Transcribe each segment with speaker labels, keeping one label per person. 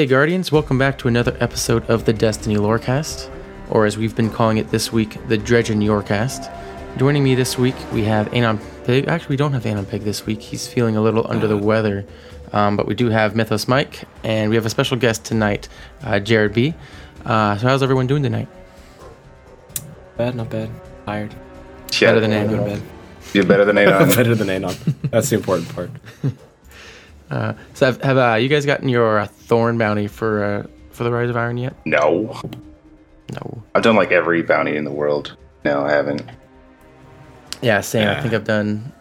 Speaker 1: Hey, Guardians, welcome back to another episode of the Destiny Lorecast, or as we've been calling it this week, the Dredgen Yorecast. Joining me this week, we have Anon Pig. Actually, we don't have Anon Pig this week. He's feeling a little under the weather. Um, but we do have Mythos Mike, and we have a special guest tonight, uh, Jared B. Uh, so, how's everyone doing tonight?
Speaker 2: Bad, not bad. Tired.
Speaker 3: Yeah,
Speaker 1: Better than Anon.
Speaker 3: You're better than Anon.
Speaker 2: Better than Anon. That's the important part.
Speaker 1: Uh, so, have, have uh, you guys gotten your uh, Thorn bounty for uh, for the Rise of Iron yet?
Speaker 3: no.
Speaker 1: No.
Speaker 3: I've done like every bounty in the world. No, I haven't.
Speaker 1: Yeah, same. I think I've done,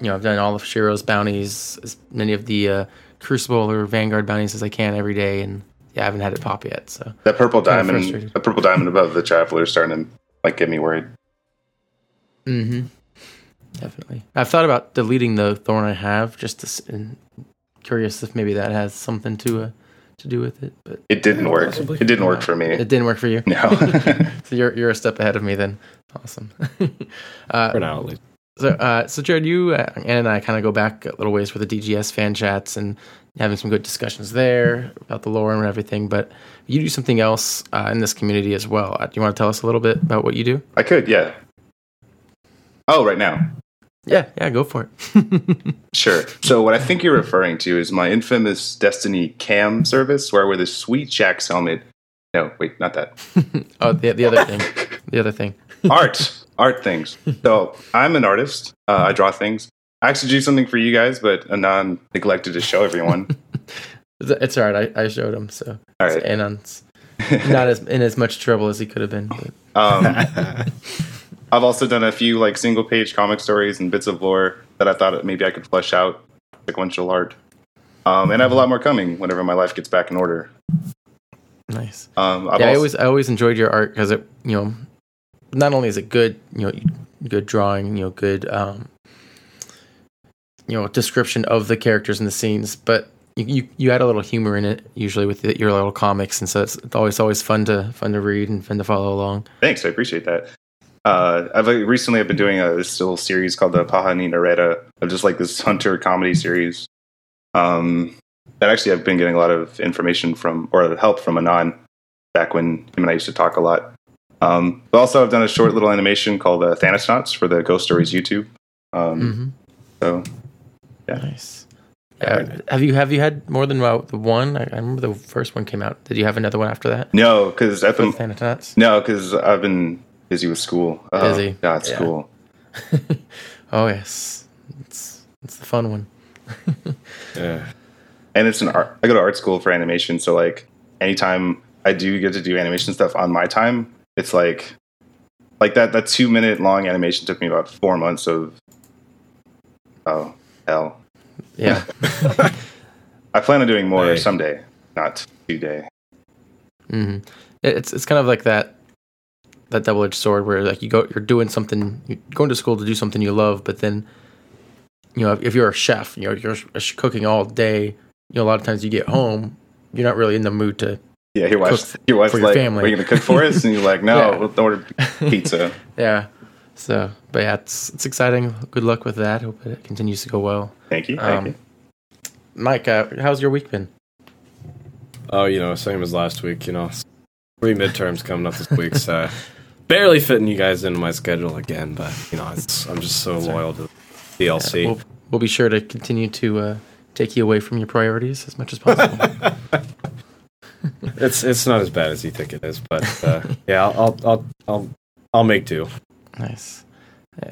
Speaker 1: you know, I've done all of Shiro's bounties, as many of the uh, Crucible or Vanguard bounties as I can every day, and yeah, I haven't had it pop yet. So
Speaker 3: That purple diamond, the purple diamond above the traveler is starting to like get me worried.
Speaker 1: Mm hmm definitely, I've thought about deleting the Thorn I have, just to, and curious if maybe that has something to uh, to do with it, but
Speaker 3: It didn't work.
Speaker 2: Possibly.
Speaker 3: It didn't work for me.
Speaker 1: it didn't work for you.
Speaker 3: no.
Speaker 1: So you're you're a step ahead of me then. Awesome. uh,
Speaker 2: For now, at least.
Speaker 1: So, uh, so Jared, you uh, and I kind of go back a little ways with the DGS fan chats and having some good discussions there about the lore and everything. But you do something else uh, in this community as well. Uh, do you want to tell us a little bit about what you do?
Speaker 3: I could, yeah. Oh, right now.
Speaker 1: Yeah, yeah, go for it.
Speaker 3: Sure. So what I think you're referring to is my infamous Destiny Cam service, where I wear this sweet Jack's helmet. No, wait, not that.
Speaker 1: oh, the, the other thing, the other thing.
Speaker 3: art art things so i'm an artist uh, i draw things i actually do something for you guys but anon neglected to show everyone
Speaker 1: It's, it's all right. I, I showed him, so
Speaker 3: all right
Speaker 1: Anon's not as in as much trouble as he could have been. But.
Speaker 3: um, i've also done a few like single page comic stories and bits of lore that i thought maybe i could flesh out sequential art um, and i have a lot more coming whenever my life gets back in order
Speaker 1: Nice.
Speaker 3: um,
Speaker 1: yeah, I always I always enjoyed your art because it you know not only is it good you know good drawing you know good um you know description of the characters and the scenes but you you, you add a little humor in it usually with the, your little comics and so it's, it's always always fun to fun to read and fun to follow along
Speaker 3: Thanks, I appreciate that. Uh, I've recently I've been doing a this little series called the Pahani Nareta of just like this hunter comedy series. Um, that actually I've been getting a lot of information from or help from Anon back when him and I used to talk a lot. Um, but also I've done a short little animation called uh, Thanatonauts for the Ghost Stories YouTube. Um,
Speaker 1: mm-hmm.
Speaker 3: So
Speaker 1: nice uh, have you have you had more than uh, the one I, I remember the first one came out did you have another one after that
Speaker 3: no, because I've been no, because I've been busy with school. Oh,
Speaker 1: Busy.
Speaker 3: God,
Speaker 1: Yeah.
Speaker 3: school.
Speaker 1: oh yes it's it's the fun one
Speaker 2: Yeah.
Speaker 3: and it's an art. I go to art school for animation, so like anytime I do get to do animation stuff on my time, it's like like that that two minute long animation took me about four months of oh hell.
Speaker 1: yeah
Speaker 3: I plan on doing more
Speaker 2: Hey.
Speaker 3: someday, not today.
Speaker 1: hmm It's it's kind of like that that double edged sword where like you go you're doing something you're going to school to do something you love, but then you know if, if you're a chef, you know you're cooking all day. You know a lot of times you get home, you're not really in the mood to.
Speaker 3: Yeah, your
Speaker 1: Cook
Speaker 3: wife's your wife's
Speaker 1: for your
Speaker 3: like,
Speaker 1: family.
Speaker 3: "Are you gonna cook for us?" And you're like, "No,
Speaker 1: Yeah.
Speaker 3: we'll order pizza."
Speaker 1: Yeah. So, but yeah, it's it's exciting. Good luck with that. Hope it continues to go well.
Speaker 3: Thank you. Thank
Speaker 1: Um,
Speaker 3: you.
Speaker 1: Mike, uh, how's your week been?
Speaker 2: Oh, you know, same as last week. You know, three midterms coming up this week, so barely fitting you guys into my schedule again. But you know, I'm just so loyal to DLC.
Speaker 1: We'll, we'll be sure to continue to uh, take you away from your priorities as much as possible.
Speaker 2: It's it's not as bad as you think it is, but uh, yeah, I'll, I'll I'll I'll I'll make do.
Speaker 1: Nice.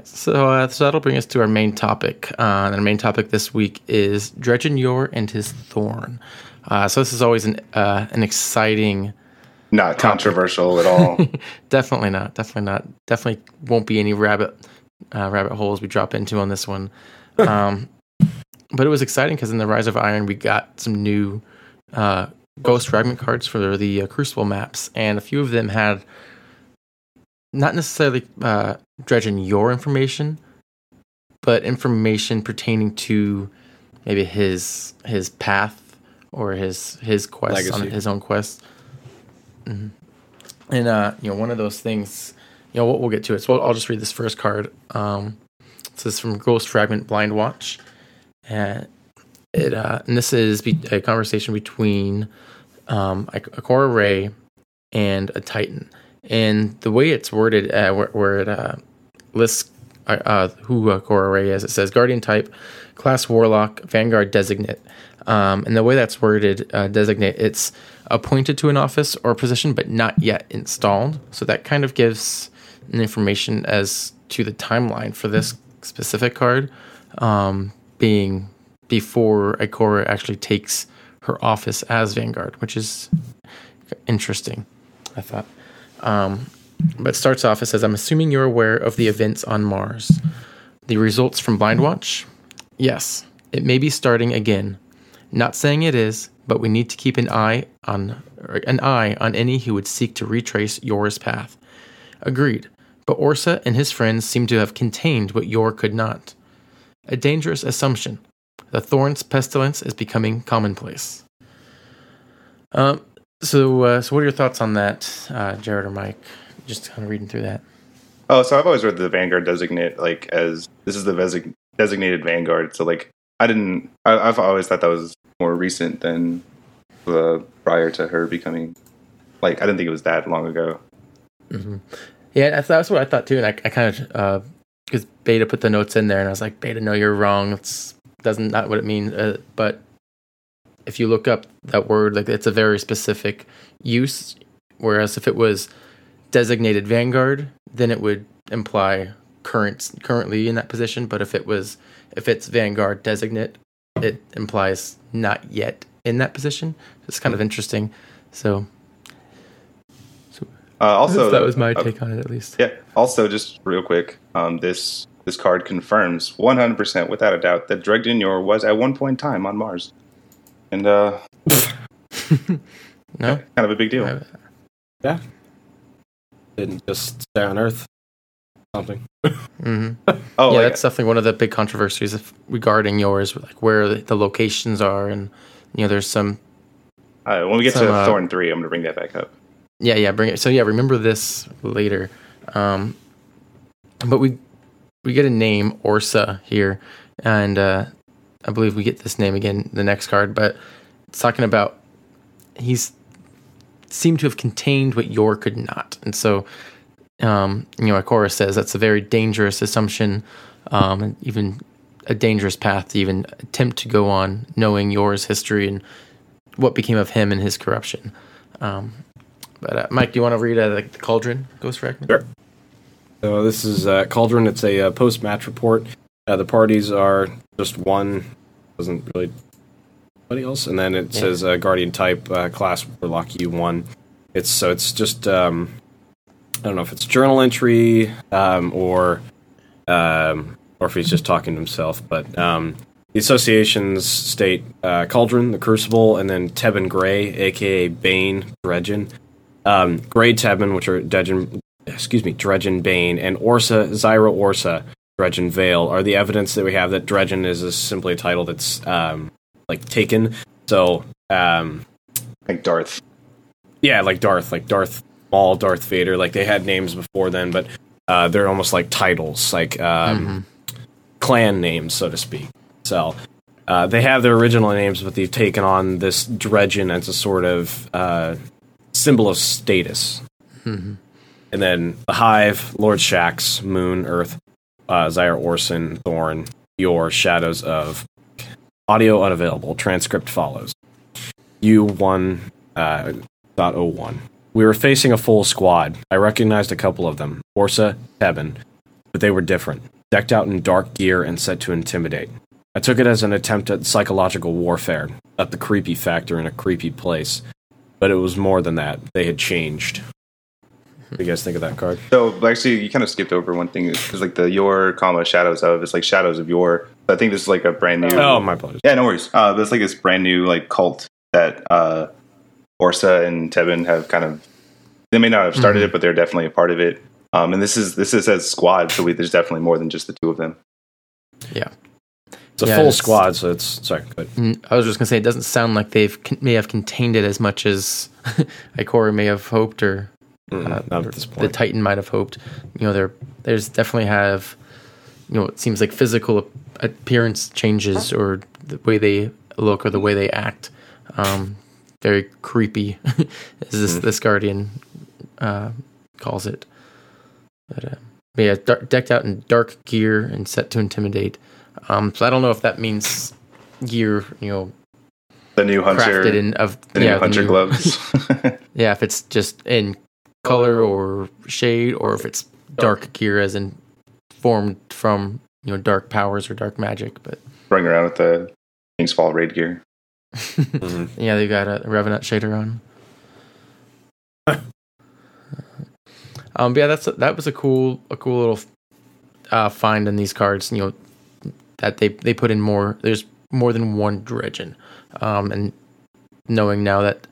Speaker 1: So, uh, so that'll bring us to our main topic. Uh, and our main topic this week is Dredgen Yor and his Thorn. Uh, so this is always an uh, an exciting.
Speaker 3: Not controversial at all.
Speaker 1: definitely not. Definitely not. Definitely won't be any rabbit uh, rabbit holes we drop into on this one. Um, but it was exciting because in the Rise of Iron we got some new uh, Ghost Fragment cards for the uh, Crucible maps, and a few of them had not necessarily uh, Dredgen Yor information, but information pertaining to maybe his his path or his his quest on his own quest. Mhm. And uh, you know, one of those things, you know, we'll, we'll get to it. So I'll, just read this first card. Um, this is from Ghost Fragment Blind Watch, and it uh, and this is be- a conversation between um, Ikora Rey, and a Titan. And the way it's worded, uh, where, where it uh, lists uh, uh, who Ikora Rey is, it says Guardian type, class Warlock, Vanguard designate. Um, and the way that's worded, uh, designate, it's appointed to an office or position, but not yet installed. So that kind of gives an information as to the timeline for this specific card um, being before Ikora actually takes her office as Vanguard, which is interesting, I thought. Um, but starts off, it says, I'm assuming you're aware of the events on Mars. The results from Blind Watch? Yes, it may be starting again. Not saying it is, but we need to keep an eye on an eye on any who would seek to retrace Yor's path. Agreed. But Orsa and his friends seem to have contained what Yor could not. A dangerous assumption. The thorn's pestilence is becoming commonplace. Um, so, uh, so what are your thoughts on that, uh, Jared or Mike? Just kind of reading through that.
Speaker 3: Oh, so I've always read the Vanguard designate like as this is the designated Vanguard. So like I didn't. I, I've always thought that was more recent than the prior to her becoming. Like I didn't think it was that long ago.
Speaker 1: Mm-hmm. Yeah, that's, that's what I thought too. And I, I kind of because uh, Beta put the notes in there, and I was like, Beta, no, you're wrong. It's doesn't not what it means. Uh, but if you look up that word, like it's a very specific use. Whereas if it was designated Vanguard, then it would imply current currently in that position. But if it was if it's Vanguard designate, it implies not yet in that position. It's kind of interesting. So,
Speaker 3: so uh, also
Speaker 1: that was my uh, take on it, at least.
Speaker 3: Yeah. Also, just real quick, um, this this card confirms 100% without a doubt that Dredgen Yor was at one point in time on Mars, and uh,
Speaker 1: no,
Speaker 3: kind of a big deal.
Speaker 2: Yeah, didn't just stay on Earth. Something.
Speaker 1: mm-hmm. Oh, yeah, like, that's definitely one of the big controversies regarding Yor's, like where the locations are, and you know, there's some.
Speaker 3: Uh, when we get some, to uh, Thorn three, I'm going to bring that back up.
Speaker 1: Yeah, yeah, bring it. So yeah, remember this later. Um, but we we get a name Orsa here, and uh, I believe we get this name again the next card. But it's talking about he's seemed to have contained what Yor could not, and so um, you know, Ikora says that's a very dangerous assumption, um, and even a dangerous path to even attempt to go on, knowing Yor's history and what became of him and his corruption. Um, but uh, Mike, do you want to read uh, the, the Cauldron Ghost Fragment?
Speaker 2: Sure. So this is uh, Cauldron. It's a uh, post-match report. Uh, the parties are just one. Doesn't really anybody else, and then it yeah. says uh, Guardian type class Warlock U one. It's so it's just um, I don't know if it's journal entry um, or um, or if he's just talking to himself. But um, the associations state uh, Cauldron, the Crucible, and then Tebin Gray, aka Bane, Dredgen. Um, Gray Tebin, which are Dredgen, excuse me, Dredgen Bane, and Orsa, Zyra Orsa, Dredgen Vale, are the evidence that we have that Dredgen is a, simply a title that's um, like taken. So, um,
Speaker 3: like Darth.
Speaker 2: Yeah, like Darth, like Darth Maul, Darth Vader. Like they had names before then, but uh, they're almost like titles, like um, mm-hmm. clan names, so to speak. So uh, they have their original names, but they've taken on this Dredgen as a sort of uh, symbol of status. Mm-hmm. And then the Hive, Lord Shaxx, Moon, Earth, uh, Zyra Orson, Thorn, Yor Shadows of audio unavailable. Transcript follows. U one uh, dot oh one. We were facing a full squad. I recognized a couple of them, Orsa, Tebin, but they were different, decked out in dark gear and set to intimidate. I took it as an attempt at psychological warfare, at the creepy factor in a creepy place. But it was more than that. They had changed. What do you guys think of that card?
Speaker 3: So actually, you kind of skipped over one thing because like the your comma shadows of it's like shadows of your. I think this is like a brand new.
Speaker 2: Oh, my apologies.
Speaker 3: Yeah, no worries. Uh, it's like this brand new like cult that uh, Orsa and Tevin have kind of they may not have started mm-hmm. it, but they're definitely a part of it. Um, and this is this is as squad, so we, there's definitely more than just the two of them.
Speaker 1: Yeah,
Speaker 2: it's a yeah, full it's, squad, so it's sorry.
Speaker 1: Mm, I was just gonna say it doesn't sound like they've may have contained it as much as Ikora may have hoped, or,
Speaker 2: mm, uh, not at this point.
Speaker 1: the Titan might have hoped. You know, there there's definitely have you know it seems like physical appearance changes or the way they look or the way they act. Um, very creepy, as this this guardian uh, calls it. But, uh, but yeah, dark, decked out in dark gear and set to intimidate. Um, so I don't know if that means gear, you know,
Speaker 3: The new hunter,
Speaker 1: in of
Speaker 3: the
Speaker 1: yeah,
Speaker 3: new hunter
Speaker 1: new-
Speaker 3: gloves.
Speaker 1: Yeah, if it's just in color or shade, or if it's dark gear as in formed from you know dark powers or dark magic. But
Speaker 3: Running around with the King's Fall raid gear.
Speaker 2: Mhm.
Speaker 1: yeah, they got a Revenant shader on. um, but yeah, that's that was a cool a cool little uh, find in these cards. You know that they they put in more. There's more than one Dredgen, um, and knowing now that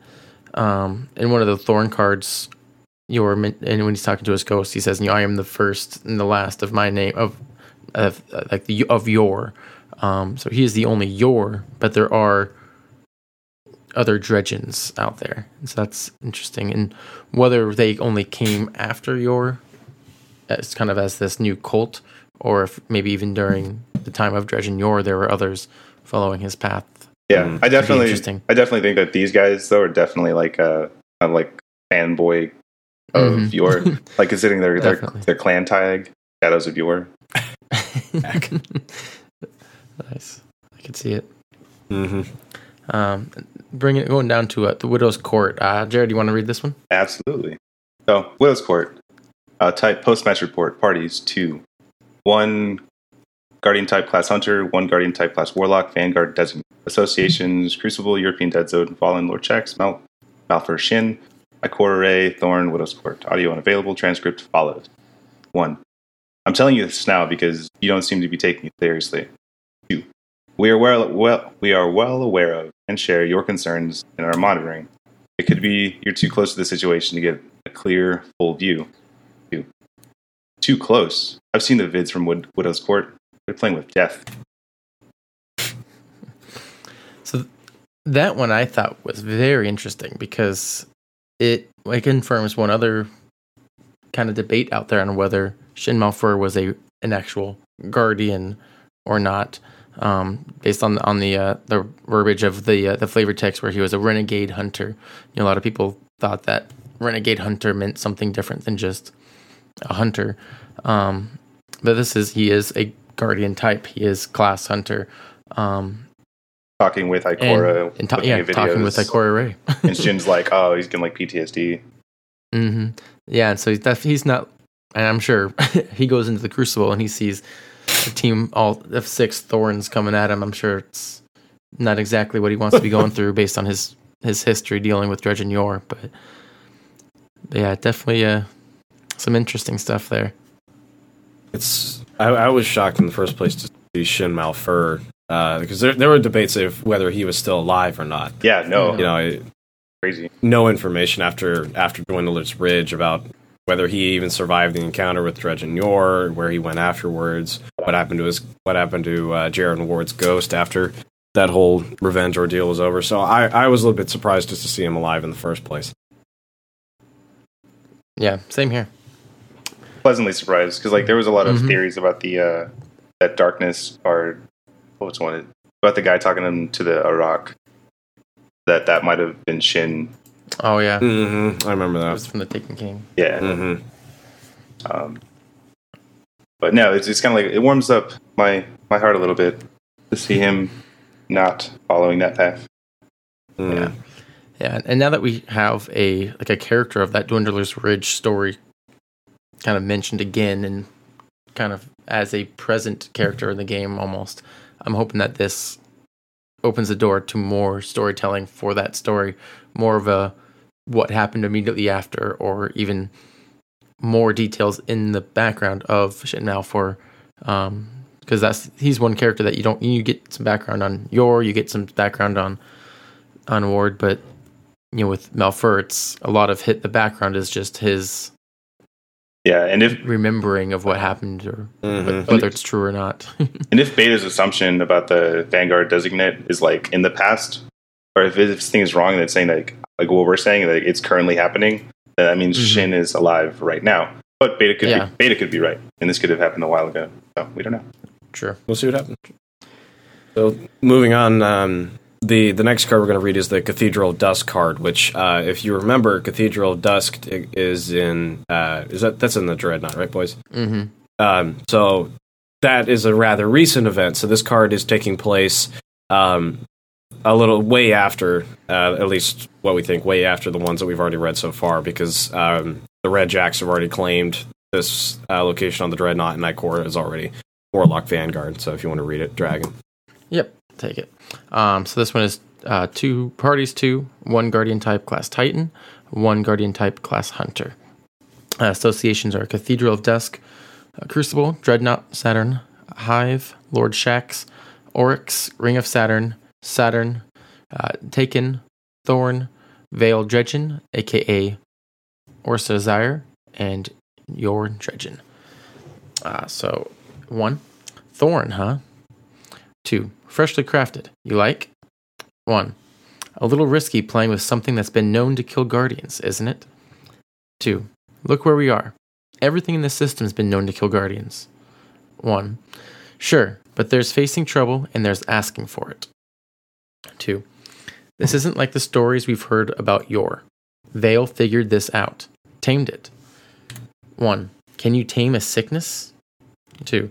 Speaker 1: um, in one of the Thorn cards, Yor and when he's talking to his ghost, he says, "You know, I am the first and the last of my name of of like the of Yor." Um, so he is the only Yor, but there are other dredgens out there. So that's interesting. And whether they only came after Yor as kind of as this new cult, or if maybe even during the time of Dredgen Yor there were others following his path.
Speaker 3: Yeah,
Speaker 2: Mm.
Speaker 3: I definitely,
Speaker 1: interesting.
Speaker 3: I definitely think that these guys though are definitely like a, a like fanboy of
Speaker 1: Mhm.
Speaker 3: Yor like considering their their, their clan tag, Shadows of Yor.
Speaker 1: nice. I can see it.
Speaker 2: Mhm.
Speaker 1: Um, bring it going down to uh, the Widow's Court. Uh, Jared, you want to read this one?
Speaker 3: Absolutely. So, Widow's Court. Uh, type post match report. Parties two. One Guardian type class Hunter, one Guardian type class Warlock, Vanguard designate. Associations Crucible, European Dead Zone, Fallen, Lord Shaxx, Mal- Malphur Shin, Ikora Thorn, Widow's Court. Audio unavailable. Transcript follows. One. I'm telling you this now because you don't seem to be taking it seriously. Two. We are well, well we are well aware of and share your concerns in our monitoring. It could be you're too close to the situation to get a clear, full view. Too close. I've seen the vids from Wood- Widow's Court. They're playing with death.
Speaker 1: So that one I thought was very interesting because it it confirms one other kind of debate out there on whether Shin Malphur was a an actual guardian or not, um, based on on the uh, the verbiage of the uh, the flavor text where he was a renegade hunter. You know, a lot of people thought that renegade hunter meant something different than just a hunter. Um, but this is he is a guardian type. He is class hunter. Um,
Speaker 3: Talking with
Speaker 1: and,
Speaker 3: Ikora.
Speaker 1: and ta- yeah, talking with Ikora Rey.
Speaker 3: and Shin's like, oh, he's getting like PTSD.
Speaker 1: hmm Yeah, and so he's, def- he's not, and I'm sure he goes into the Crucible and he sees a team all of six Thorns coming at him. I'm sure it's not exactly what he wants to be going through based on his his history dealing with Dredgen Yor, but, but yeah, definitely uh, some interesting stuff there.
Speaker 2: It's I, I was shocked in the first place to see Shin Malphur uh, because there there were debates of whether he was still alive or not.
Speaker 3: Yeah, no,
Speaker 2: You know, I-
Speaker 3: crazy.
Speaker 2: no information after after Dwindler's Ridge about whether he even survived the encounter with Dredgen Yor, where he went afterwards, what happened to his what happened to uh, Jaren Ward's ghost after that whole revenge ordeal was over. So I, I was a little bit surprised just to see him alive in the first place.
Speaker 1: Yeah, same here.
Speaker 3: Pleasantly surprised because like there was a lot of
Speaker 1: Mhm.
Speaker 3: theories about the uh, that darkness card. What was one about the guy talking to him to the Iraq? That that might have been Shin.
Speaker 1: Oh yeah,
Speaker 2: hmm I remember
Speaker 1: it
Speaker 2: that.
Speaker 1: was from the Taken King.
Speaker 3: Yeah,
Speaker 2: hmm
Speaker 3: Um, but no, it's, it's kind of like it warms up my my heart a little bit to see him not following that path. Hmm.
Speaker 1: Yeah. Yeah, and now that we have a like a character of that Dwindler's Ridge story kind of mentioned again and kind of as a present character in the game almost, I'm hoping that this opens the door to more storytelling for that story, more of a what happened immediately after or even more details in the background of Shin Malphur um because that's he's one character that you don't you get some background on Yor, you get some background on on Ward, but you know, with Malphur, it's a lot of hit. The background is just his
Speaker 3: Yeah, and if
Speaker 1: remembering of what happened, or
Speaker 2: Mhm.
Speaker 1: whether it's true or not.
Speaker 3: and if Beta's assumption about the Vanguard designate is like in the past, or if this thing is wrong and it's saying like, like what we're saying that it's currently happening, then that means
Speaker 1: Mhm.
Speaker 3: Shin is alive right now. But Beta could
Speaker 1: Yeah.
Speaker 3: be, Beta could be right, and this could have happened a while ago. So we don't know.
Speaker 1: Sure,
Speaker 2: We'll see what happens. So moving on, um, the the next card we're going to read is the Cathedral of Dusk card, which, uh, if you remember, Cathedral of Dusk is in uh, is that that's in the Dreadnought, right, boys?
Speaker 1: Mm-hmm.
Speaker 2: Um, so that is a rather recent event. So this card is taking place um, a little way after, uh, at least what we think, way after the ones that we've already read so far, because um, the Red Jacks have already claimed this uh, location on the Dreadnought, and that core is already Warlock Vanguard. So if you want to read it, Dragon.
Speaker 1: Yep, take it. Um, so this one is uh, two parties, two, one Guardian type class Titan, one Guardian type class Hunter. Associations are Cathedral of Dusk, uh, Crucible, Dreadnought, Saturn, Hive, Lord Shaxx, Oryx, Ring of Saturn, Saturn, uh, Taken, Thorn, Vale Dredgen, aka Orsa Zyre, and Yor Dredgen. Uh, so, one, Thorn, huh? Two, freshly crafted. You like? One, a little risky playing with something that's been known to kill guardians, isn't it? Two, look where we are. Everything in the system's been known to kill guardians. One, sure, but there's facing trouble and there's asking for it. Two, this isn't like the stories we've heard about Yor. Vale figured this out, tamed it. One, can you tame a sickness? Two,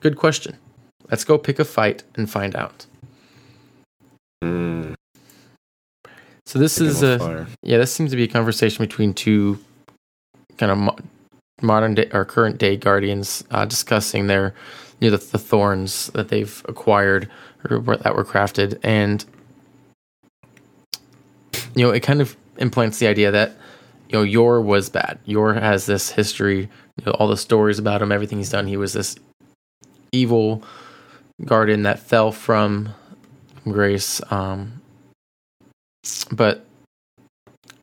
Speaker 1: good question. Let's go pick a fight and find out.
Speaker 2: Mm,
Speaker 1: So this is a
Speaker 2: fire.
Speaker 1: yeah. This seems to be a conversation between two kind of mo- modern day or current day guardians uh, discussing their you know the, the thorns that they've acquired or that were crafted, and you know it kind of implants the idea that you know Yor was bad. Yor has this history, you know, all the stories about him, everything he's done. He was this evil guardian that fell from grace. Um, but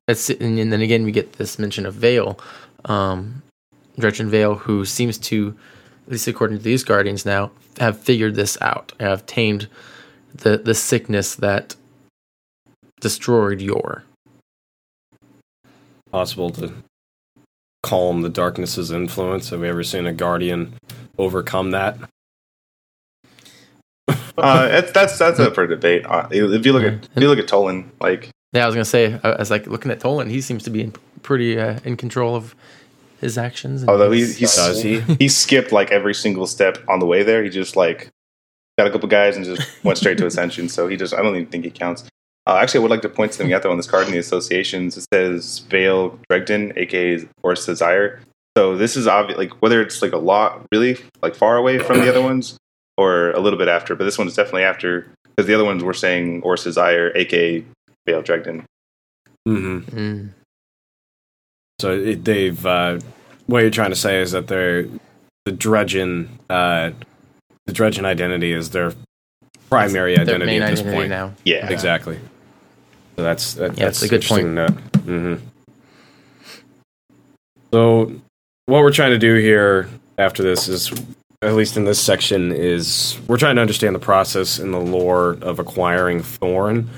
Speaker 1: it's and then again we get this mention of Vale, um, Dredgen Vale, who seems to, at least according to these guardians now, have figured this out, have tamed the the sickness that destroyed Yor.
Speaker 2: possible to calm the darkness's influence. Have we ever seen a guardian overcome that?
Speaker 3: Uh, that's that's that's up for debate. Uh, if you look at if you look at Toland, like
Speaker 1: Yeah, I was gonna say, I was like looking at Toland. He seems to be in pretty uh, in control of his actions. and
Speaker 3: although he
Speaker 1: his-
Speaker 3: he's,
Speaker 2: Does he?
Speaker 3: he skipped like every single step on the way there. He just like got a couple guys and just went straight to Ascension. So he just I don't even think he counts. Uh, actually, I would like to point something out though on this card in the associations. It says Vale Dredgen, aka Orsa Zyre. So this is obvious, like whether it's like a lot really like far away from the other ones or a little bit after, but this one is definitely after because the other ones were saying Orsa Zyre, aka Vale Dredgen.
Speaker 2: Mm-hmm.
Speaker 1: Mm.
Speaker 2: So it, they've. Uh, what you're trying to say is that they're the Dredgen. Uh, the Dredgen identity is their primary
Speaker 1: Their
Speaker 2: identity
Speaker 1: main
Speaker 2: at this
Speaker 1: identity
Speaker 2: point.
Speaker 1: now.
Speaker 3: Yeah,
Speaker 2: Exactly. So that's that,
Speaker 1: Yeah,
Speaker 2: that's
Speaker 1: it's a good point.
Speaker 2: Mm-hmm. So what we're trying to do here after this is, at least in this section, is we're trying to understand the process and the lore of acquiring Thorn.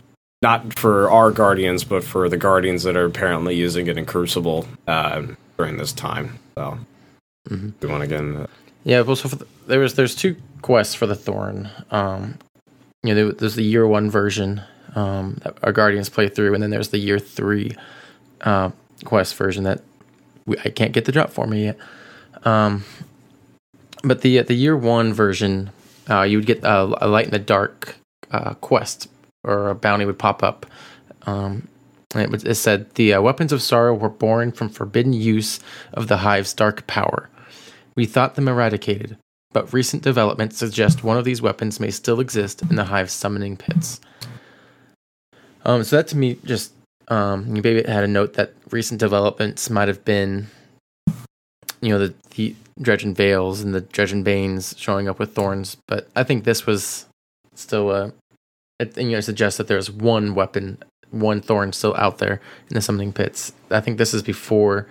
Speaker 2: Not for our guardians, but for the guardians that are apparently using it in Crucible uh, during this time. So,
Speaker 1: Mhm.
Speaker 2: we want to get into that.
Speaker 1: Yeah, well, so for the, there was there's two quests for the Thorn. Um, you know, there's the year one version um, that our Guardians play through, and then there's the year three uh, quest version that we, I can't get the drop for me yet. Um, but the the year one version, uh, you would get a, a light in the dark uh, quest or a bounty would pop up. Um, it, it said the uh, weapons of sorrow were born from forbidden use of the hive's dark power. We thought them eradicated, but recent developments suggest one of these weapons may still exist in the hive's summoning pits. Um, so that to me just um, maybe had a note that recent developments might have been, you know, the the Dredgen Veils and the Dredgen Banes showing up with thorns, but I think this was still a, it, and you know, suggests that there's one weapon, one thorn still out there in the summoning pits. I think this is before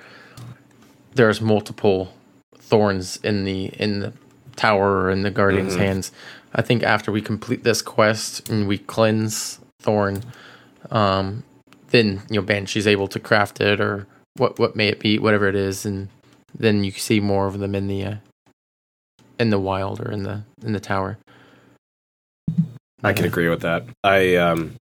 Speaker 1: there's multiple thorns in the in the tower or in the guardian's
Speaker 2: Mhm.
Speaker 1: hands. I think after we complete this quest and we cleanse Thorn, um, then you know Banshee's able to craft it or what what may it be, whatever it is, and then you see more of them in the uh, in the wild or in the in the tower.
Speaker 2: I can agree with that. I um,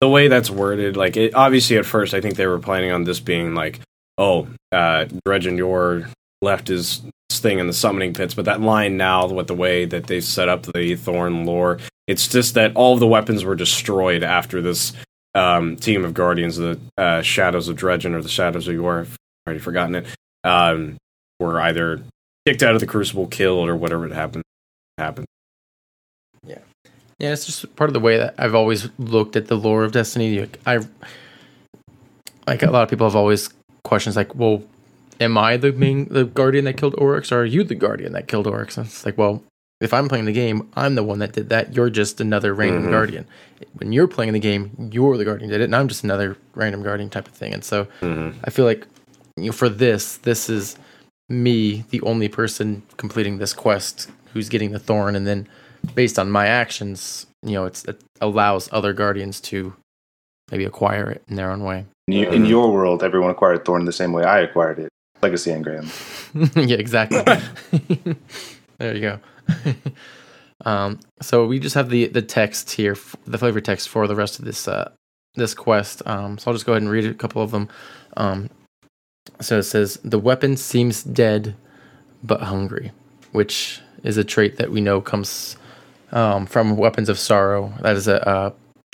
Speaker 2: the way that's worded, like it, obviously at first, I think they were planning on this being like, oh, uh, Dredgen Yor left his thing in the summoning pits, but that line now with the way that they set up the Thorn lore, it's just that all of the weapons were destroyed after this um, team of guardians, the uh, Shadows of Dredgen or the Shadows of Yor, I've already forgotten it, um, were either kicked out of the Crucible, killed, or whatever it happened happened.
Speaker 1: Yeah, it's just part of the way that I've always looked at the lore of Destiny. Like, I like a lot of people have always questions like, "Well, am I the main the guardian that killed Oryx, or are you the guardian that killed Oryx?" And it's like, well, if I'm playing the game, I'm the one that did that. You're just another random
Speaker 2: Mhm.
Speaker 1: guardian. When you're playing the game, you're the guardian that did it, and I'm just another random guardian type of thing. And so
Speaker 2: hmm
Speaker 1: I feel like you know, for this, this is me, the only person completing this quest who's getting the thorn, and then based on my actions, you know, it's, it allows other guardians to maybe acquire it in their own way.
Speaker 3: In, you, in your world, everyone acquired Thorn the same way I acquired it. Legacy engram.
Speaker 1: yeah, exactly. there you go. um, so we just have the the text here, the flavor text for the rest of this uh, this quest. Um, so I'll just go ahead and read a couple of them. Um, so it says the weapon seems dead but hungry, which is a trait that we know comes um, from weapons of sorrow. That is a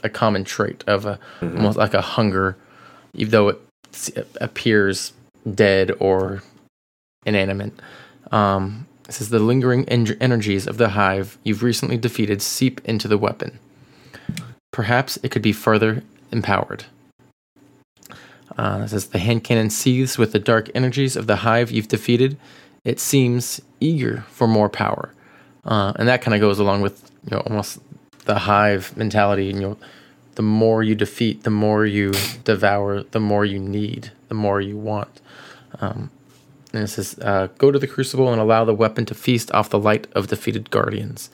Speaker 1: a, a common trait of a
Speaker 2: Mhm.
Speaker 1: almost like a hunger, even though it, it appears dead or inanimate. Um, it says the lingering en- energies of the hive you've recently defeated seep into the weapon. Perhaps it could be further empowered. Uh, it says the hand cannon seethes with the dark energies of the hive you've defeated. It seems eager for more power, uh, and that kind of goes along with you know almost the hive mentality. You know, the more you defeat, the more you devour, the more you need, the more you want. Um, and it says, uh, go to the crucible and allow the weapon to feast off the light of defeated guardians.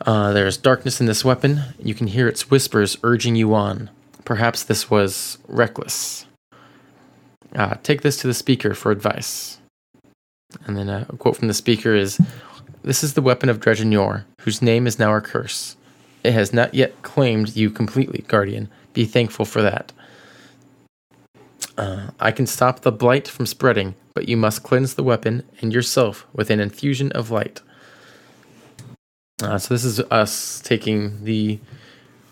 Speaker 1: Uh, there is darkness in this weapon. You can hear its whispers urging you on. Perhaps this was reckless. Uh, take this to the speaker for advice. And then a quote from the speaker is This is the weapon of Dredgen Yor, whose name is now our curse. It has not yet claimed you completely, Guardian. Be thankful for that. Uh, I can stop the blight from spreading, but you must cleanse the weapon and yourself with an infusion of light. Uh, so this is us taking the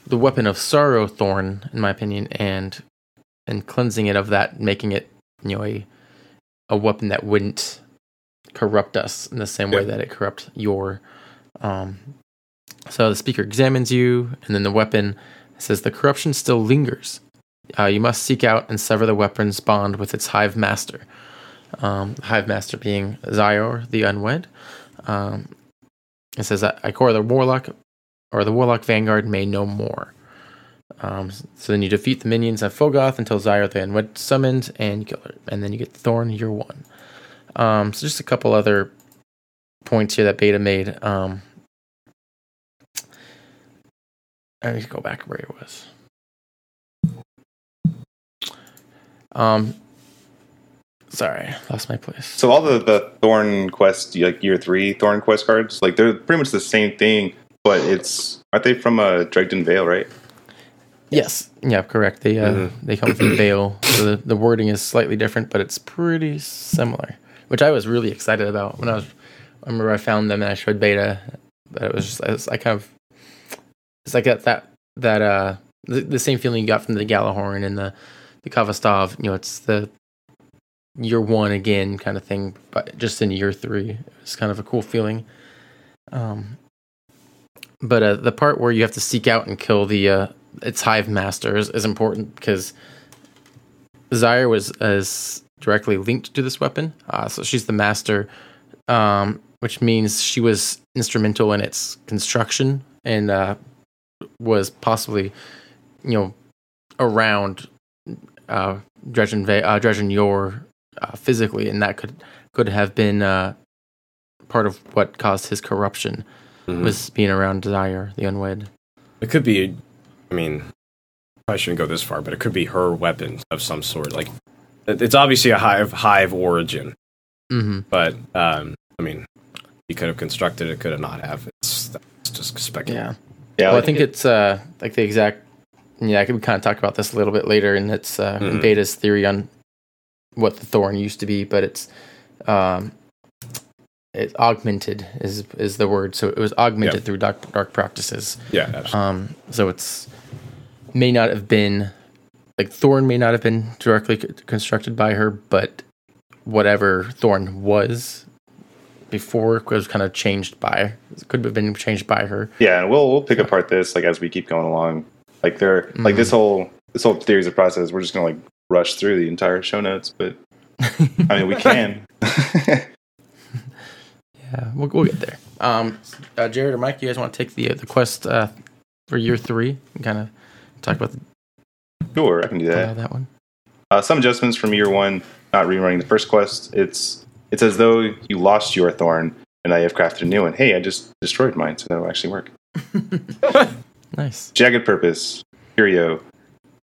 Speaker 1: the weapon of sorrow thorn, in my opinion, and and cleansing it of that, making it you know a a weapon that wouldn't corrupt us in the same way
Speaker 2: Yeah.
Speaker 1: that it corrupt Yor. Um, so the speaker examines you, and then the weapon says the corruption still lingers. Uh, you must seek out and sever the weapon's bond with its hive master. Um, hive master being Xyor the Unwed. Um, it says that Ikora the Warlock or the Warlock Vanguard may know more. Um, so then you defeat the minions of Phogoth until Xyor the Unwed summoned, and you kill her. And then you get Thorn, you're one. Um, so just a couple other points here that Beta made. Um, I need to go back where it was. Um, sorry, lost my place.
Speaker 3: So all the the Thorn Quest, like year three Thorn Quest cards, like they're pretty much the same thing, but it's aren't they from uh, Dredgen Vale, right?
Speaker 1: Yes, yeah, correct. They uh,
Speaker 2: Mhm.
Speaker 1: they come from Vale, so the, the wording is slightly different, but it's pretty similar, which I was really excited about when I was. I remember I found them and I showed Beta, but it was just I, was, I kind of it's like that that that uh the, the same feeling you got from the Gjallarhorn and the the Khvostov. You know, it's the year one again kind of thing, but just in year three. It's kind of a cool feeling. Um, but uh, the part where you have to seek out and kill the uh, its hive masters is important because Zyre was is directly linked to this weapon. Uh, so she's the master, um, which means she was instrumental in its construction and uh, was possibly, you know, around uh, Dredgen, Va- uh, Dredgen Yor uh, physically, and that could could have been uh, part of what caused his corruption
Speaker 2: Mhm.
Speaker 1: was being around Desire, the Unwed.
Speaker 2: It could be. I mean, I shouldn't go this far, but it could be her weapon of some sort. Like, it's obviously a hive hive origin,
Speaker 1: hmm
Speaker 2: but um, I mean, he could have constructed it, could have not have. It's, that's just speculation.
Speaker 1: Yeah.
Speaker 3: Yeah,
Speaker 1: well,
Speaker 3: like,
Speaker 1: I think it's uh, like the exact. Yeah, I could kind of talk about this a little bit later, and it's uh,
Speaker 2: Mhm.
Speaker 1: Beta's theory on what the Thorn used to be, but it's um, it's augmented is is the word. So it was augmented
Speaker 2: Yep.
Speaker 1: through dark dark practices.
Speaker 2: Yeah, absolutely.
Speaker 1: Um, so it's may not have been like Thorn may not have been directly c- constructed by her, but whatever Thorn was before was kind of changed by could have been changed by her.
Speaker 3: yeah, and we'll we'll pick apart this like as we keep going along. Like there, like
Speaker 1: Mhm.
Speaker 3: this whole this whole theories of process. We're just gonna like rush through the entire show notes, but I mean we can.
Speaker 1: Yeah, we'll, we'll get there. Um, uh, Jared or Mike, you guys want to take the the quest uh, for year three and kind of talk about the,
Speaker 3: sure, I can do that.
Speaker 1: uh, that one?
Speaker 3: Uh, some adjustments from year one, not rerunning the first quest. It's it's as though you lost your thorn and I have crafted a new one. Hey, I just destroyed mine, so that'll actually work.
Speaker 1: Nice.
Speaker 3: Jagged purpose, curio. Is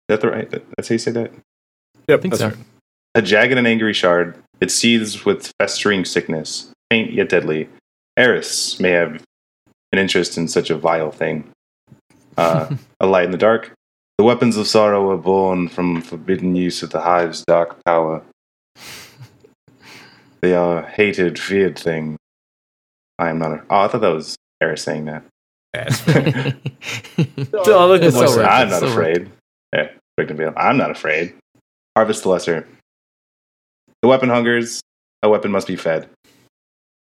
Speaker 3: that the right? That's how you say that.
Speaker 2: yep,
Speaker 1: I think
Speaker 2: that's
Speaker 1: so.
Speaker 2: right.
Speaker 3: A jagged and angry shard. It seethes with festering sickness, faint yet deadly. Eris may have an interest in such a vile thing. Uh, a light in the dark. The weapons of sorrow were born from forbidden use of the hive's dark power. They are hated, feared thing. I am not. A, oh, I thought that was Eris saying that.
Speaker 2: Yeah, Oh, look at
Speaker 1: It's so
Speaker 3: I'm not
Speaker 1: so
Speaker 3: afraid. Yeah, Victim Vale. I'm not afraid. Harvest the Lesser. The weapon hungers. A weapon must be fed.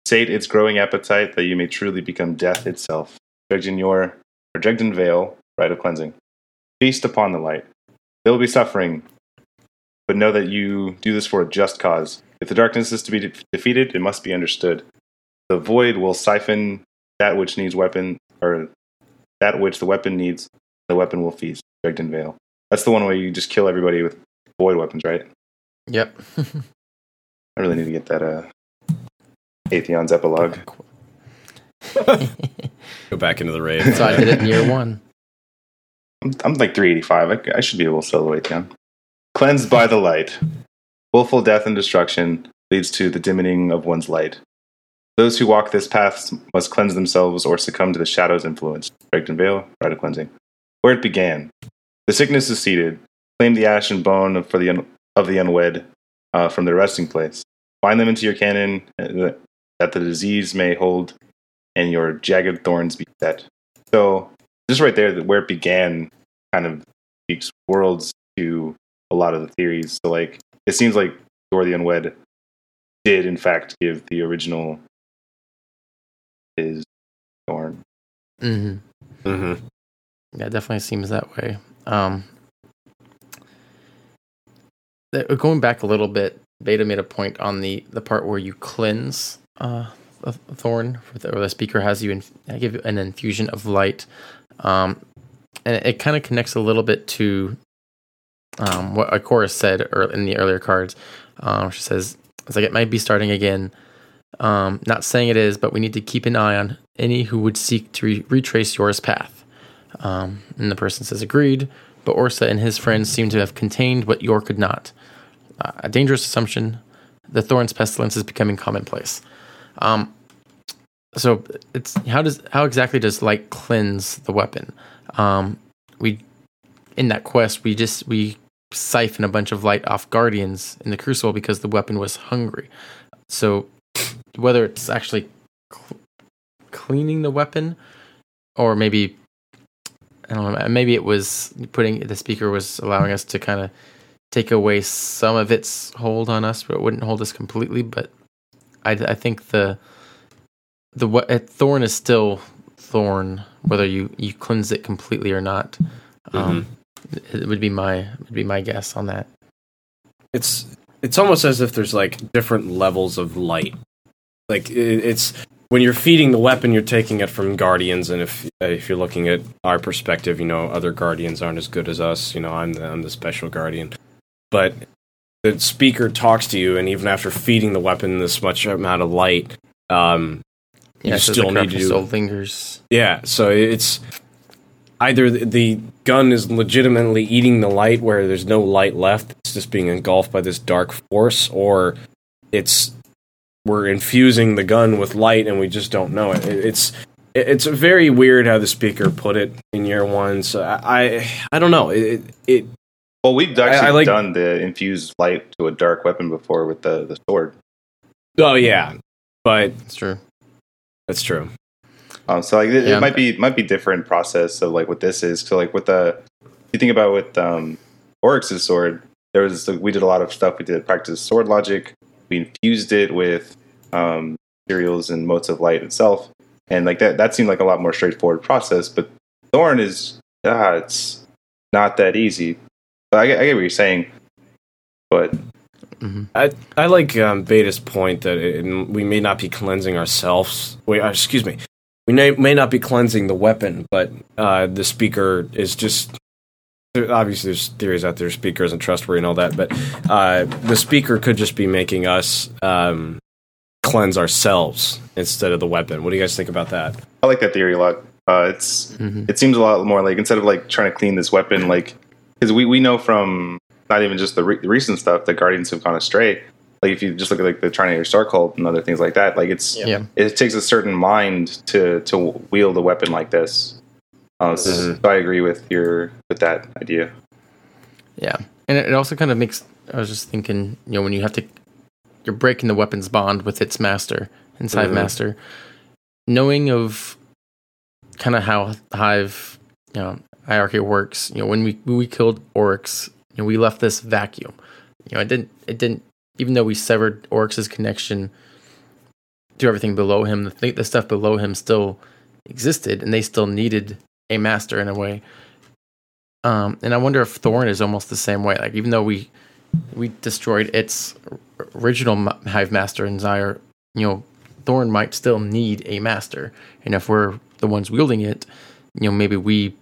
Speaker 3: Sate its growing appetite that you may truly become death itself. Dredgen Yor or Dredgen Vale, rite of cleansing. Feast upon the light. There will be suffering, but know that you do this for a just cause. If the darkness is to be de- defeated, it must be understood. The void will siphon that which needs weapon, or that which the weapon needs. The weapon will feast. Dredgen Vale. That's the one where you just kill everybody with void weapons, right?
Speaker 1: Yep.
Speaker 3: I really need to get that uh, Atheon's epilogue.
Speaker 2: Go back into the raid.
Speaker 1: so I did it in year one.
Speaker 3: I'm, I'm like 385. I, I should be able to solo Atheon. Cleansed by the light. Willful death and destruction leads to the dimming of one's light. Those who walk this path must cleanse themselves or succumb to the shadow's influence. Dredgen Vale, Rite of Cleansing. Where it began. The sickness is seated. Claim the ash and bone for the un- of the unwed uh, from their resting place. Bind them into your cannon uh, that the disease may hold and your jagged thorns be set. So, just right there, that where it began kind of speaks worlds to a lot of the theories. So, like, it seems like Dor the Unwed did, in fact, give the original his thorn.
Speaker 1: hmm
Speaker 2: hmm
Speaker 1: Yeah, it definitely seems that way. Um, going back a little bit, Beta made a point on the the part where you cleanse uh, a thorn, or the, speaker has you inf- give you an infusion of light, um, and it, kind of connects a little bit to um, what Ikora said in the earlier cards. Um, she says it's like it might be starting again. Um, not saying it is, but we need to keep an eye on any who would seek to re- retrace Yor's path. Um, and the person says, agreed, but Orsa and his friends seem to have contained what Yor could not. Uh, a dangerous assumption. The Thorn's pestilence is becoming commonplace. Um, so it's how does how exactly does light cleanse the weapon? Um, we in that quest we just we siphon a bunch of light off guardians in the crucible because the weapon was hungry. So whether it's actually cl- cleaning the weapon or maybe I don't know. Maybe it was putting the speaker was allowing us to kind of take away some of its hold on us, but it wouldn't hold us completely. But I, I think the the what thorn is still thorn, whether you you cleanse it completely or not. Um, it, it would be my would be my guess on that.
Speaker 2: It's it's almost as if there's like different levels of light. Like it, it's when you're feeding the weapon, you're taking it from guardians, and if uh, if you're looking at our perspective, you know, other guardians aren't as good as us. You know, I'm the I'm the special guardian, but the speaker talks to you, and even after feeding the weapon this much amount of light, um,
Speaker 1: Yeah,
Speaker 2: you still need to
Speaker 1: lingers.
Speaker 2: yeah, so it's either the, gun is legitimately eating the light where there's no light left, it's just being engulfed by this dark force, or it's we're infusing the gun with light and we just don't know it. It- It's it's very weird how the speaker put it in year one. So I I, I don't know. It it
Speaker 3: Well, we've actually
Speaker 2: I like-
Speaker 3: done the infused light to a dark weapon before with the, the sword.
Speaker 2: oh yeah, but
Speaker 1: that's true.
Speaker 2: that's true.
Speaker 3: Um, so like it,
Speaker 1: Yeah.
Speaker 3: it might be it might be different process of like what this is. So like with the you think about with um, Oryx's sword, there was we did a lot of stuff. We did practice sword logic. We infused it with um, materials and motes of light itself, and like that that seemed like a lot more straightforward process. But Thorn is ah, it's not that easy. But I, get- I get what you're saying. But
Speaker 1: hmm
Speaker 2: I I like um, Beta's point that it, we may not be cleansing ourselves. Wait, uh, excuse me. We may, may not be cleansing the weapon, but uh, the speaker is just. Obviously, there's theories out there. Speaker isn't trustworthy and all that, but uh, the speaker could just be making us um, cleanse ourselves instead of the weapon. What do you guys think about that?
Speaker 3: I like that theory a lot. Uh, it's
Speaker 1: hmm
Speaker 3: it seems a lot more like instead of like trying to clean this weapon, like because we, we know from not even just the, re- the recent stuff that Guardians have gone astray. Like if you just look at like the Trinator Star Cult and other things like that, like it's
Speaker 1: Yeah.
Speaker 3: it takes a certain mind to to wield a weapon like this. Uh, so,
Speaker 2: Mhm.
Speaker 3: so I agree with your with that idea.
Speaker 1: Yeah, and it it also kind of makes. I was just thinking, you know, when you have to, you're breaking the weapon's bond with its master inside
Speaker 2: Mhm.
Speaker 1: master. Knowing of kind of how Hive, you know, hierarchy works. You know, when we when we killed Oryx, you know, we left this vacuum. You know, it didn't. It didn't. Even though we severed Oryx's connection to everything below him, the th- the stuff below him still existed, and they still needed a master in a way. Um, and I wonder if Thorn is almost the same way. Like even though we we destroyed its original Hive Master in Zyre, you know, Thorn might still need a master. And if we're the ones wielding it, you know, maybe we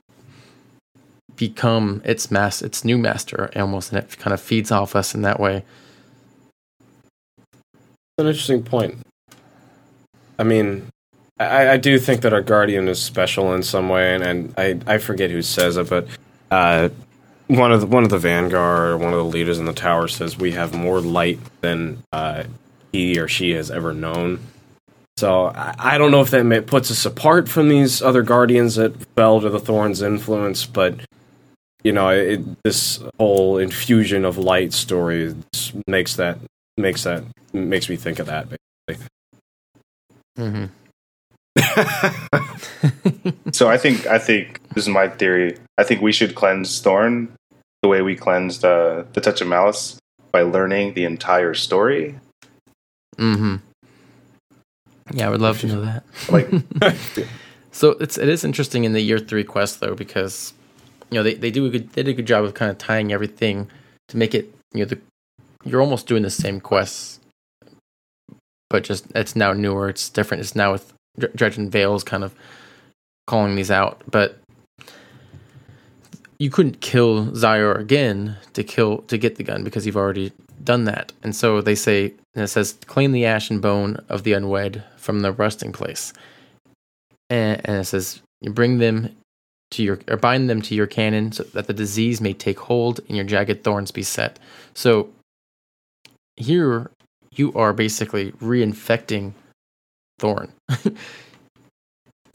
Speaker 1: become its mass, its new master almost, and it kind of feeds off us in that way.
Speaker 2: an interesting point. I mean, I, I do think that our guardian is special in some way, and, and I, I forget who says it, but uh, one of the, one of the vanguard one of the leaders in the tower says we have more light than uh, he or she has ever known. So I, I don't know if that may, puts us apart from these other guardians that fell to the thorns influence, but you know, it, this whole infusion of light story makes that makes that makes me think of that.
Speaker 1: Mm-hmm.
Speaker 3: So I think I think this is my theory. I think we should cleanse Thorn the way we cleansed uh, the Touch of Malice by learning the entire story.
Speaker 1: mm-hmm. Yeah, I would love to know that.
Speaker 3: Like
Speaker 1: So it's it is interesting in the year three quest though because you know they, they do a good they did a good job of kind of tying everything to make it you know the you're almost doing the same quests, but just it's now newer. It's different. It's now with Dr- Dredgen Vale's kind of calling these out, but you couldn't kill Xyor again to kill to get the gun because you've already done that. And so they say and it says claim the ash and bone of the unwed from the resting place and, and it says you bring them to your or bind them to your cannon so that the disease may take hold and your jagged thorns be set. So here you are basically reinfecting thorn.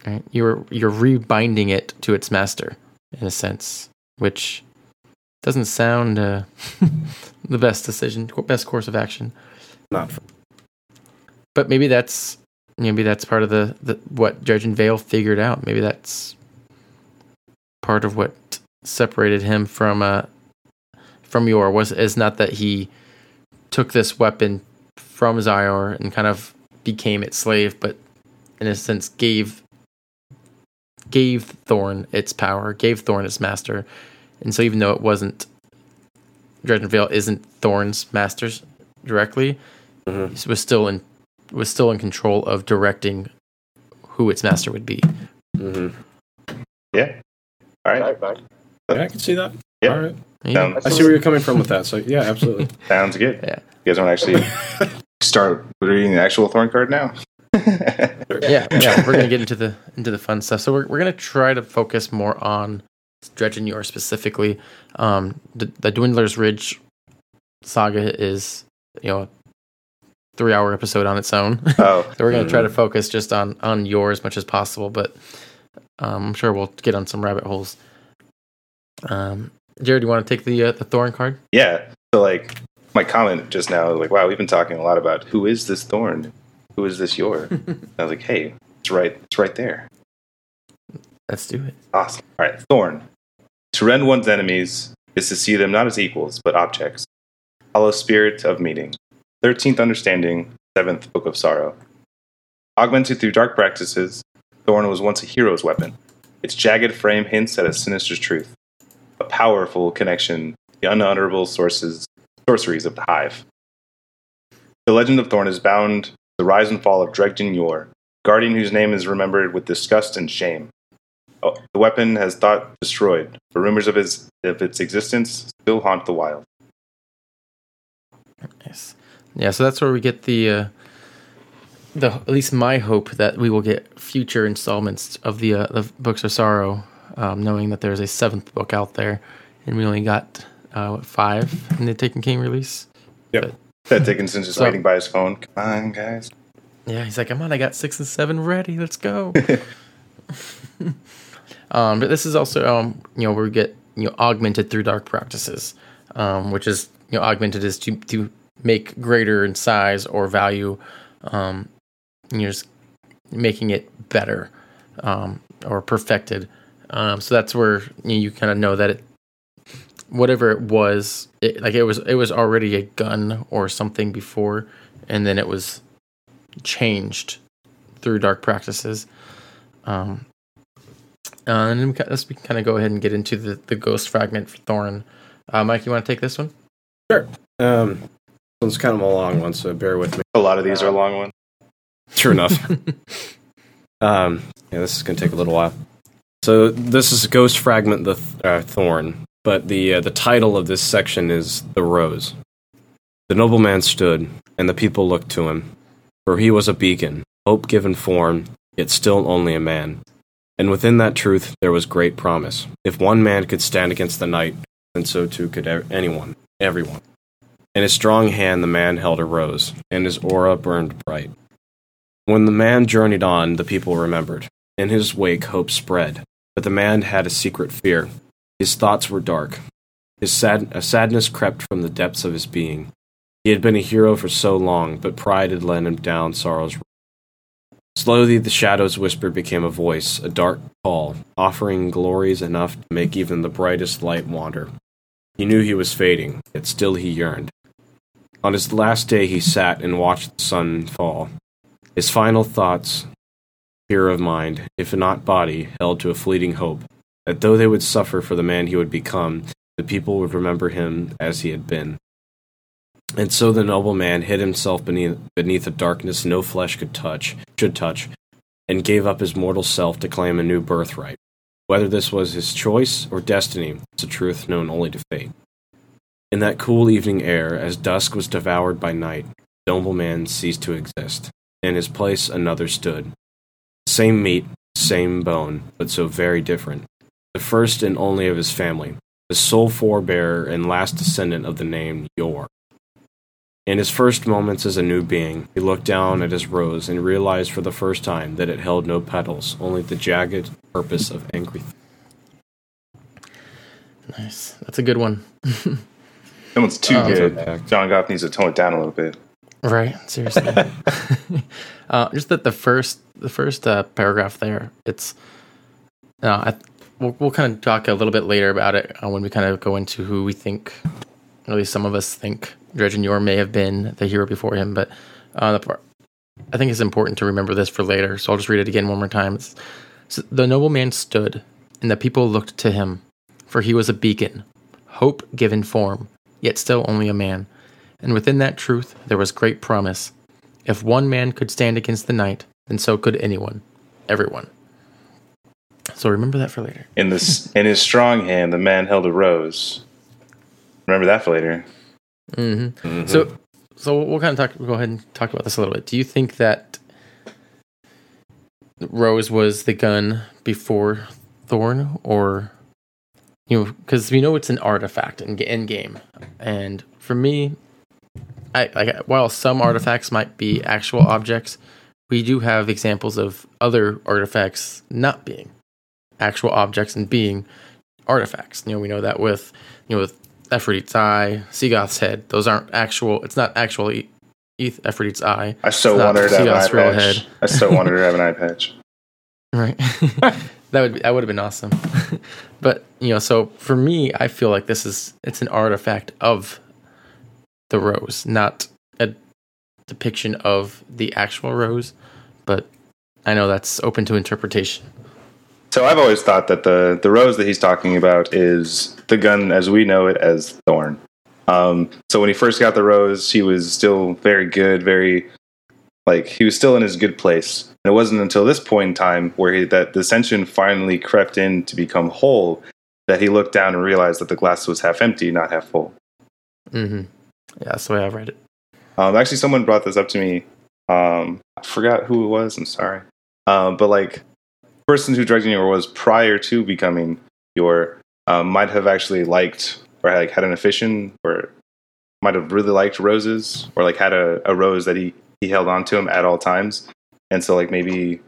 Speaker 1: Right? You're you're rebinding it to its master in a sense which doesn't sound uh, the best decision best course of action.
Speaker 2: Not for,
Speaker 1: but maybe that's maybe that's part of the, the what Dredgen Vale figured out. Maybe that's part of what separated him from uh from Yor was is not that he took this weapon from Xyor and kind of became its slave, but in a sense gave gave Thorn its power, gave Thorn its master. And so even though it wasn't Dredge Vale isn't Thorn's masters directly,
Speaker 2: Mhm.
Speaker 1: he was still in was still in control of directing who its master would be.
Speaker 2: Mhm.
Speaker 3: yeah. All right.
Speaker 2: Yeah, I can see that.
Speaker 3: Yeah.
Speaker 2: All right.
Speaker 1: Yeah.
Speaker 3: Sounds,
Speaker 2: I see where you're coming from with that. So yeah, absolutely.
Speaker 3: sounds good.
Speaker 1: Yeah.
Speaker 3: You guys want to actually start reading the actual Thorn card now?
Speaker 1: yeah, yeah, we're gonna get into the into the fun stuff. So we're we're gonna try to focus more on Dredgen Yor specifically. Um, the, the Dwindler's Ridge saga is you know three hour episode on its own.
Speaker 3: Oh,
Speaker 1: so we're gonna try to focus just on on Yor as much as possible, but um, I'm sure we'll get on some rabbit holes. Um, Jared, do you want to take the uh, the Thorn card?
Speaker 3: yeah. So like my comment just now, like, wow, we've been talking a lot about who is this Thorn? Who is this Yor? I was like, hey, it's right, it's right there.
Speaker 1: Let's do it.
Speaker 3: Awesome. All right, Thorn. To rend one's enemies is to see them not as equals, but objects. Hollow spirit of meeting. Thirteenth understanding, seventh book of sorrow. Augmented through dark practices, Thorn was once a hero's weapon. Its jagged frame hints at a sinister truth, a powerful connection the unutterable sources, sorceries of the Hive. The legend of Thorn is bound to the rise and fall of Dredgen Yor, guardian whose name is remembered with disgust and shame. Oh, the weapon has thought destroyed, but rumors of, his, of its existence still haunt the wild.
Speaker 1: Nice. Yeah, so that's where we get the uh, the at least my hope that we will get future installments of the uh, the books of sorrow, um, knowing that there's a seventh book out there, and we only got uh, what, five in the Taken King release.
Speaker 3: Yep. Ted Dickinson's just
Speaker 1: So-
Speaker 3: waiting by his phone. Come on, guys.
Speaker 1: Yeah, he's like, come on, I got six and seven ready. Let's go. um, but this is also, um, you know, where we get you know augmented through dark practices, um, which is you know augmented is to to make greater in size or value, um, and you're just making it better um, or perfected. Um, so that's where you, you kind of know that it, whatever it was, it, like it was, it was already a gun or something before, and then it was changed through dark practices. Um, uh, and then we, ca- let's kind of go ahead and get into the, the ghost fragment for Thorn. Uh, Mike, you want to take this one?
Speaker 2: Um, this one's kind of a long one, so bear with me.
Speaker 3: A lot of these are long ones.
Speaker 2: True enough. um, yeah, this is going to take a little while. So this is a Ghost Fragment the Th- uh, Thorn, but the uh, the title of this section is The Rose. The nobleman stood, and the people looked to him, for he was a beacon, hope given form, yet still only a man. And within that truth there was great promise. If one man could stand against the night, then so too could e- anyone, everyone. In his strong hand the man held a rose, and his aura burned bright. When the man journeyed on, the people remembered. In his wake, hope spread. But the man had a secret fear. His thoughts were dark. His sad- a sadness crept from the depths of his being. He had been a hero for so long, but pride had led him down sorrow's road. Slowly, the shadows whispered became a voice, a dark call, offering glories enough to make even the brightest light wander. He knew he was fading, yet still he yearned. On his last day, he sat and watched the sun fall. His final thoughts, fear of mind, if not body, held to a fleeting hope that though they would suffer for the man he would become, the people would remember him as he had been. And so the noble man hid himself beneath, beneath a darkness no flesh could touch, should touch, and gave up his mortal self to claim a new birthright. Whether this was his choice or destiny is a truth known only to fate. In that cool evening air, as dusk was devoured by night, the noble man ceased to exist. In his place another stood. Same meat, same bone, but so very different. The first and only of his family, the sole forebearer and last descendant of the name Yor. In his first moments as a new being, he looked down at his rose and realized for the first time that it held no petals, only the jagged purpose of angry.
Speaker 1: Nice. That's a good one.
Speaker 3: That one's too
Speaker 1: Oh,
Speaker 3: good. John Goff needs to tone it down a little bit.
Speaker 1: Right. Seriously. uh, just that the first the first uh, paragraph there. It's. Uh, I, we'll we'll kind of talk a little bit later about it uh, when we kind of go into who we think, at least some of us think Dredgen Yor may have been the hero before him. But uh, the part, I think it's important to remember this for later. So I'll just read it again one more time. So the nobleman stood, and the people looked to him, for he was a beacon, hope given form, yet still only a man. And within that truth there was great promise. If one man could stand against the night, then so could anyone, everyone. So remember that for later.
Speaker 3: In this, in his strong hand, the man held a rose. Remember that for later.
Speaker 1: Mm-hmm. So, so we'll kind of talk. We'll go ahead and talk about this a little bit. Do you think that Rose was the gun before Thorn, or you know, because we know it's an artifact in in game, and for me, I, like while some artifacts might be actual objects, we do have examples of other artifacts not being actual objects and being artifacts. You know, we know that with you know with Aphrodite's eye, Seagoth's head. Those aren't actual. It's not actually Eth- Aphrodite's eye.
Speaker 3: I
Speaker 1: not
Speaker 3: wanted to have an eye patch.
Speaker 1: head.
Speaker 3: I so wanted to have an eye patch.
Speaker 1: Right. that would be, that would have been awesome. but you know, so for me, I feel like this is it's an artifact of the rose, not a depiction of the actual rose. But I know that's open to interpretation.
Speaker 3: So I've always thought that the the rose that he's talking about is the gun as we know it as Thorn. Um, so when he first got the rose, he was still very good, very like he was still in his good place. And it wasn't until this point in time where he, that the ascension finally crept in to become whole that he looked down and realized that the glass was half empty, not half full.
Speaker 1: hmm Yeah, that's the way I've read it.
Speaker 3: Um, actually, someone brought this up to me. Um, I forgot who it was. I'm sorry. Um, but like, person who Dredgen Yor was prior to becoming Yor um, might have actually liked or like had an affinity or might have really liked roses or like had a, a rose that he he held on to him at all times. And so like maybe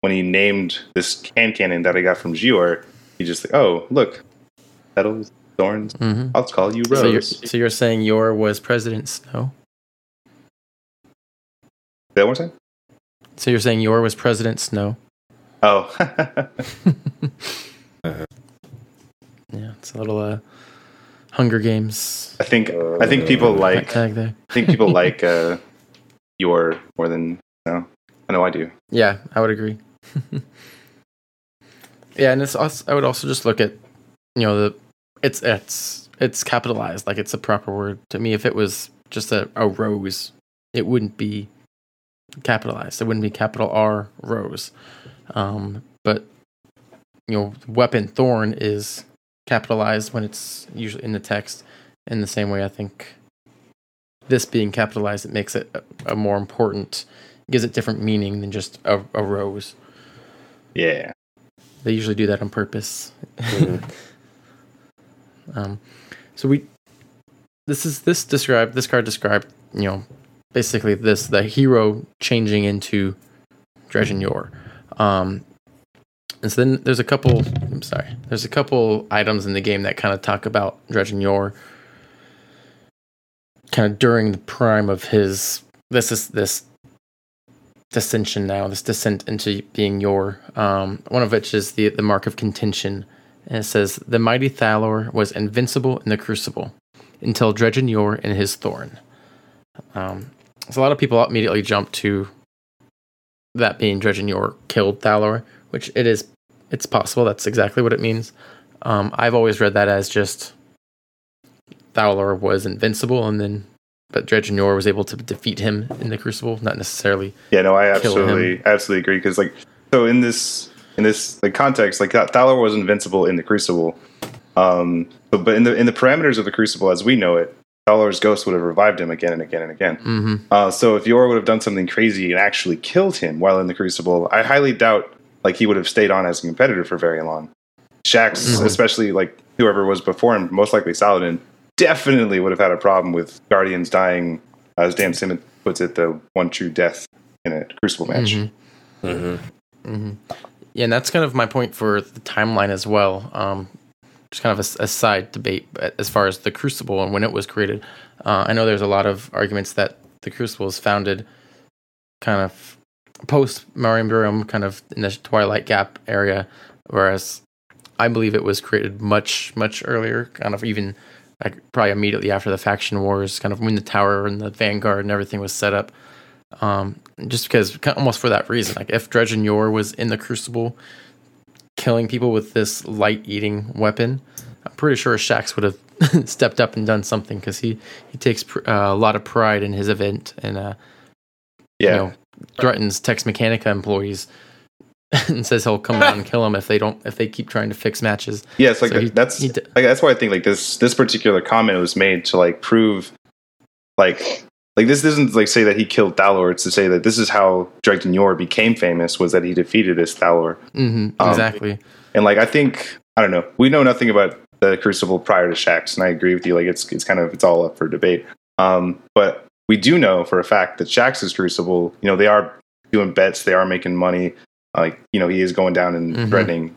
Speaker 3: when he named this can cannon that I got from Xyor, he just like, oh look, petals, thorns.
Speaker 1: hmm
Speaker 3: I'll call you
Speaker 1: So you're,
Speaker 3: Rose.
Speaker 1: so you're saying Yor was President Snow?
Speaker 3: Say that one more time.
Speaker 1: So you're saying Yor was President Snow?
Speaker 3: Oh,
Speaker 1: Yeah, it's a little uh, Hunger Games
Speaker 3: I think I think people like
Speaker 1: tag there.
Speaker 3: I think people like uh, Yor more than no. I know I do.
Speaker 1: Yeah, I would agree. yeah, and it's also, I would also just look at you know the it's it's it's capitalized like it's a proper word to me. If it was just a, a rose, it wouldn't be capitalized. It wouldn't be capital R rose. Um, but you know, weapon thorn is capitalized when it's usually in the text. In the same way, I think this being capitalized, it makes it a, a more important gives it different meaning than just a, a rose.
Speaker 3: Yeah.
Speaker 1: They usually do that on purpose. um, so we, this is this described this card described you know basically this the hero changing into Dredgen Yor. Um, and so then there's a couple. I'm sorry. There's a couple items in the game that kind of talk about Dredgen Yor. Kind of during the prime of his this is this dissension now, this descent into being Yor. Um, one of which is the the mark of contention, and it says the mighty Thalor was invincible in the crucible until Dredgen Yor and his thorn. Um, so a lot of people immediately jump to that being Dredgen Yor killed Thalor, which it is. It's possible that's exactly what it means. Um, I've always read that as just Thalor was invincible, and then but Dredgen Yor was able to defeat him in the Crucible, not necessarily
Speaker 3: Yeah, no, I absolutely absolutely agree because like so in this in this like context, like that Thalor was invincible in the Crucible. Um but, but in the in the parameters of the Crucible as we know it, Thalor's ghost would have revived him again and again and again.
Speaker 1: hmm
Speaker 3: Uh, so if Yor would have done something crazy and actually killed him while in the Crucible, I highly doubt like he would have stayed on as a competitor for very long. Shaxx,
Speaker 1: Mhm.
Speaker 3: especially like whoever was before him, most likely Saladin, definitely would have had a problem with Guardians dying, as Dan Simmons puts it, the one true death in a Crucible match.
Speaker 1: Mhm. Yeah, and that's kind of my point for the timeline as well. Um, just kind of a, a side debate as far as the Crucible and when it was created. Uh, I know there's a lot of arguments that the Crucible was founded kind of post Marimburium, kind of in the Twilight Gap area, whereas I believe it was created much, much earlier, kind of even like probably immediately after the faction wars, kind of when the tower and the vanguard and everything was set up. Um, just because, almost for that reason, like if Dredgen Yor was in the Crucible, killing people with this light-eating weapon, I'm pretty sure Shaxx would have stepped up and done something because he he takes pr- uh, a lot of pride in his event and uh,
Speaker 3: Yeah,
Speaker 1: you know threatens Tex Mechanica employees and says he'll come down and kill them if they don't if they keep trying to fix matches.
Speaker 3: yeah. It's like
Speaker 1: So he-
Speaker 3: that's
Speaker 1: he d-
Speaker 3: like that's why I think like this this particular comment was made to like prove like like this doesn't like say that he killed Thalor. It's to say that this is how Dredgen Yor became famous was that he defeated this Thalor.
Speaker 1: hmm
Speaker 3: Um,
Speaker 1: exactly.
Speaker 3: And like I think I don't know. We know nothing about the Crucible prior to Shaxx, and I agree with you. Like it's it's kind of it's all up for debate. Um, but we do know for a fact that Shaxx's Crucible, you know, they are doing bets, they are making money. Like, you know, he is going down and
Speaker 1: Mhm.
Speaker 3: threatening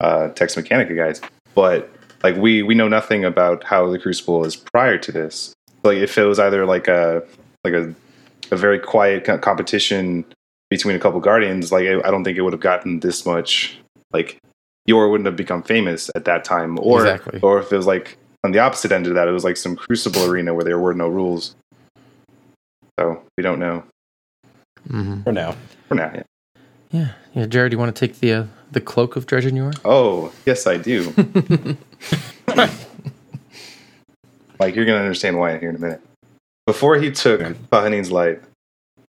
Speaker 3: uh, Tex Mechanica guys. But like, we we know nothing about how the Crucible is prior to this. Like, if it was either like a like a a very quiet competition between a couple guardians, like I I don't think it would have gotten this much. Like, Yor wouldn't have become famous at that time, or
Speaker 1: Exactly.
Speaker 3: or if it was like on the opposite end of that, it was like some Crucible arena where there were no rules. So we don't know
Speaker 1: Mm-hmm.
Speaker 2: For now.
Speaker 3: for now. Yeah.
Speaker 1: Yeah, yeah. Jared, do you want to take the uh, the cloak of Dredgen Yor?
Speaker 3: Oh, yes, I do. like you're gonna understand why here in a minute. Before he took
Speaker 2: Okay.
Speaker 3: Pahanin's light,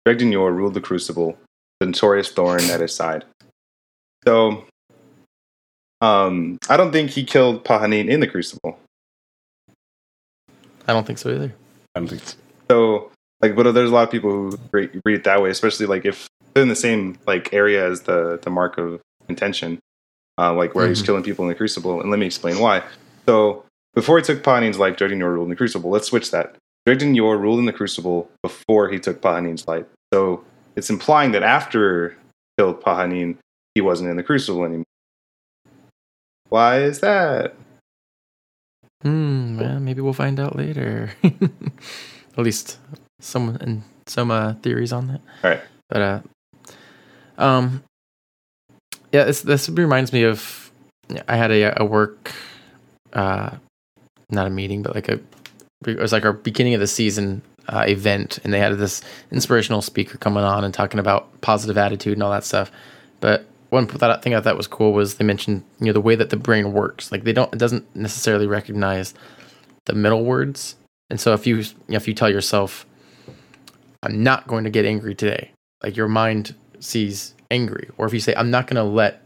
Speaker 3: Dredgen Yor ruled the Crucible, the notorious thorn at his side. So, um, I don't think he killed Pahanin in the Crucible.
Speaker 1: I don't think so either.
Speaker 2: I don't think so.
Speaker 3: So, like, but there's a lot of people who read, read it that way, especially like if they're in the same like area as the the mark of intention, uh, like where he's
Speaker 1: Mhm.
Speaker 3: killing people in the Crucible. And let me explain why. So, before he took Pahanin's life, Dredgen Yor ruled in the Crucible. Let's switch that. Dredgen Yor ruled in the Crucible before he took Pahanin's life. So it's implying that after he killed Pahanin, he wasn't in the Crucible anymore. Why is that?
Speaker 1: Hmm. Well, maybe we'll find out later. At least some and some uh, theories on that.
Speaker 3: All right.
Speaker 1: But uh, um, yeah, this this reminds me of I had a a work, uh, not a meeting, but like a it was like our beginning of the season uh, event, and they had this inspirational speaker coming on and talking about positive attitude and all that stuff. But one thing I thought was cool was they mentioned you know the way that the brain works. Like they don't it doesn't necessarily recognize the middle words, and so if you if you tell yourself, "I'm not going to get angry today," like your mind sees angry, or if you say, "I'm not going to let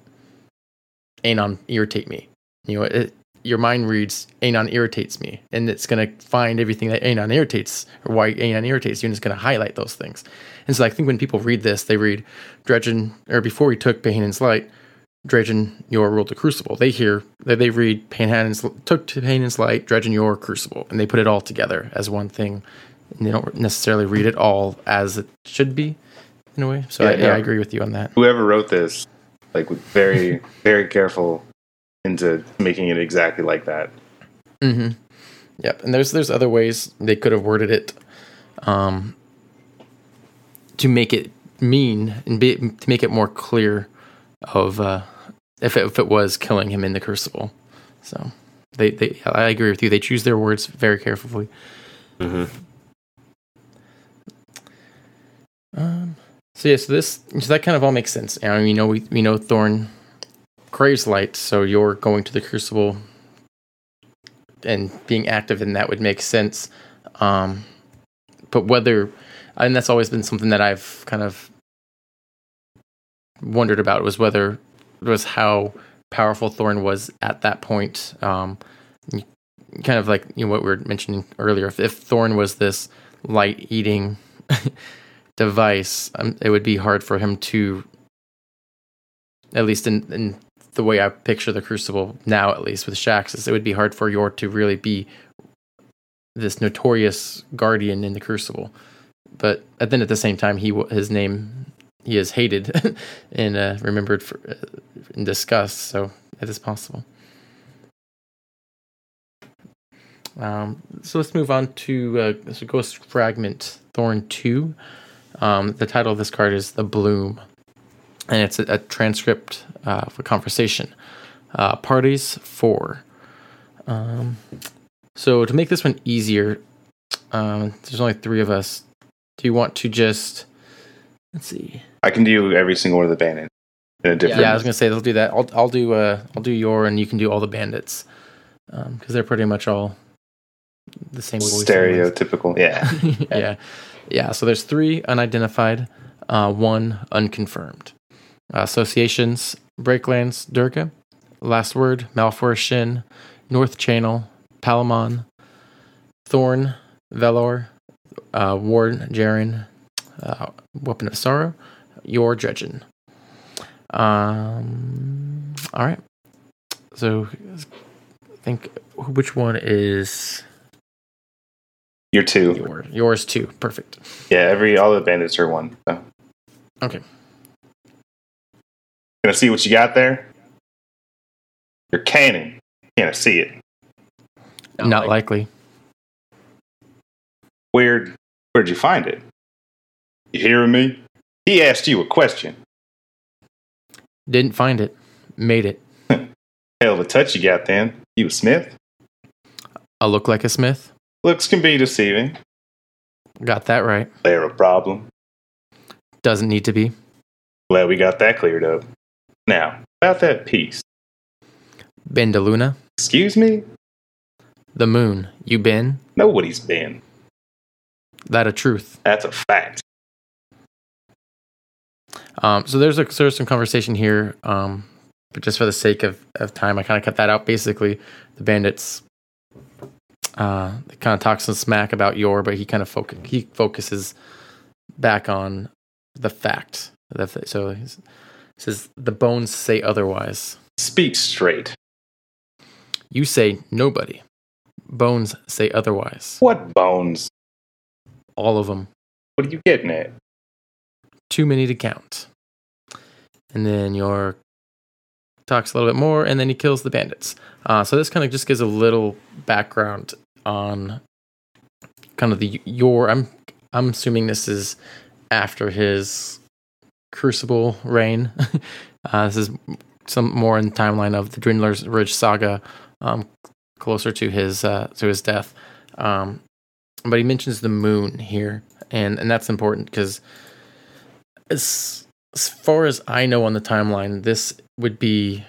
Speaker 1: Anon irritate me," you know it, your mind reads Anon irritates me, and it's going to find everything that Anon irritates or why Anon irritates you, and it's going to highlight those things. And so I think when people read this, they read Dredgen, or before he took Pahan's light, Dredgen Yor ruled the Crucible. They hear that they read Pahan's took Pahan's light, Dredgen Yor Crucible, and they put it all together as one thing. And they don't necessarily read it all as it should be, in a way. So
Speaker 3: Yeah,
Speaker 1: I, yeah,
Speaker 3: no.
Speaker 1: I agree with you on that.
Speaker 3: Whoever wrote this, like, was very, very careful into making it exactly like that.
Speaker 1: Mm-hmm. Yep. And there's there's other ways they could have worded it, um, to make it mean and be to make it more clear of uh, if it, if it was killing him in the crucible. So they they I agree with you. They choose their words very carefully.
Speaker 2: Mhm.
Speaker 1: Um. So yeah. So this so that kind of all makes sense. I mean, you know we we know Thorn craves light, so you're going to the crucible and being active in that would make sense. Um, but whether, and that's always been something that I've kind of wondered about was whether was how powerful Thorn was at that point. Um, kind of like you know what we were mentioning earlier. If, if Thorn was this light eating device, um, it would be hard for him to, at least in, in the way I picture the Crucible now, at least with Shaxx, is it would be hard for Yor to really be this notorious guardian in the Crucible. But then at the same time, he his name he is hated and uh, remembered for, uh, and discussed. So it is possible. Um, so let's move on to uh, Ghost Fragment Thorn Two. Um, the title of this card is The Bloom and it's a, a transcript uh, of a conversation. Uh, parties four. Um, so to make this one easier, um, there's only three of us. Do you want to just let's see?
Speaker 3: I can do every single one of the bandits in a different.
Speaker 1: Yeah, I was gonna say they'll do that. I'll I'll do uh I'll do Yor and you can do all the bandits because they're pretty much all the same.
Speaker 3: stereotypical. Yeah.
Speaker 1: yeah, yeah. So there's three unidentified, uh, one unconfirmed. Associations: Breaklands, Durga. Last word: Malphur Shin, North Channel, Palamon, Thorn, Velor, uh, Ward, Jaren, uh, Weapon of Sorrow, Yor Dredgen. Um. All right. So, I think which one is
Speaker 3: You're two.
Speaker 1: Your, yours too. Perfect.
Speaker 3: Yeah, every all the bandits are one. So.
Speaker 1: Okay.
Speaker 3: Gonna see what you got there? Your cannon. Can't see it.
Speaker 1: Not likely.
Speaker 3: Where'd where'd you find it? You hearing me? He asked you a question.
Speaker 1: Didn't find it. Made it.
Speaker 3: Hell of a touch you got then. You a smith?
Speaker 1: I look like a smith.
Speaker 3: Looks can be deceiving.
Speaker 1: Got that right.
Speaker 3: There a problem.
Speaker 1: Doesn't need to be.
Speaker 3: Glad we got that cleared up. Now, about that piece.
Speaker 1: Been to Luna.
Speaker 3: Excuse me?
Speaker 1: The moon. You been?
Speaker 3: Nobody's been.
Speaker 1: That a truth.
Speaker 3: That's a fact.
Speaker 1: Um, so there's a there's some conversation here, um, but just for the sake of, of time, I kind of cut that out. Basically, the bandits uh, kind of talks some smack about Yor, but he kind of focus he focuses back on the fact that so says the bones say otherwise.
Speaker 3: Speak straight.
Speaker 1: You say nobody. Bones say otherwise.
Speaker 3: What bones?
Speaker 1: All of them.
Speaker 3: What are you getting at?
Speaker 1: Too many to count. And then Yor talks a little bit more, and then he kills the bandits. Uh, so this kind of just gives a little background on kind of the Yor. I'm I'm assuming this is after his Crucible reign. uh, this is some more in the timeline of the Drindler's Ridge saga, um, closer to his uh, to his death. Um, but he mentions the moon here, and and that's important because as as far as I know on the timeline, this would be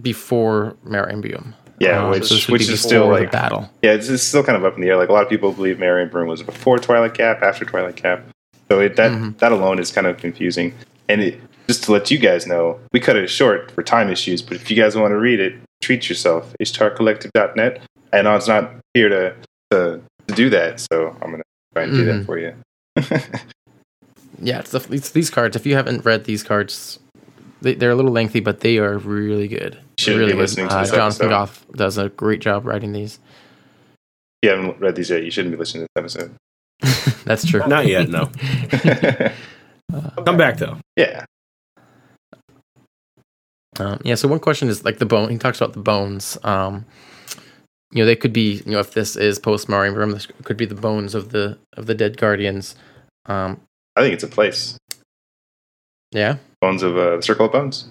Speaker 1: before Marienboom.
Speaker 3: Yeah,
Speaker 1: Um,
Speaker 3: which
Speaker 1: so
Speaker 3: which is still like
Speaker 1: battle.
Speaker 3: yeah, it's, it's still kind of up in the air. Like a lot of people believe Marienboom was before Twilight Gap, after Twilight Gap. So it, that
Speaker 1: Mhm.
Speaker 3: that alone is kind of confusing. And it, just to let you guys know, we cut it short for time issues. But if you guys want to read it, treat yourself. HTRcollective.net. And it's not here to, to to do that, so I'm gonna try and do that
Speaker 1: Mhm.
Speaker 3: for you.
Speaker 1: Yeah, it's, the, it's these cards. If you haven't read these cards, they, they're a little lengthy, but they are really good.
Speaker 3: Should
Speaker 1: really
Speaker 3: be
Speaker 1: good.
Speaker 3: listening to
Speaker 1: Uh,
Speaker 3: this
Speaker 1: Jonathan
Speaker 3: episode.
Speaker 1: Goff does a great job writing these.
Speaker 3: If you haven't read these yet, you shouldn't be listening to this episode.
Speaker 1: That's true.
Speaker 2: Not yet, no. Come back though.
Speaker 3: yeah.
Speaker 1: Um, yeah. So one question is like the bone. He talks about the bones. Um, you know, they could be. You know, if this is post Marienboom, this could be the bones of the of the dead guardians. Um,
Speaker 3: I think it's a place.
Speaker 1: yeah,
Speaker 3: Bones of uh, the Circle of Bones.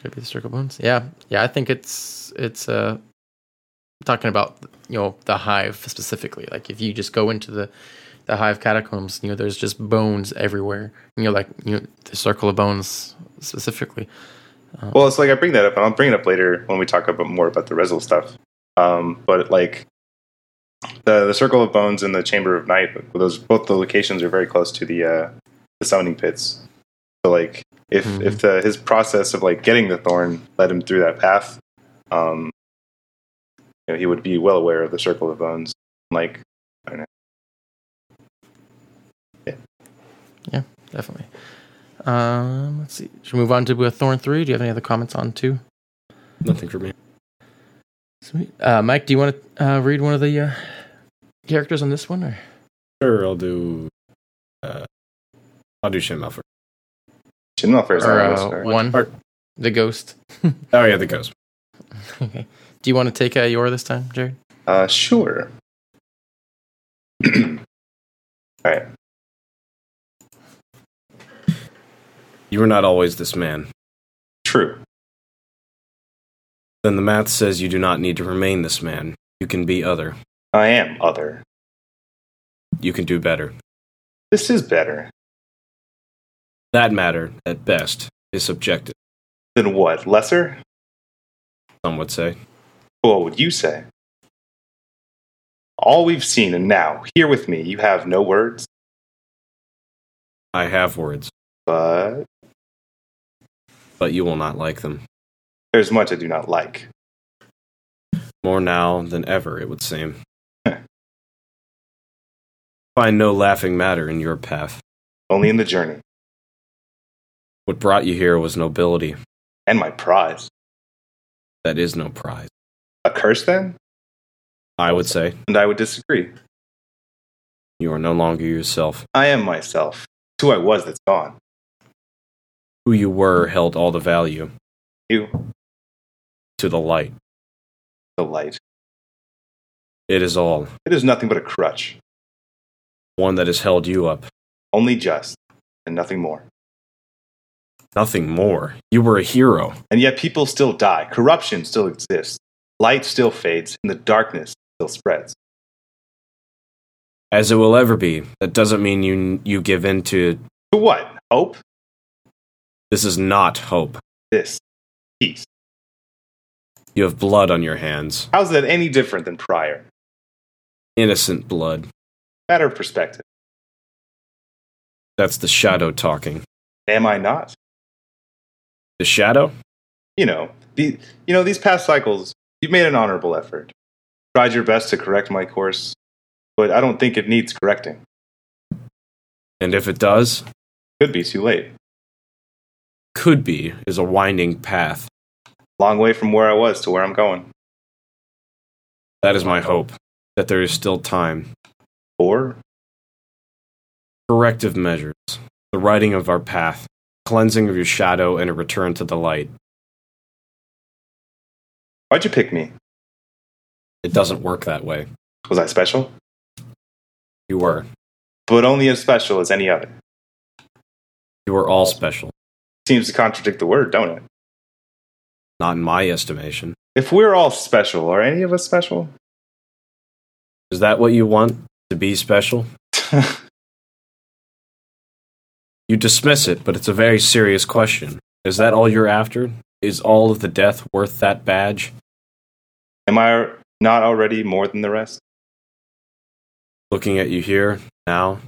Speaker 1: could be the circle of bones. Yeah, yeah. I think it's it's uh talking about you know the hive specifically. Like if you just go into the the hive catacombs, you know, there's just bones everywhere. You know, like you know, the circle of bones specifically.
Speaker 3: Well, it's like I bring that up, and I'll bring it up later when we talk about more about the Resil stuff. Um, but like the the Circle of Bones and the Chamber of Night, those both the locations are very close to the uh, the summoning pits. So like if
Speaker 1: Mhm.
Speaker 3: if the his process of like getting the thorn led him through that path, um, you know, he would be well aware of the Circle of Bones. Like
Speaker 1: Definitely. Um, let's see. Should we move on to uh, Thorn three? Do you have any other comments on two?
Speaker 2: Nothing for me.
Speaker 1: Sweet. Uh, Mike, do you want to uh, read one of the uh, characters on this one? Or
Speaker 2: Sure, I'll do. Uh, I'll do Shinmouth first.
Speaker 3: Shinmouth first.
Speaker 1: or
Speaker 3: on
Speaker 1: uh,
Speaker 3: or-
Speaker 1: one,
Speaker 2: Or-
Speaker 1: the ghost.
Speaker 2: Oh yeah, the ghost.
Speaker 1: okay. Do you want to take uh, Yor this time, Jared?
Speaker 3: Uh, sure. All right.
Speaker 2: You were not always this man.
Speaker 3: True.
Speaker 2: Then the math says you do not need to remain this man. You can be other.
Speaker 3: I am other.
Speaker 2: You can do better.
Speaker 3: This is better.
Speaker 2: That matter, at best, is subjective.
Speaker 3: Than what? Lesser?
Speaker 2: Some would say.
Speaker 3: What would you say? All we've seen and now, here with me, you have no words,
Speaker 2: I have words,
Speaker 3: but
Speaker 2: but you will not like them.
Speaker 3: there's much I do not like.
Speaker 2: More now than ever, it would seem. Find no laughing matter in your path.
Speaker 3: Only in the journey.
Speaker 2: What brought you here was nobility.
Speaker 3: And my prize.
Speaker 2: That is no prize.
Speaker 3: A curse then?
Speaker 2: I would say.
Speaker 3: And I would disagree.
Speaker 2: You are no longer yourself.
Speaker 3: I am myself. It's who I was that's gone.
Speaker 2: Who you were held all the value
Speaker 3: You,
Speaker 2: to the light.
Speaker 3: the light.
Speaker 2: It is all.
Speaker 3: It is nothing but a crutch.
Speaker 2: One that has held you up.
Speaker 3: Only just, and nothing more.
Speaker 2: Nothing more. You were a hero.
Speaker 3: And yet people still die. Corruption still exists. Light still fades, and the darkness still spreads.
Speaker 2: As it will ever be. That doesn't mean you you give in to
Speaker 3: To what? Hope?
Speaker 2: this is not hope.
Speaker 3: This. Peace.
Speaker 2: You have blood on your hands.
Speaker 3: How's that any different than prior?
Speaker 2: Innocent blood.
Speaker 3: Matter of perspective.
Speaker 2: That's the shadow talking.
Speaker 3: Am I not?
Speaker 2: The shadow?
Speaker 3: You know, the, you know, these past cycles, you've made an honorable effort. Tried your best to correct my course, but I don't think it needs correcting.
Speaker 2: And if it does,
Speaker 3: Could be too late.
Speaker 2: could be is a winding path.
Speaker 3: Long way from where I was to where I'm going.
Speaker 2: That is my hope. That there is still time.
Speaker 3: Or
Speaker 2: Corrective measures. The writing of our path. Cleansing of your shadow and a return to the light.
Speaker 3: Why'd you pick me?
Speaker 2: It doesn't work that way.
Speaker 3: Was I special?
Speaker 2: You were.
Speaker 3: But only as special as any other.
Speaker 2: You were all special.
Speaker 3: Seems to contradict the word, don't it?
Speaker 2: Not in my estimation.
Speaker 3: If we're all special, are any of us special?
Speaker 2: Is that what you want? To be special? You dismiss it, but it's a very serious question. Is that all you're after? Is all of the death worth that badge?
Speaker 3: Am I not already more than the rest?
Speaker 2: Looking at you here, now,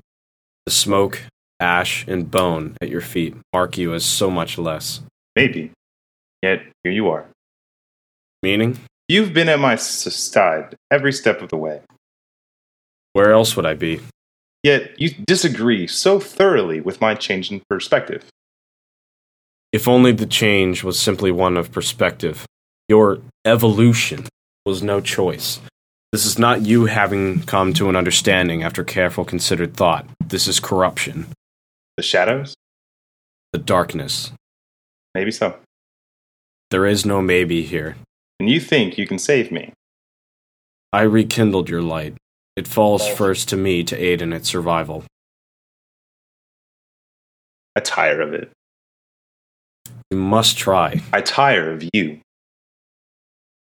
Speaker 2: the smoke, ash, and bone at your feet mark you as so much less.
Speaker 3: Maybe. Yet, here you are.
Speaker 2: Meaning?
Speaker 3: You've been at my side every step of the way.
Speaker 2: Where else would I be?
Speaker 3: Yet, you disagree so thoroughly with my change in perspective.
Speaker 2: If only the change was simply one of perspective. Your evolution was no choice. This is not you having come to an understanding after careful considered thought. This is corruption,
Speaker 3: The shadows?
Speaker 2: the darkness.
Speaker 3: Maybe so.
Speaker 2: There is no maybe here.
Speaker 3: And you think you can save me.
Speaker 2: I rekindled your light. It falls first to me to aid in its survival.
Speaker 3: I tire of it.
Speaker 2: You must try.
Speaker 3: I tire of you.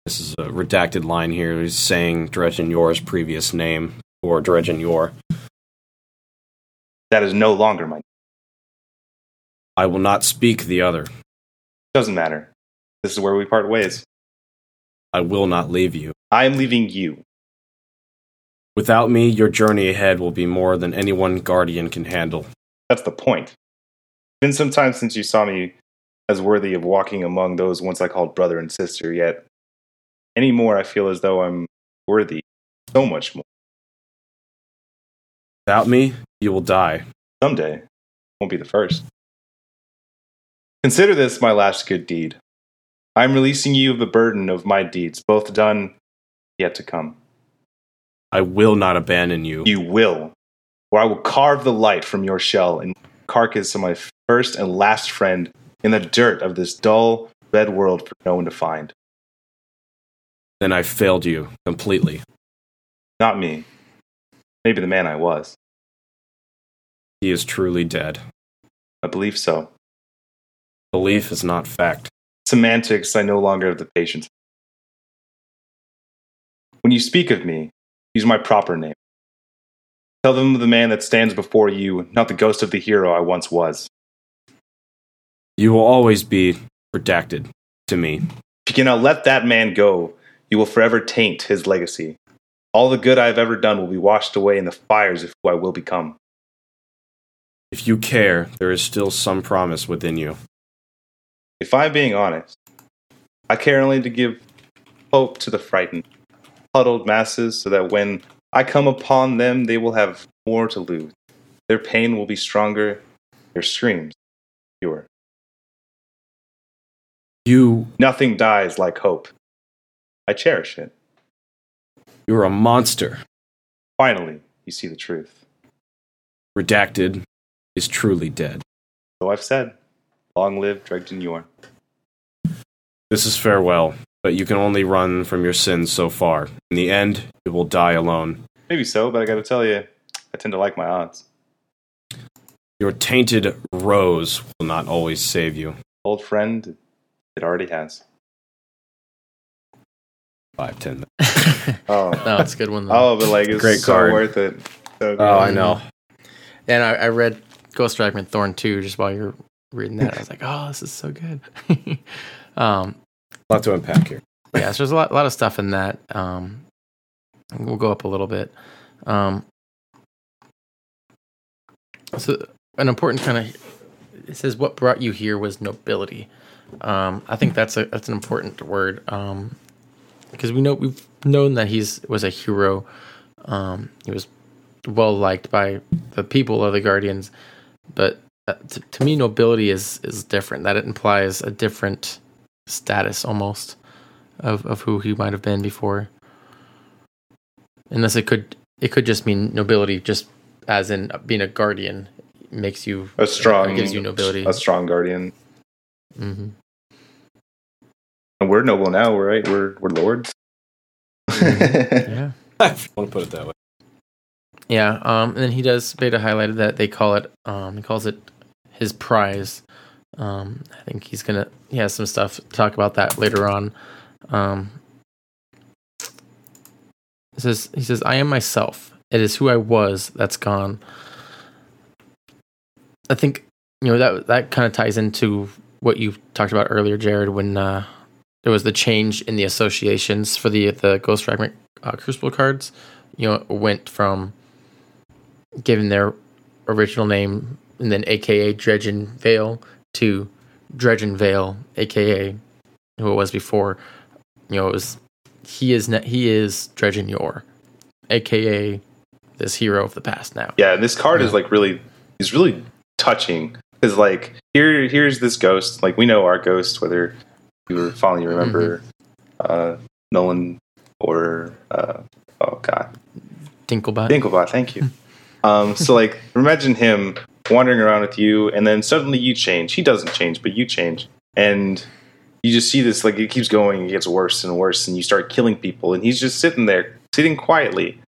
Speaker 2: This is a redacted line here. He's saying Dredgen Yor's previous name, or Dredgen Yor.
Speaker 3: That is no longer my. Name.
Speaker 2: I will not speak the other.
Speaker 3: Doesn't matter. This is where we part ways.
Speaker 2: I will not leave you.
Speaker 3: I am leaving you.
Speaker 2: Without me, your journey ahead will be more than any one guardian can handle.
Speaker 3: That's the point. It's been some time since you saw me as worthy of walking among those once I called brother and sister, yet anymore I feel as though I'm worthy so much more.
Speaker 2: Without me, you will die.
Speaker 3: Someday, won't be the first. Consider this my last good deed. I am releasing you of the burden of my deeds, both done yet to come.
Speaker 2: I will not abandon you.
Speaker 3: You will, or I will carve the light from your shell and carcass of my first and last friend in the dirt of this dull red world for no one to find.
Speaker 2: Then I failed you completely.
Speaker 3: Not me. Maybe the man I was.
Speaker 2: He is truly dead.
Speaker 3: I believe so.
Speaker 2: Belief is not fact.
Speaker 3: Semantics I no longer have the patience. When you speak of me, use my proper name. Tell them of the man that stands before you, not the ghost of the hero I once was.
Speaker 2: You will always be redacted to me.
Speaker 3: If you cannot let that man go, you will forever taint his legacy. All the good I have ever done will be washed away in the fires of who I will become.
Speaker 2: If you care, there is still some promise within you.
Speaker 3: If I'm being honest, I care only to give hope to the frightened, huddled masses so that when I come upon them, they will have more to lose. Their pain will be stronger, their screams fewer.
Speaker 2: You
Speaker 3: Nothing dies like hope. I cherish it.
Speaker 2: You're a monster.
Speaker 3: Finally, you see the truth.
Speaker 2: Redacted is truly dead.
Speaker 3: So I've said, long live Dredgen Yor.
Speaker 2: This is farewell, but you can only run from your sins so far. In the end, you will die alone.
Speaker 3: Maybe so, but I gotta tell you, I tend to like my odds.
Speaker 2: Your tainted rose will not always save you.
Speaker 3: Old friend, it already has.
Speaker 2: Five, ten.
Speaker 3: Oh,
Speaker 1: no, it's a good one. Though.
Speaker 3: oh, but like it's
Speaker 2: Great
Speaker 3: so
Speaker 2: card.
Speaker 3: worth it. So good.
Speaker 2: Oh, I know.
Speaker 1: And I, I read Ghost Dragon Thorn 2 just while you're reading that. I was like, oh, this is so good. um,
Speaker 2: A lot to unpack here.
Speaker 1: yeah, so there's a lot, a lot of stuff in that. Um, we'll go up a little bit. Um, so, an important kind of it says what brought you here was nobility. Um, I think that's a that's an important word um, because we know we've known that he's was a hero. Um, he was well liked by the people of the Guardians, but uh, to, to me, nobility is is different. That it implies a different status almost of of who he might have been before. Unless it could it could just mean nobility, just as in being a guardian makes you
Speaker 3: a strong,
Speaker 1: gives you nobility.
Speaker 3: a strong guardian.
Speaker 1: hmm
Speaker 3: And we're noble now, right? We're we're lords.
Speaker 1: Yeah.
Speaker 2: I want to put it that way.
Speaker 1: Yeah, um, and then he does. Beta highlighted that they call it. Um, he calls it his prize. Um, I think he's gonna. He has some stuff to talk about that later on. Um, he says he says I am myself. It is who I was that's gone. I think you know that that kind of ties into what you talked about earlier, Jared, when uh, there was the change in the associations for the the Ghost Fragment uh, Crucible cards. You know, went from giving their original name and then AKA Dredgen Vale to Dredgen Vale, AKA who it was before. You know, it was he is ne- he is Dredgen Yor, AKA this hero of the past now.
Speaker 3: Yeah, and this card is like really is really touching because like here here's this ghost. Like we know our ghost, whether you were finally remember uh, Nolan or uh, oh god
Speaker 1: Dinklebot.
Speaker 3: Dinklebot. Thank you. um, so like imagine him wandering around with you, and then suddenly you change. He doesn't change, but you change, and you just see this like it keeps going. It gets worse and worse, and you start killing people, and he's just sitting there, sitting quietly,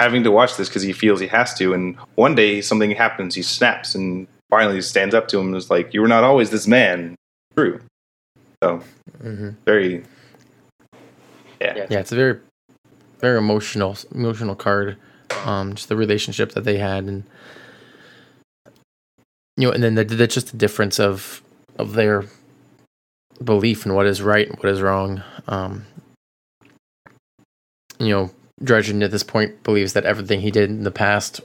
Speaker 3: having to watch this because he feels he has to. And one day something happens, he snaps, and finally stands up to him and is like, "You were not always this man." True. So
Speaker 1: hmm
Speaker 3: very. Yeah.
Speaker 1: Yeah, it's a very, very emotional, emotional card. Um, just the relationship that they had, and you know, and then the, the just the difference of of their belief in what is right and what is wrong. Um, you know, Dredgen at this point believes that everything he did in the past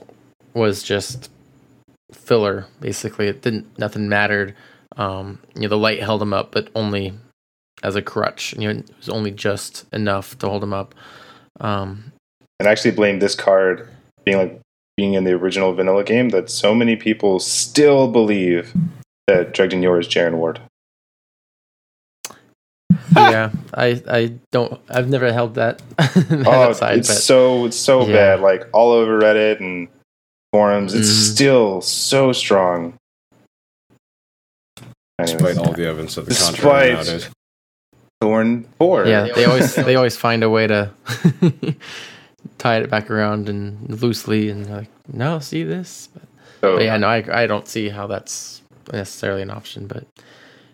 Speaker 1: was just filler. Basically, it didn't nothing mattered. Um, you know, the light held him up, but only as a crutch. You know, it was only just enough to hold him up. Um,
Speaker 3: and I actually blame this card being like being in the original vanilla game that so many people still believe that Dredgen Yor is Jaren Ward.
Speaker 1: yeah, I I don't. I've never held that, that
Speaker 3: Oh,
Speaker 1: side,
Speaker 3: it's
Speaker 1: but
Speaker 3: so it's so
Speaker 1: Yeah.
Speaker 3: bad. Like all over Reddit and forums, it's
Speaker 1: Mhm.
Speaker 3: still so strong. Anyways,
Speaker 2: Despite all the evidence of the
Speaker 3: Despite-
Speaker 2: contrary nowadays.
Speaker 3: Thorn Four.
Speaker 1: yeah, they always they always find a way to tie it back around and loosely, and they're like, no, see this. But,
Speaker 3: So,
Speaker 1: but yeah, no, I I don't see how that's necessarily an option, but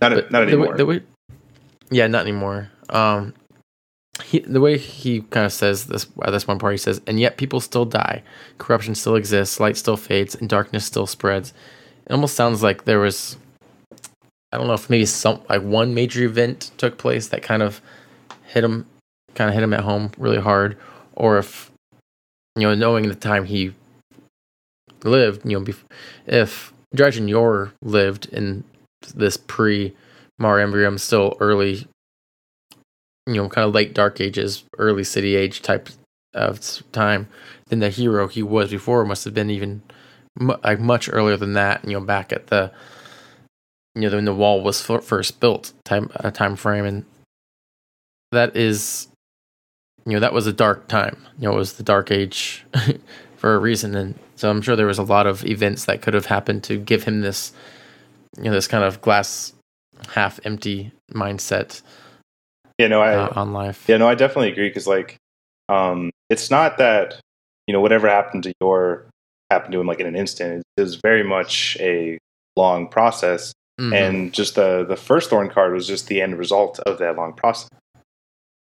Speaker 3: not
Speaker 1: but
Speaker 3: not
Speaker 1: the way-
Speaker 3: anymore.
Speaker 1: The way, yeah, not anymore. Um, he, the way he kind of says this at this one part, he says, "And yet people still die. Corruption still exists. Light still fades, and darkness still spreads." It almost sounds like there was, I don't know if maybe some like one major event took place that kind of hit him, kind of hit him at home really hard, or if you know, knowing the time he lived, you know, if Dredgen Yor lived in this pre Mar Embrium, still early, you know, kind of late Dark Ages, early City Age type of time, then the hero he was before must have been even like much earlier than that. You know, back at the you know when the wall was f- first built time uh, time frame, and that is you know that was a dark time. You know, it was the dark age for a reason, and so I'm sure there was a lot of events that could have happened to give him this, you know, this kind of glass half empty mindset
Speaker 3: Yeah, no, I
Speaker 1: uh, on life.
Speaker 3: Yeah, no, I definitely agree because like, um, it's not that you know whatever happened to Yor happened to him like in an instant. It is very much a long process,
Speaker 1: Mhm.
Speaker 3: and just the the first thorn card was just the end result of that long process.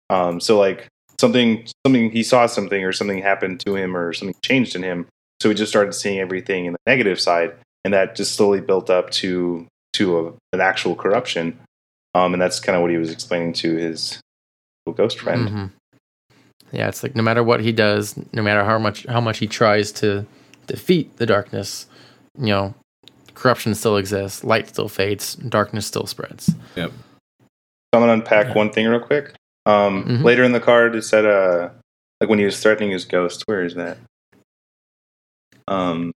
Speaker 3: Um, so like something something he saw something or something happened to him or something changed in him, so he just started seeing everything in the negative side, and that just slowly built up to to a, an actual corruption. Um, and that's kind of what he was explaining to his ghost friend.
Speaker 1: Mhm. Yeah, it's like no matter what he does, no matter how much how much he tries to defeat the darkness, you know, corruption still exists, light still fades, darkness still spreads.
Speaker 2: Yep.
Speaker 3: So I'm gonna unpack
Speaker 1: Yeah.
Speaker 3: one thing real quick. Um,
Speaker 1: Mhm.
Speaker 3: Later in the card, it said, uh, like when he was threatening his ghost. Where is that? Um,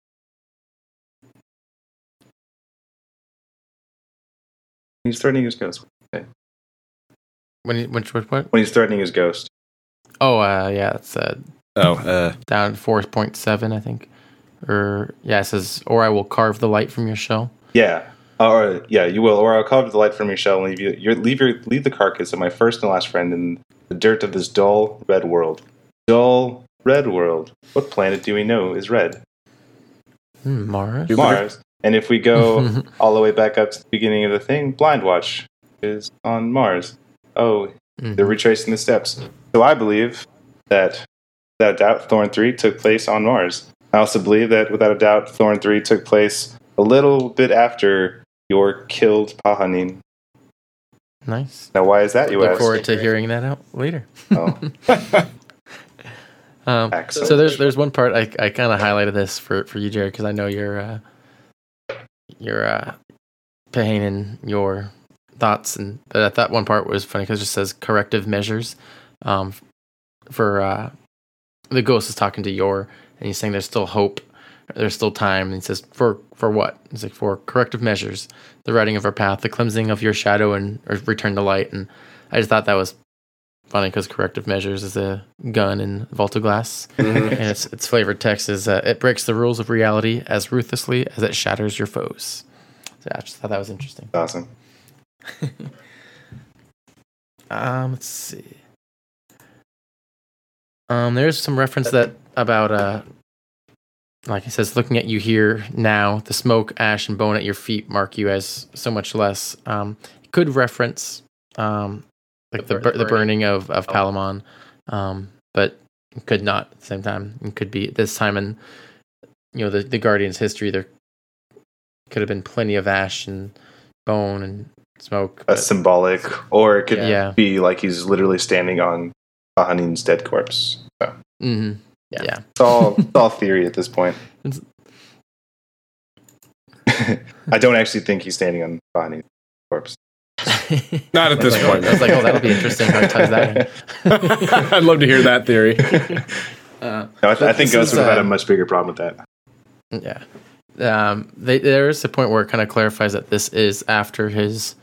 Speaker 3: he's threatening his ghost.
Speaker 1: When he, which what what?
Speaker 3: When he's threatening his ghost.
Speaker 1: Oh, uh, yeah, it's uh,
Speaker 2: Oh, uh,
Speaker 1: down four point seven, I think. Or yeah, it says, "Or I will carve the light from your shell."
Speaker 3: Yeah. Or yeah, you will. Or I'll carve the light from your shell and leave you. Your, leave your leave the carcass of my first and last friend in the dirt of this dull red world. Dull red world. What planet do we know is red?
Speaker 1: Hmm, Mars.
Speaker 3: Mars. And if we go all the way back up to the beginning of the thing, Blind Watch is on Mars. Oh,
Speaker 1: Mhm.
Speaker 3: they're retracing the steps. So I believe that, without a doubt, Thorn 3 took place on Mars. I also believe that, without a doubt, Thorn 3 took place a little bit after Yor killed Pahanin.
Speaker 1: Nice.
Speaker 3: Now, why is that, you
Speaker 1: Look
Speaker 3: ask?
Speaker 1: forward to hearing that out later.
Speaker 3: Oh,
Speaker 1: Um,
Speaker 3: excellent.
Speaker 1: so there's there's one part I, I kind of highlighted this for for you, Jared, because I know you're uh, you're uh, your thoughts, and but that one part was funny because it just says corrective measures. Um, for uh, the ghost is talking to Yor, and he's saying there's still hope, there's still time, and he says for for what? He's like for corrective measures, the writing of our path, the cleansing of your shadow, and or return to light. And I just thought that was funny because corrective measures is a gun in Vault of Glass, and its its flavored text is uh, it breaks the rules of reality as ruthlessly as it shatters your foes. So I just thought that was interesting.
Speaker 3: awesome.
Speaker 1: Um, let's see. Um, there's some reference that about uh, like he says, looking at you here now, the smoke, ash, and bone at your feet mark you as so much less. Um, it could reference um, like the
Speaker 4: The
Speaker 1: the,
Speaker 4: bur-
Speaker 1: the
Speaker 4: burning.
Speaker 1: burning of of
Speaker 4: Oh.
Speaker 1: Palamon, um, but could not at the same time. It could be this time in you know the the Guardians' history. There could have been plenty of ash and bone and smoke.
Speaker 3: A
Speaker 1: but-
Speaker 3: symbolic, or it could
Speaker 1: Yeah.
Speaker 3: be like he's literally standing on Pahanin's dead corpse. So
Speaker 1: Mhm.
Speaker 4: Yeah.
Speaker 1: yeah.
Speaker 3: it's all it's all theory at this point.
Speaker 1: It's-
Speaker 3: I don't actually think he's standing on Pahanin's corpse.
Speaker 2: not at this
Speaker 1: Like,
Speaker 2: point.
Speaker 1: I was like, oh, that'll be interesting. How he ties that in.
Speaker 2: I'd love to hear that theory.
Speaker 1: Uh,
Speaker 3: No, I, th- I think
Speaker 1: This
Speaker 3: Ghost
Speaker 1: is,
Speaker 3: would have had
Speaker 1: uh,
Speaker 3: a much bigger problem with that.
Speaker 1: yeah. Um, they, there is a point where it kind of clarifies that this is after his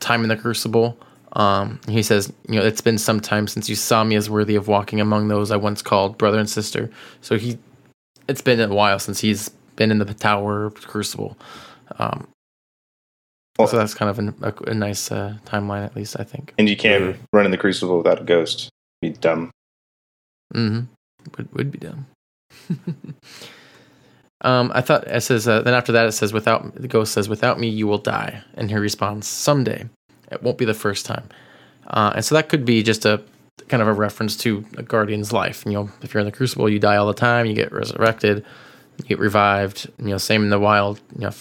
Speaker 1: time in the Crucible. Um, he says, you know, it's been some time since you saw me as worthy of walking among those I once called brother and sister. So he, it's been a while since he's been in the Tower Crucible. Um,
Speaker 3: Well-
Speaker 1: so that's kind of an, a, a nice uh, timeline, at least I think.
Speaker 3: And you can't run in the Crucible without a ghost. Be dumb.
Speaker 1: Mm-hmm. Would would be dumb. um, I thought it says. Uh, then after that, it says, "Without the ghost says, without me, you will die." And he responds, "Someday, it won't be the first time." Uh, and so that could be just a kind of a reference to a guardian's life. You know, if you're in the crucible, you die all the time. You get resurrected, you get revived. You know, same in the wild. You know,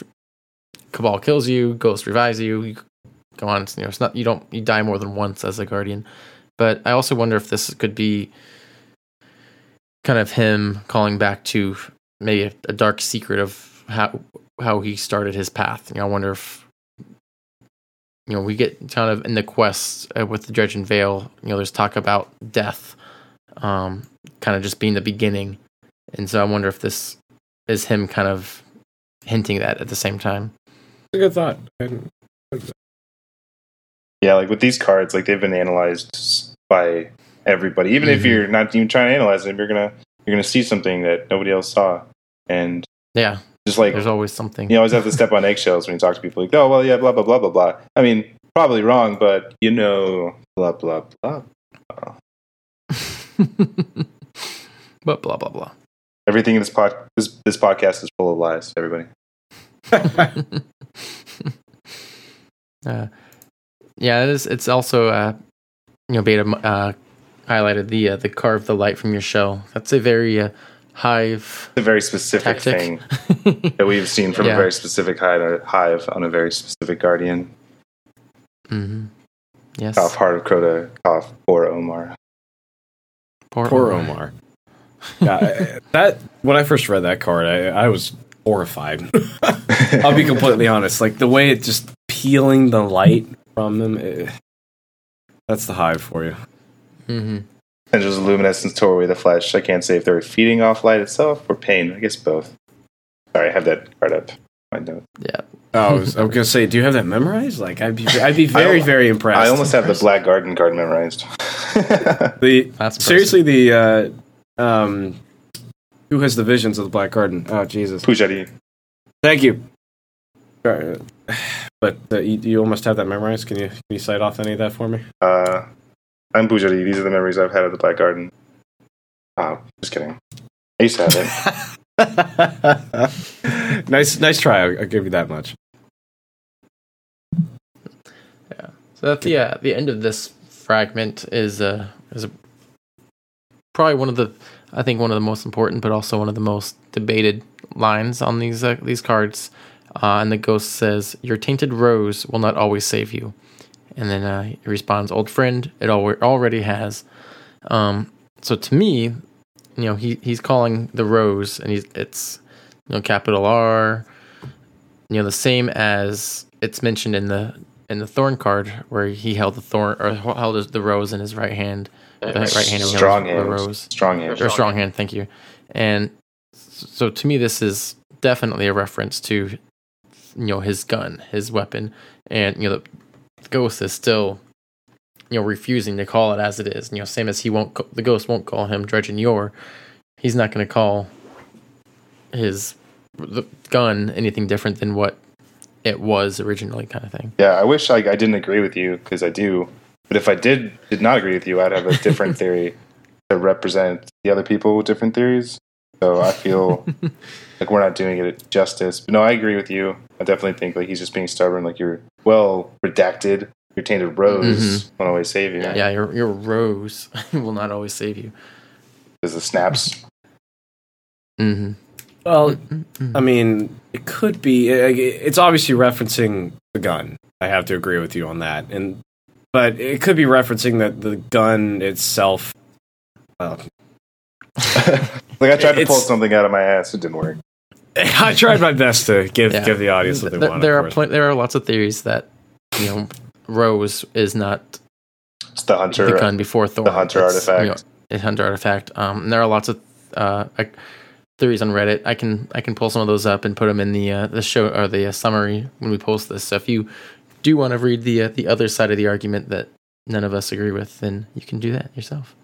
Speaker 1: Cabal kills you, Ghost revives you. You go on. You know, it's not you don't you die more than once as a guardian. But I also wonder if this could be kind of him calling back to maybe a, a dark secret of how how he started his path. You know, I wonder if you know we get kind of in the quest uh, with the Dredgen Vale. You know, there's talk about death, um, kind of just being the beginning, and so I wonder if this is him kind of hinting that at the same time.
Speaker 2: It's a good thought.
Speaker 3: Yeah, like with these cards, like they've been analyzed by everybody. Even if
Speaker 1: Mhm.
Speaker 3: you're not even trying to analyze them, you're gonna you're gonna see something that nobody else saw, and
Speaker 1: Yeah,
Speaker 3: just like
Speaker 1: there's always something.
Speaker 3: you always have to step on eggshells when you talk to people. Like, oh well, yeah, blah blah blah blah blah. I mean, probably wrong, but you know, blah blah blah.
Speaker 1: but blah blah blah.
Speaker 3: Everything in this pod this this podcast is full of lies. Everybody.
Speaker 1: Uh, yeah, it is. It's also uh, you know beta uh, highlighted the uh, the carve the light from your shell. That's a very uh, hive
Speaker 3: It's a very specific
Speaker 1: tactic.
Speaker 3: thing that we've seen from
Speaker 1: Yeah.
Speaker 3: a very specific hive, hive on a very specific guardian.
Speaker 1: hmm Yes.
Speaker 3: Cough, heart of Crota. Cough, poor Omar.
Speaker 1: Poor,
Speaker 2: Poor Omar. Yeah, I- that when I first read that card, I, I was horrified. I'll be completely honest. Like the way it just peeling the light from them. eh, that's the hive for you.
Speaker 1: hmm
Speaker 3: And just luminescence tore away the flesh. I can't say if they were feeding off light itself or pain. I guess both. Sorry, I have that card up. My note.
Speaker 1: Yeah.
Speaker 2: Oh, I was, I was gonna say, do you have that memorized? Like, I'd be, I'd be very,
Speaker 3: I-
Speaker 2: very impressed.
Speaker 3: I almost have the Black Garden card memorized.
Speaker 2: the
Speaker 1: That's
Speaker 2: seriously the uh, um, who has the visions of the Black Garden? Oh, Jesus!
Speaker 3: Pujari.
Speaker 2: Thank you. Uh, But uh, you, you almost have that memorized. Can you can you cite off any of that for me?
Speaker 3: Uh, I'm Pujari. These are the memories I've had of the Black Garden. Oh, just kidding. I used to have it.
Speaker 2: nice, nice try. I'll, I'll give you that much. Yeah.
Speaker 1: So at the uh, the end of this fragment is uh, is a, probably one of the I think one of the most important, but also one of the most debated lines on these uh, these cards. Uh, and the ghost says, "Your tainted rose will not always save you." And then uh, he responds, "Old friend, it al- already has." Um, so to me, you know, he he's calling the rose, and he's it's you know capital R, you know, the same as it's mentioned in the in the thorn card where he held the thorn or held the rose in his right hand. The right hand
Speaker 3: Strong
Speaker 1: the
Speaker 3: hand.
Speaker 1: rose
Speaker 3: Strong hand.
Speaker 1: or strong hand. Thank you. And so to me, this is definitely a reference to you know his gun, his weapon, and you know the ghost is still you know refusing to call it as it is. You know, same as he won't, the ghost won't call him Dredgen Yor. He's not going to call his the gun anything different than what it was originally, kind of thing.
Speaker 3: Yeah, I wish I, I didn't agree with you because I do. But if I did did not agree with you, I'd have a different theory to represent the other people with different theories. So I feel like we're not doing it justice. But no, I agree with you. I definitely think like he's just being stubborn. Like you're well redacted. Your tainted rose won't always save you.
Speaker 1: Yeah, your your rose will not always save you.
Speaker 3: There's the snaps.
Speaker 1: Mm-hmm.
Speaker 2: Well, I mean, it could be. It's obviously referencing the gun. I have to agree with you on that. And but it could be referencing that the gun itself. Uh,
Speaker 3: like I tried to pull something out of my ass, it didn't work.
Speaker 2: I tried my best to give
Speaker 1: Yeah.
Speaker 2: give the audience what they
Speaker 1: there,
Speaker 2: want.
Speaker 1: there are
Speaker 2: course.
Speaker 1: plen- there are lots of theories that you know Rose is not
Speaker 3: It's the hunter.
Speaker 1: the gun before Thor.
Speaker 3: the hunter
Speaker 1: It's, you
Speaker 3: artifact.
Speaker 1: know, a hunter artifact. Um, and there are lots of uh, like, theories on Reddit. I can I can pull some of those up and put them in the uh, the show or the uh, summary when we post this. So if you do want to read the uh, the other side of the argument that none of us agree with, then you can do that yourself.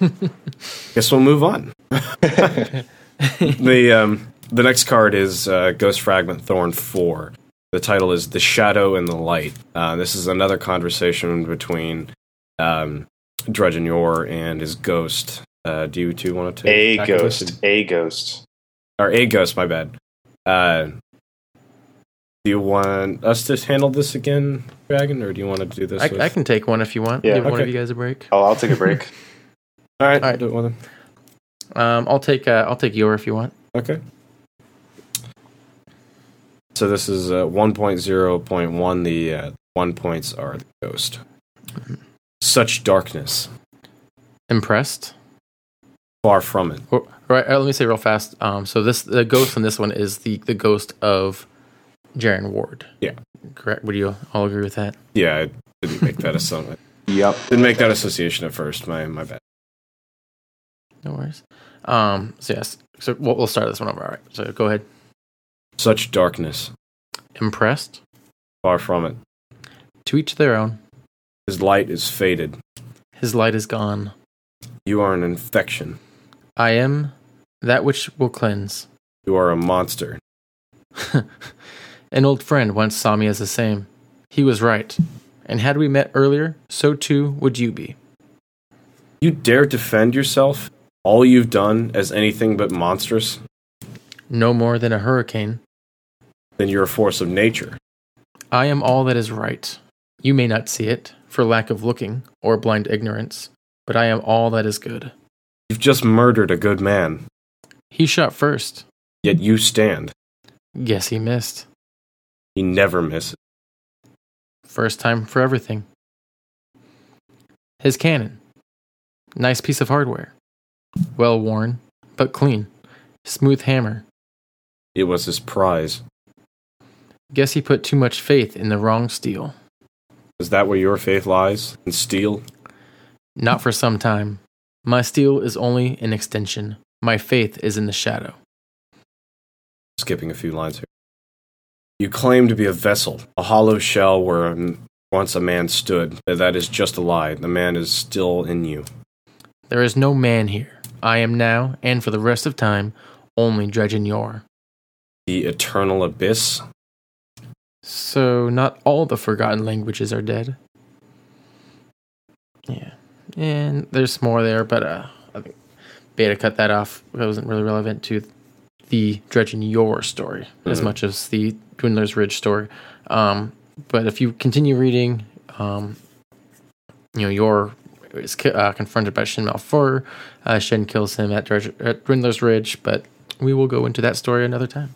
Speaker 2: Guess we'll move on. the um, the next card is uh, Ghost Fragment Thorn Four. The title is "The Shadow and the Light." Uh, this is another conversation between um, Dredgen Yor and his ghost. Uh, do you two want to
Speaker 3: a
Speaker 2: tackle this?
Speaker 3: ghost. A ghost.
Speaker 2: or a ghost? My bad. Uh, do you want us to handle this again, Dragon, or do you want to do this?
Speaker 1: I,
Speaker 2: with-
Speaker 1: I can take one if you want.
Speaker 3: Yeah,
Speaker 1: Give one of you guys a break.
Speaker 3: I'll, I'll take a break.
Speaker 2: All right,
Speaker 1: All right.
Speaker 2: do it with him.
Speaker 1: Um, I'll take uh, I'll take your if you want.
Speaker 2: Okay. So this is uh, 1.0.1. The uh, one points are the ghost. Such darkness,
Speaker 1: Impressed.
Speaker 2: far from it.
Speaker 1: Or, right, uh, let me say real fast. Um, so this the ghost in this one is the the ghost of Jaren Ward.
Speaker 2: Yeah.
Speaker 1: Correct. Would you all agree with that?
Speaker 2: Yeah, I didn't make that assumption.
Speaker 3: yep.
Speaker 2: Didn't make that association at first. My my bad.
Speaker 1: No worries. Um, so yes. So we'll, we'll start this one over. All right. So go ahead.
Speaker 2: Such darkness,
Speaker 1: Impressed.
Speaker 2: far from it.
Speaker 1: To each their own.
Speaker 2: His light is faded.
Speaker 1: His light is gone.
Speaker 2: You are an infection.
Speaker 1: I am that which will cleanse.
Speaker 2: You are a monster.
Speaker 1: An old friend once saw me as the same. He was right. And had we met earlier, so too would you be.
Speaker 2: You dare defend yourself? All you've done as anything but monstrous?
Speaker 1: No more than a hurricane.
Speaker 2: Then you're a force of nature.
Speaker 1: I am all that is right. You may not see it, for lack of looking, or blind ignorance, but I am all that is good.
Speaker 2: You've just murdered a good man,
Speaker 1: He shot first.
Speaker 2: yet you stand.
Speaker 1: Guess he missed.
Speaker 2: He never misses.
Speaker 1: First time for everything. His cannon. Nice piece of hardware. Well worn, but clean. Smooth hammer.
Speaker 2: It was his prize.
Speaker 1: Guess he put too much faith in the wrong steel.
Speaker 2: Is that where your faith lies? In steel?
Speaker 1: Not for some time. My steel is only an extension. My faith is in the shadow.
Speaker 2: Skipping a few lines here. You claim to be a vessel, a hollow shell where once a man stood. That is just a lie. The man is still in you.
Speaker 1: There is no man here. I am now, and for the rest of time, only Dredgen Yor.
Speaker 2: The eternal abyss?
Speaker 1: So, not all the forgotten languages are dead. Yeah. And there's more there, but uh, I think Beta cut that off. It wasn't really relevant to the Dredgen Yor story as
Speaker 2: Mhm.
Speaker 1: much as the Dwindler's Ridge story. Um, but if you continue reading, um, you know, Yor is uh, confronted by Shin Malphur. Uh, Shin kills him at, Dredge- at Dwindler's Ridge, but we will go into that story another time.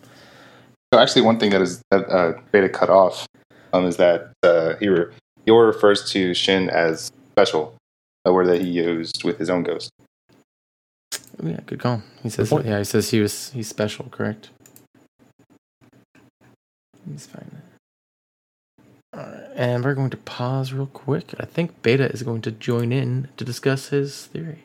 Speaker 3: So actually, one thing that is that uh, Beta cut off um, is that uh, he re- Yor refers to Shin as special, a word that he used with his own ghost.
Speaker 1: Oh, Yeah, good call. He says, yeah, he says he was he's special, correct? He's fine. All right, and we're going to pause real quick. I think Beta is going to join in to discuss his theory.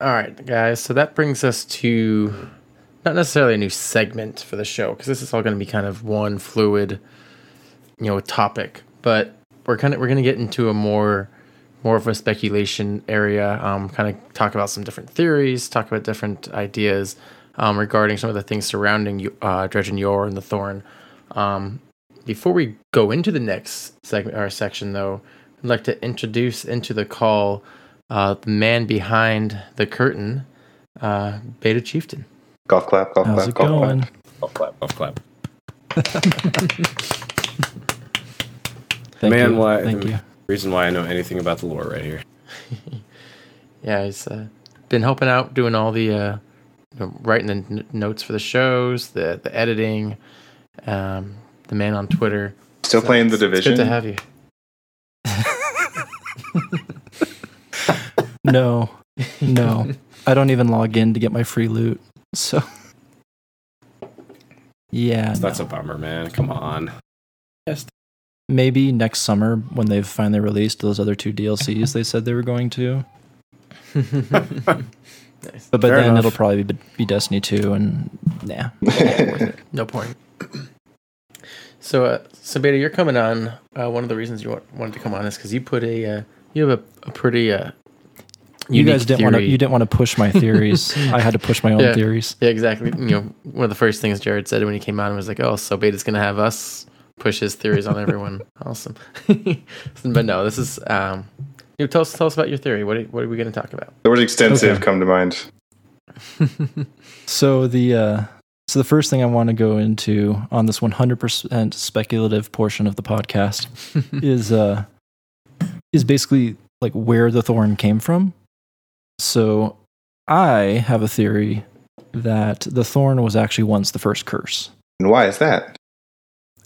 Speaker 1: All right, guys. So that brings us to not necessarily a new segment for the show because this is all going to be kind of one fluid, you know, topic. But we're kind of we're going to get into a more more of a speculation area. Um, kind of talk about some different theories, talk about different ideas um, regarding some of the things surrounding uh, Dredgen Yor and the Thorn. Um, before we go into the next segment or section, though, I'd like to introduce into the call uh, the man behind the curtain, uh, Beta Chieftain.
Speaker 3: Golf clap, golf
Speaker 4: How's
Speaker 3: clap,
Speaker 4: it
Speaker 3: golf
Speaker 4: going?
Speaker 3: clap.
Speaker 2: Off clap, off clap.
Speaker 4: Thank
Speaker 2: Man,
Speaker 4: you.
Speaker 2: why-
Speaker 4: Thank you.
Speaker 2: Reason why I know anything about the lore right here.
Speaker 1: Yeah, he's uh, been helping out, doing all the uh, you know, writing the n- notes for the shows, the the editing, um, the man on Twitter.
Speaker 3: Still
Speaker 1: So
Speaker 3: playing the
Speaker 1: it's- it's
Speaker 3: division.
Speaker 1: Good to have you.
Speaker 4: No, no. I don't even log in to get my free loot. So, yeah.
Speaker 2: That's
Speaker 4: no.
Speaker 2: a bummer, man. Come on. Yes.
Speaker 4: Maybe next summer when they've finally released those other two DLCs they said they were going to.
Speaker 1: nice.
Speaker 4: But by
Speaker 2: Fair
Speaker 4: then
Speaker 2: enough.
Speaker 4: it'll probably be, be Destiny 2 and nah.
Speaker 1: No point. So, uh, so Beta, you're coming on. Uh, one of the reasons you want, wanted to come on is because you put a uh, you have a, a pretty uh,
Speaker 4: You guys didn't want to you didn't want to push my theories. I had to push my own
Speaker 1: Yeah.
Speaker 4: theories.
Speaker 1: Yeah, exactly. You know, one of the first things Jared said when he came on was like, "Oh, so Beta's gonna have us push his theories on everyone." awesome. but no, this is um. You know, tell us tell us about your theory. What are, what are we going to talk about?
Speaker 3: The word extensive
Speaker 4: Okay.
Speaker 3: come to mind.
Speaker 4: So the uh, so the first thing I want to go into on this 100% speculative portion of the podcast is uh is basically like where the thorn came from. So I have a theory that the thorn was actually once the first curse.
Speaker 3: And why is that?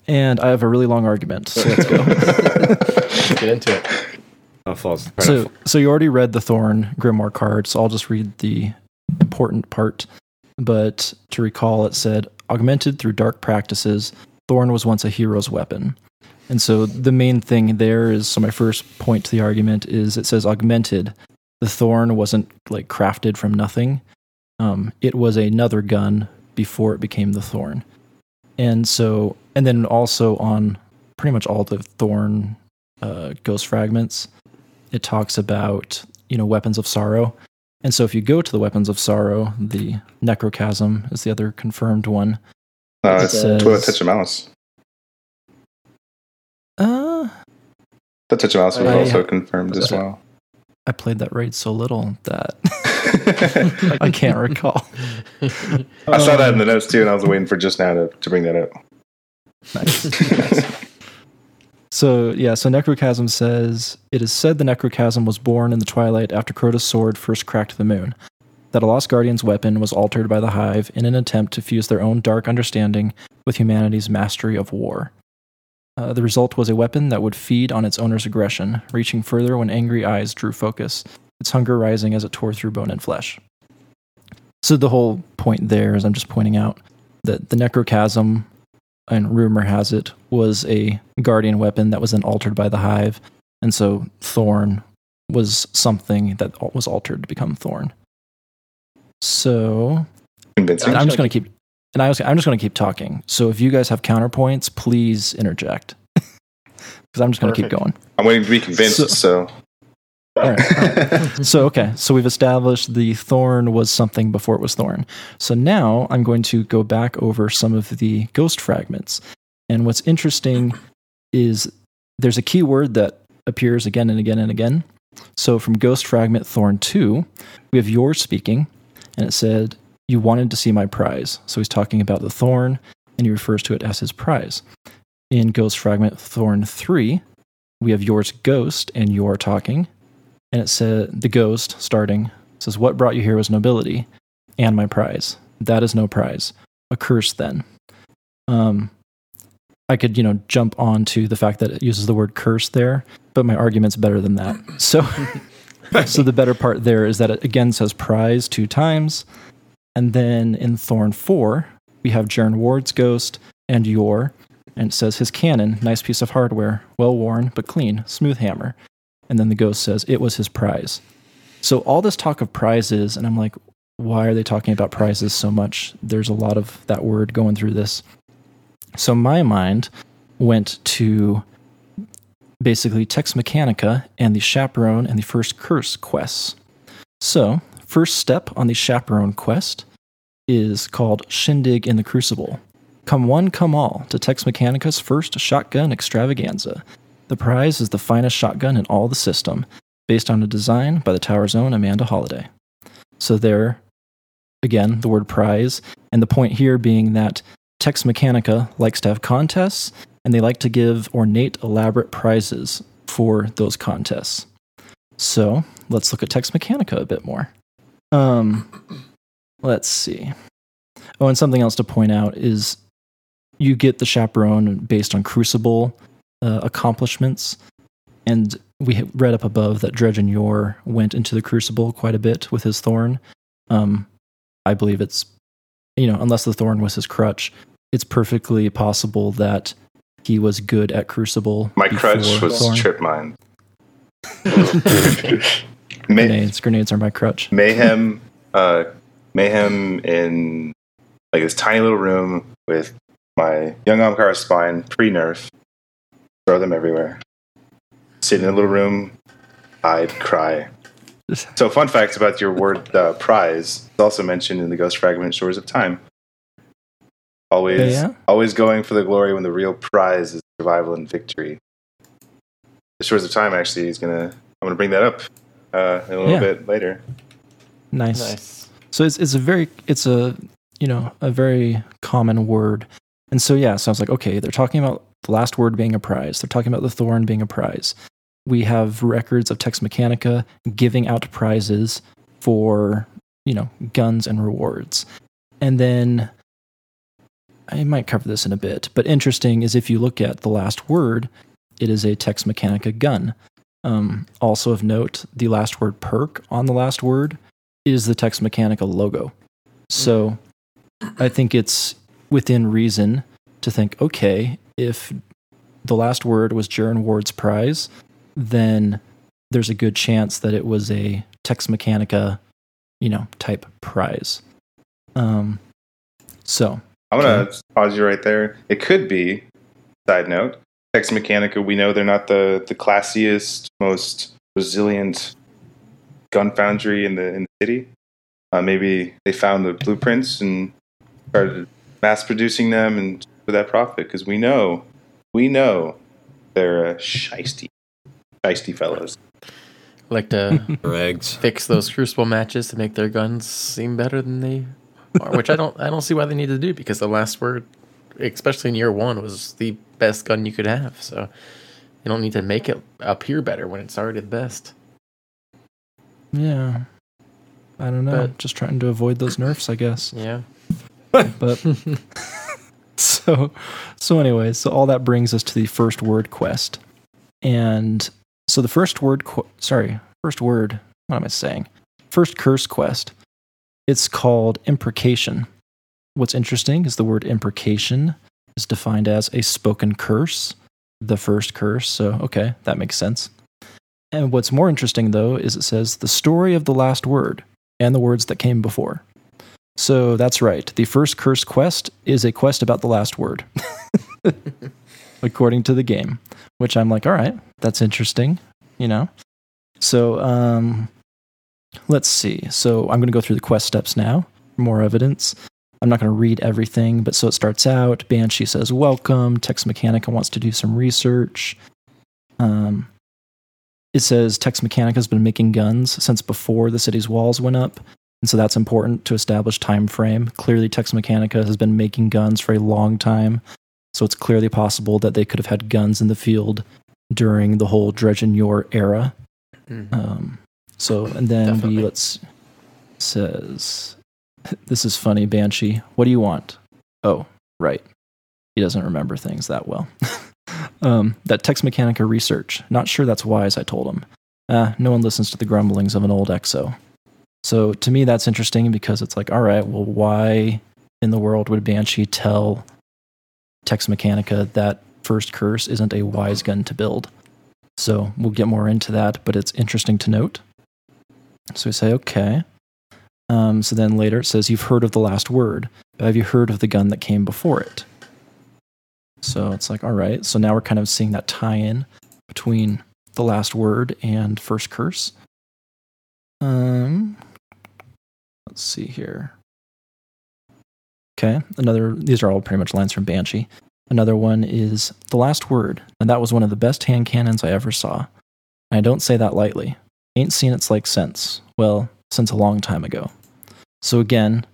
Speaker 4: And I have a really long argument. So let's go.
Speaker 1: Let's get into it.
Speaker 2: Oh, falls.
Speaker 4: so so you already read the thorn grimoire card, so I'll just read the important part. But to recall, it said, augmented through dark practices, Thorn was once a hero's weapon. And so the main thing there is so my first point to the argument is it says augmented. The thorn wasn't like crafted from nothing. Um, it was another gun before it became the thorn. And so, and then also on pretty much all the thorn uh, ghost fragments, it talks about you know weapons of sorrow. And so, if you go to the weapons of sorrow, the necrochasm is the other confirmed one.
Speaker 3: No,
Speaker 4: It
Speaker 3: it's
Speaker 4: says-
Speaker 3: Toilet Touch of Malice.
Speaker 4: Uh,
Speaker 3: The Touch of Malice was also confirmed as well.
Speaker 4: I played that raid so little that I can't recall.
Speaker 3: I saw that in the notes too, and I was waiting for just now to, to bring that up.
Speaker 4: Nice. So yeah, so Necrochasm says it is said the Necrochasm was born in the twilight after Crota's sword first cracked the moon. That a lost guardian's weapon was altered by the Hive in an attempt to fuse their own dark understanding with humanity's mastery of war. Uh, the result was a weapon that would feed on its owner's aggression, reaching further when angry eyes drew focus, its hunger rising as it tore through bone and flesh. So the whole point there is I'm just pointing out that the Necrochasm and rumor has it, was a guardian weapon that was then altered by the hive. And so Thorn was something that was altered to become Thorn. So
Speaker 3: Convincing.
Speaker 4: I'm just going to keep and I was, I'm just going to keep talking. So if you guys have counterpoints, please interject. Because I'm just going to keep going.
Speaker 3: I'm waiting to be convinced.
Speaker 4: So-
Speaker 3: So,
Speaker 4: All right. so okay, so we've established the thorn was something before it was thorn. So now I'm going to go back over some of the ghost fragments. And what's interesting is there's a key word that appears again and again and again. So from Ghost Fragment Thorn 2, we have yours speaking, and it said, You wanted to see my prize. So he's talking about the thorn, and he refers to it as his prize. In Ghost Fragment Thorn 3, we have Yor ghost, and you're talking, and it said the ghost starting says what brought you here was nobility and my prize. That is no prize. A curse then. Um i could you know jump on to the fact that it uses the word curse there but my argument's better than that. So so the better part there is that it again says prize two times and then in thorn 4 we have Jaren Ward's ghost and Yor and it says his cannon nice piece of hardware well worn but clean smooth hammer and then the ghost says it was his prize. So all this talk of prizes, and I'm like, why are they talking about prizes so much? There's a lot of that word going through this. So my mind went to basically Tex Mechanica and the Chaperone and the First Curse quests. So, first step on the Chaperone quest is called Shindig in the Crucible. Come one, come all to Tex Mechanica's first shotgun extravaganza. The prize is the finest shotgun in all the system, based on a design by the Tower's own Amanda Holiday. So, there, again, the word prize, and the point here being that Tex Mechanica likes to have contests, and they like to give ornate, elaborate prizes for those contests. So, let's look at Tex Mechanica a bit more. Um, let's see. Oh, and something else to point out is you get the chaperone based on Crucible uh, accomplishments. And we read up above that Dredgen Yor went into the Crucible quite a bit with his thorn. Um, I believe it's, you know, unless the thorn was his crutch, it's perfectly possible that he was good at Crucible.
Speaker 3: my crutch was
Speaker 4: Thorn.
Speaker 3: trip mine. May-
Speaker 4: Grenades. Grenades are my crutch.
Speaker 3: mayhem, uh, mayhem in like this tiny little room with my young Ahamkara spine pre nerf. Throw them everywhere. Sit in a little room, I'd cry. So, fun facts about your word uh, prize. It's also mentioned in the Ghost Fragment Shores of Time. Always,
Speaker 4: yeah.
Speaker 3: always going for the glory when the real prize is survival and victory. The Shores of Time actually is gonna. I'm gonna bring that up uh, in a little
Speaker 4: Yeah.
Speaker 3: bit later.
Speaker 4: Nice.
Speaker 1: Nice.
Speaker 4: So it's it's a very it's a you know a very common word, and so yeah, so I was like, okay, they're talking about the last word being a prize. They're talking about the thorn being a prize. We have records of Tex Mechanica giving out prizes for you know guns and rewards, and then I might cover this in a bit. But interesting is if you look at the last word, it is a Tex Mechanica gun. Um, also of note, the last word perk on the last word is the Tex Mechanica logo. So I think it's within reason to think, okay, if the last word was Jaren Ward's prize, then there's a good chance that it was a Tex Mechanica, you know, type prize. Um, so
Speaker 3: I'm gonna pause you right there. It could be. Side note: Tex Mechanica. We know they're not the the classiest, most resilient gun foundry in the in the city. Uh, maybe they found the blueprints and started mass producing them and for that profit because we know, we know they're uh, shisty, shisty fellows.
Speaker 1: Like to
Speaker 2: For
Speaker 1: fix those crucible matches to make their guns seem better than they are, which I don't I don't see why they need to do because the last word, especially in year one, was the best gun you could have. So you don't need to make it appear better when it's already the best.
Speaker 4: yeah, I don't know.
Speaker 1: But-
Speaker 4: Just trying to avoid those nerfs, I guess.
Speaker 1: Yeah.
Speaker 4: But so so anyway, so all that brings us to the first word quest. And so the first word qu- sorry, first word, what am I saying? First curse quest. It's called imprecation. What's interesting is the word imprecation is defined as a spoken curse, the first curse. So, okay, that makes sense. And what's more interesting though is it says the story of the last word and the words that came before. So that's right. The first curse quest is a quest about the last word, according to the game. Which I'm like, all right, that's interesting, you know. So um, let's see. So I'm going to go through the quest steps now. More evidence. I'm not going to read everything, but so it starts out. Banshee says, "Welcome." Tex Mechanica wants to do some research. Um, it says Tex Mechanica has been making guns since before the city's walls went up. And so that's important to establish time frame. Clearly, Tex Mechanica has been making guns for a long time, so it's clearly possible that they could have had guns in the field during the whole Dredgen Yor era.
Speaker 1: Mhm.
Speaker 4: Um, so, and then
Speaker 1: Definitely.
Speaker 4: we let's says, "This is funny, Banshee. What do you want?" Oh, right. He doesn't remember things that well. um, that Tex Mechanica research. Not sure that's wise. I told him. Ah, no one listens to the grumblings of an old exo. So to me, that's interesting because it's like, all right, well, why in the world would Banshee tell Tex Mechanica that first curse isn't a wise gun to build? So we'll get more into that, but it's interesting to note. So we say, okay. Um, so then later it says, You've heard of the last word. Have you heard of the gun that came before it? So it's like, all right. So now we're kind of seeing that tie in between the last word and first curse. Um, let's see here. Okay, another. These are all pretty much lines from Banshee. Another one is the last word, and that was one of the best hand cannons I ever saw. And I don't say that lightly. Ain't seen its like since. Well, since a long time ago. So again,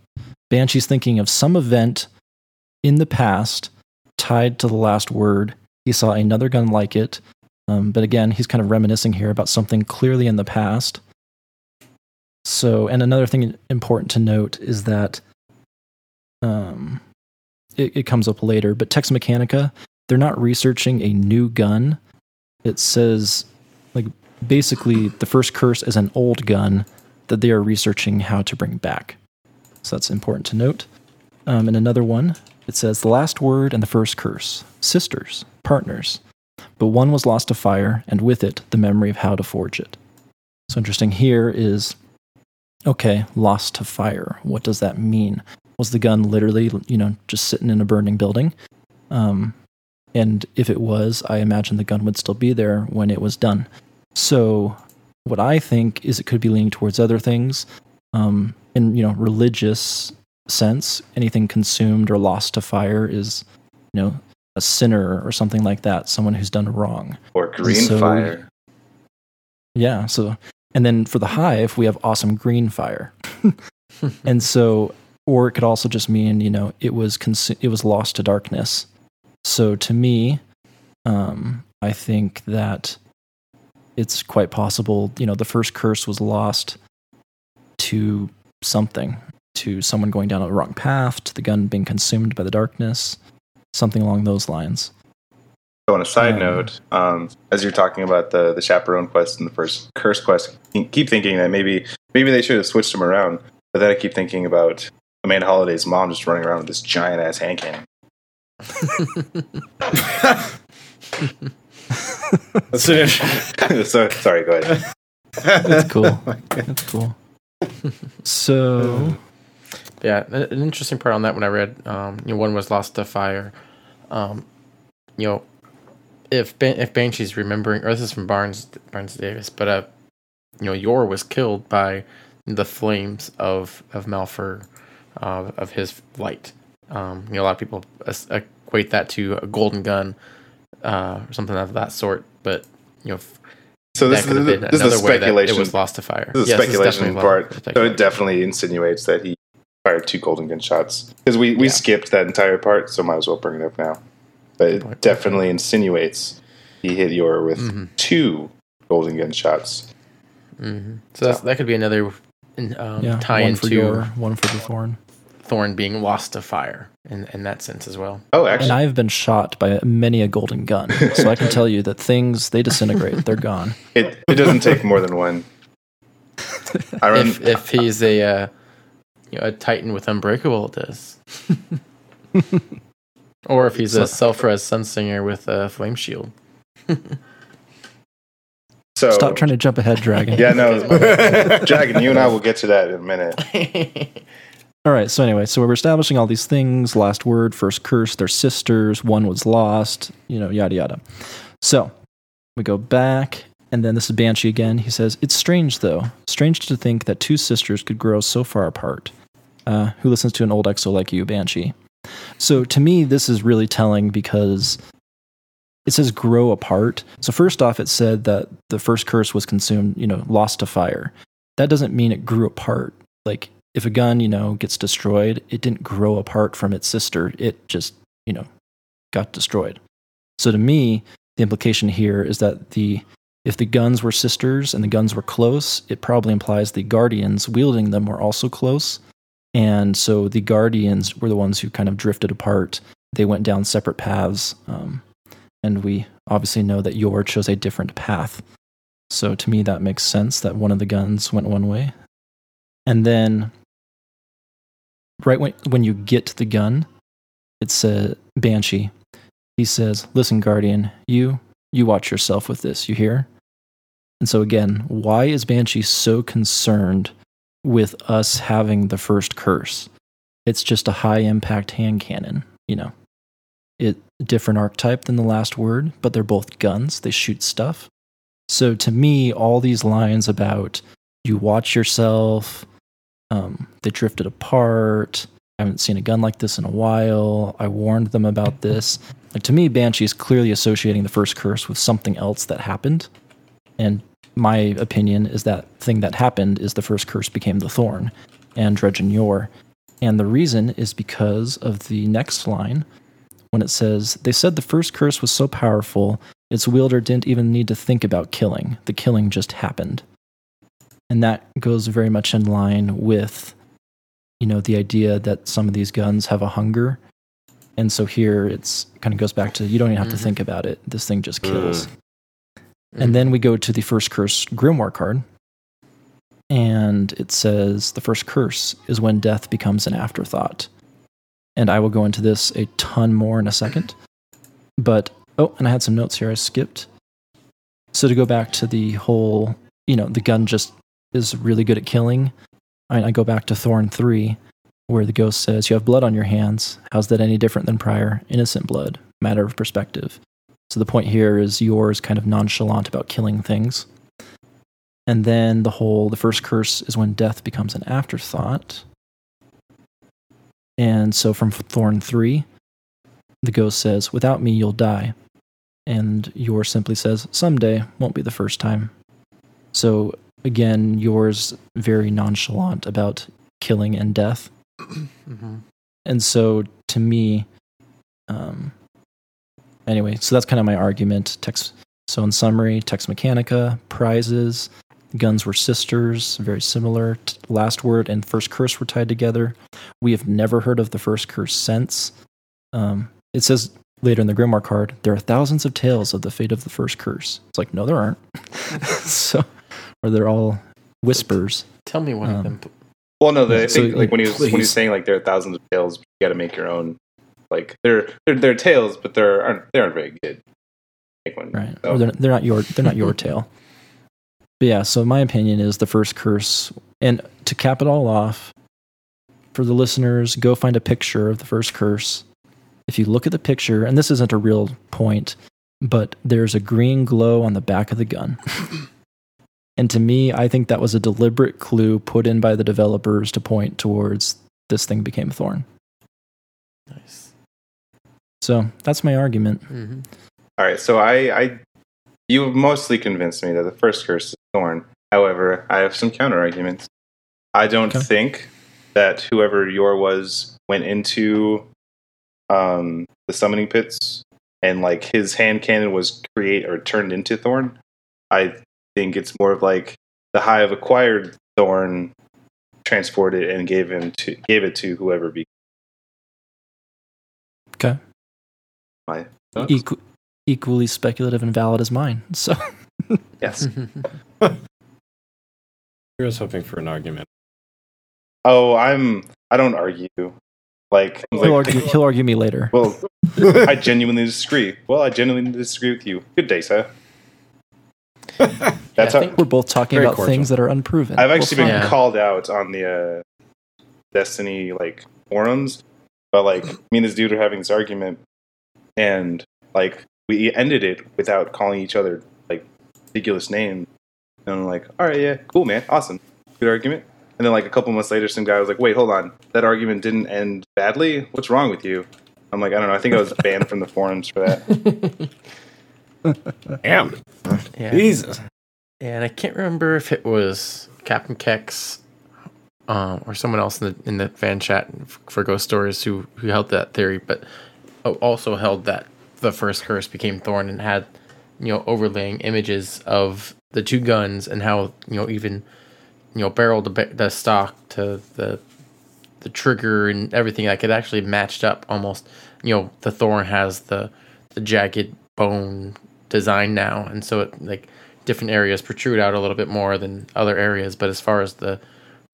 Speaker 4: Banshee's thinking of some event in the past tied to the last word. He saw another gun like it, um, but again, he's kind of reminiscing here about something clearly in the past. So, and another thing important to note is that um, it, it comes up later, but Tex Mechanica, they're not researching a new gun. It says, like, basically, the first curse is an old gun that they are researching how to bring back. So that's important to note. Um, and another one, it says the last word and the first curse sisters, partners. But one was lost to fire, and with it, the memory of how to forge it. So interesting here is okay, lost to fire. What does that mean? Was the gun literally, you know, just sitting in a burning building? Um, and if it was, I imagine the gun would still be there when it was done. So, what I think is it could be leaning towards other things. Um, in you know, religious sense, anything consumed or lost to fire is, you know, a sinner or something like that, someone who's done wrong.
Speaker 3: Or green
Speaker 4: So-
Speaker 3: fire.
Speaker 4: Yeah. So, and then for the hive, we have awesome green fire. and so, or it could also just mean, you know, it was consu- it was lost to darkness. So to me, um, I think that it's quite possible, you know, the first curse was lost to something, to someone going down a wrong path, to the gun being consumed by the darkness, something along those lines.
Speaker 3: So on a side
Speaker 4: Um,
Speaker 3: note, um, as you're talking about the the chaperone quest and the first curse quest, keep thinking that maybe maybe they should have switched them around. But then I keep thinking about Amanda Holiday's mom just running around with this giant ass hand cannon.
Speaker 2: That's it.
Speaker 3: so sorry, go ahead.
Speaker 4: That's cool. That's cool. So
Speaker 1: Yeah, an interesting part on that when I read, um, you know, one was lost to fire. Um, you know, if Ban- if Banshee's remembering, or this is from Barnes Barnes Davis, but uh, you know, Yor was killed by the flames of of Malphur, uh, of his light. Um, you know, a lot of people equate that to a golden gun, uh, or something of that sort. But you know,
Speaker 3: So this,
Speaker 1: that could have
Speaker 3: is,
Speaker 1: been
Speaker 3: this is
Speaker 1: way
Speaker 3: speculation.
Speaker 1: it was lost to fire.
Speaker 3: This is
Speaker 1: Yes,
Speaker 3: speculation
Speaker 1: definitely
Speaker 3: part. So it definitely insinuates that he fired two golden gun shots because we, we
Speaker 1: Yeah.
Speaker 3: skipped that entire part, so might as well bring it up now. But it
Speaker 1: Point.
Speaker 3: definitely insinuates he hit Yor with
Speaker 1: Mhm.
Speaker 3: two golden gun shots.
Speaker 1: hmm So that's, that could be another um,
Speaker 4: yeah,
Speaker 1: tie
Speaker 4: one for
Speaker 1: into
Speaker 4: your, one for the thorn.
Speaker 1: Thorn being lost to fire in, in that sense as well.
Speaker 3: Oh, actually.
Speaker 4: And I've been shot by many a golden gun, so I can tell you that things they disintegrate. They're gone.
Speaker 3: it, it doesn't take more than one. I run,
Speaker 1: If if he's a uh, you know a Titan with Unbreakable, it does. or if he's a self-res Sunsinger with a Flame Shield.
Speaker 3: so
Speaker 4: Stop trying to jump ahead, Dragon.
Speaker 3: Yeah, no, Dragon, you and I will get to that in a minute.
Speaker 4: All right. So anyway, so we're establishing all these things. Last word, first curse. They're sisters. One was lost. You know, yada yada. So we go back, and then this is Banshee again. He says, "It's strange, though. Strange to think that two sisters could grow so far apart." Uh, who listens to an old exo like you, Banshee? So to me, this is really telling because it says grow apart. So first off, it said that the first curse was consumed, you know, lost to fire. That doesn't mean it grew apart. Like if a gun, you know, gets destroyed, it didn't grow apart from its sister. It just, you know, got destroyed. So to me, the implication here is that the if the guns were sisters and the guns were close, it probably implies the guardians wielding them were also close. And so the guardians were the ones who kind of drifted apart. They went down separate paths. Um, and we obviously know that Yor chose a different path. So to me, that makes sense that one of the guns went one way. And then, right when, when you get the gun, it's a Banshee. He says, Listen, Guardian, you, you watch yourself with this, you hear? And so, again, why is Banshee so concerned with us having the first curse? It's just a high impact hand cannon, you know. It different archetype than the last word, but they're both guns. They shoot stuff. So to me, all these lines about you watch yourself, um, they drifted apart. I haven't seen a gun like this in a while. I warned them about this. To me, Banshee is clearly associating the first curse with something else that happened. And my opinion is that thing that happened is the first curse became the thorn and Dredgen Yor. And the reason is because of the next line when it says, They said the first curse was so powerful, its wielder didn't even need to think about killing. The killing just happened. And that goes very much in line with, you know, the idea that some of these guns have a hunger. And so here it's kind of goes back to you don't even have
Speaker 1: Mhm.
Speaker 4: to think about it. This thing just kills.
Speaker 1: Mm.
Speaker 4: And then we go to the first curse grimoire card. And it says the first curse is when death becomes an afterthought. And I will go into this a ton more in a second. But, oh, and I had some notes here I skipped. So to go back to the whole, you know, the gun just is really good at killing. I, I go back to Thorn 3, where the ghost says, You have blood on your hands. How's that any different than prior? Innocent blood. Matter of perspective. So the point here is Yor's kind of nonchalant about killing things. And then the whole, the first curse is when death becomes an afterthought. And so from Thorn 3, the ghost says, Without me, you'll die. And Yor's simply says, Someday won't be the first time. So again, Yor's very nonchalant about killing and death.
Speaker 1: hmm
Speaker 4: And so to me, um, anyway, so that's kind of my argument. Text. So in summary, Tex Mechanica prizes. Guns were sisters, very similar. T- Last word and first curse were tied together. We have never heard of the first curse since. Um, it says later in the Grimoire card, there are thousands of tales of the fate of the first curse. It's like, no, there aren't. so, or they're all whispers.
Speaker 1: Tell me one
Speaker 4: Um,
Speaker 1: of them.
Speaker 3: Well, no, the, I
Speaker 4: Yeah, so,
Speaker 3: think like when he was when he
Speaker 2: please.
Speaker 3: was saying like there are thousands of tails, you got to make your own. Like they're they're, they're tails, but they're aren't they aren't very good. Make one,
Speaker 4: right?
Speaker 3: So-
Speaker 4: they're, they're not your they're not your tail. But yeah, so my opinion is the first curse, and to cap it all off, for the listeners, go find a picture of the first curse. If you look at the picture, and this isn't a real point, but there's a green glow on the back of the gun. and to me, I think that was a deliberate clue put in by the developers to point towards this thing became a thorn.
Speaker 1: Nice.
Speaker 4: So that's my argument.
Speaker 1: hmm
Speaker 3: All right, so I, I, you have mostly convinced me that the first curse is thorn. However, I have some counter arguments. I don't
Speaker 4: Okay.
Speaker 3: think that whoever Yor was went into um, the summoning pits and like his hand cannon was create or turned into thorn. I think it's more of like the hive acquired thorn, transported and gave him to gave it to whoever. Be-
Speaker 4: Okay.
Speaker 3: My
Speaker 4: Equ- equally speculative and valid as mine. So
Speaker 3: yes.
Speaker 2: I was hoping for an argument.
Speaker 3: Oh, I'm. I don't argue. Like,
Speaker 4: he'll
Speaker 3: like
Speaker 4: argue, he'll argue me later.
Speaker 3: well, I genuinely disagree. Well, I genuinely disagree with you. Good day, sir. That's
Speaker 1: I
Speaker 3: how
Speaker 1: think-
Speaker 4: We're both talking about
Speaker 2: cordial.
Speaker 4: things that are unproven.
Speaker 3: I've
Speaker 4: We're
Speaker 3: actually been
Speaker 4: fine.
Speaker 3: Called out on the uh, Destiny like forums, but like me and this dude are having this argument, and like we ended it without calling each other like ridiculous names. And I'm like, all right, yeah, cool, man, awesome, good argument. And then like a couple months later, some guy was like, wait, hold on, that argument didn't end badly. What's wrong with you? I'm like, I don't know. I think I was banned from the forums for that.
Speaker 2: Damn.
Speaker 1: yeah.
Speaker 2: Jesus.
Speaker 1: And I can't remember if it was Captain Kex um, or someone else in the in the fan chat for Ghost Stories who who held that theory, but also held that the first curse became Thorn and had you know overlaying images of the two guns and how you know even you know barrel the the stock to the the trigger and everything like it actually matched up almost you know the thorn has the the jagged bone design now and so it like different areas protrude out a little bit more than other areas but as far as the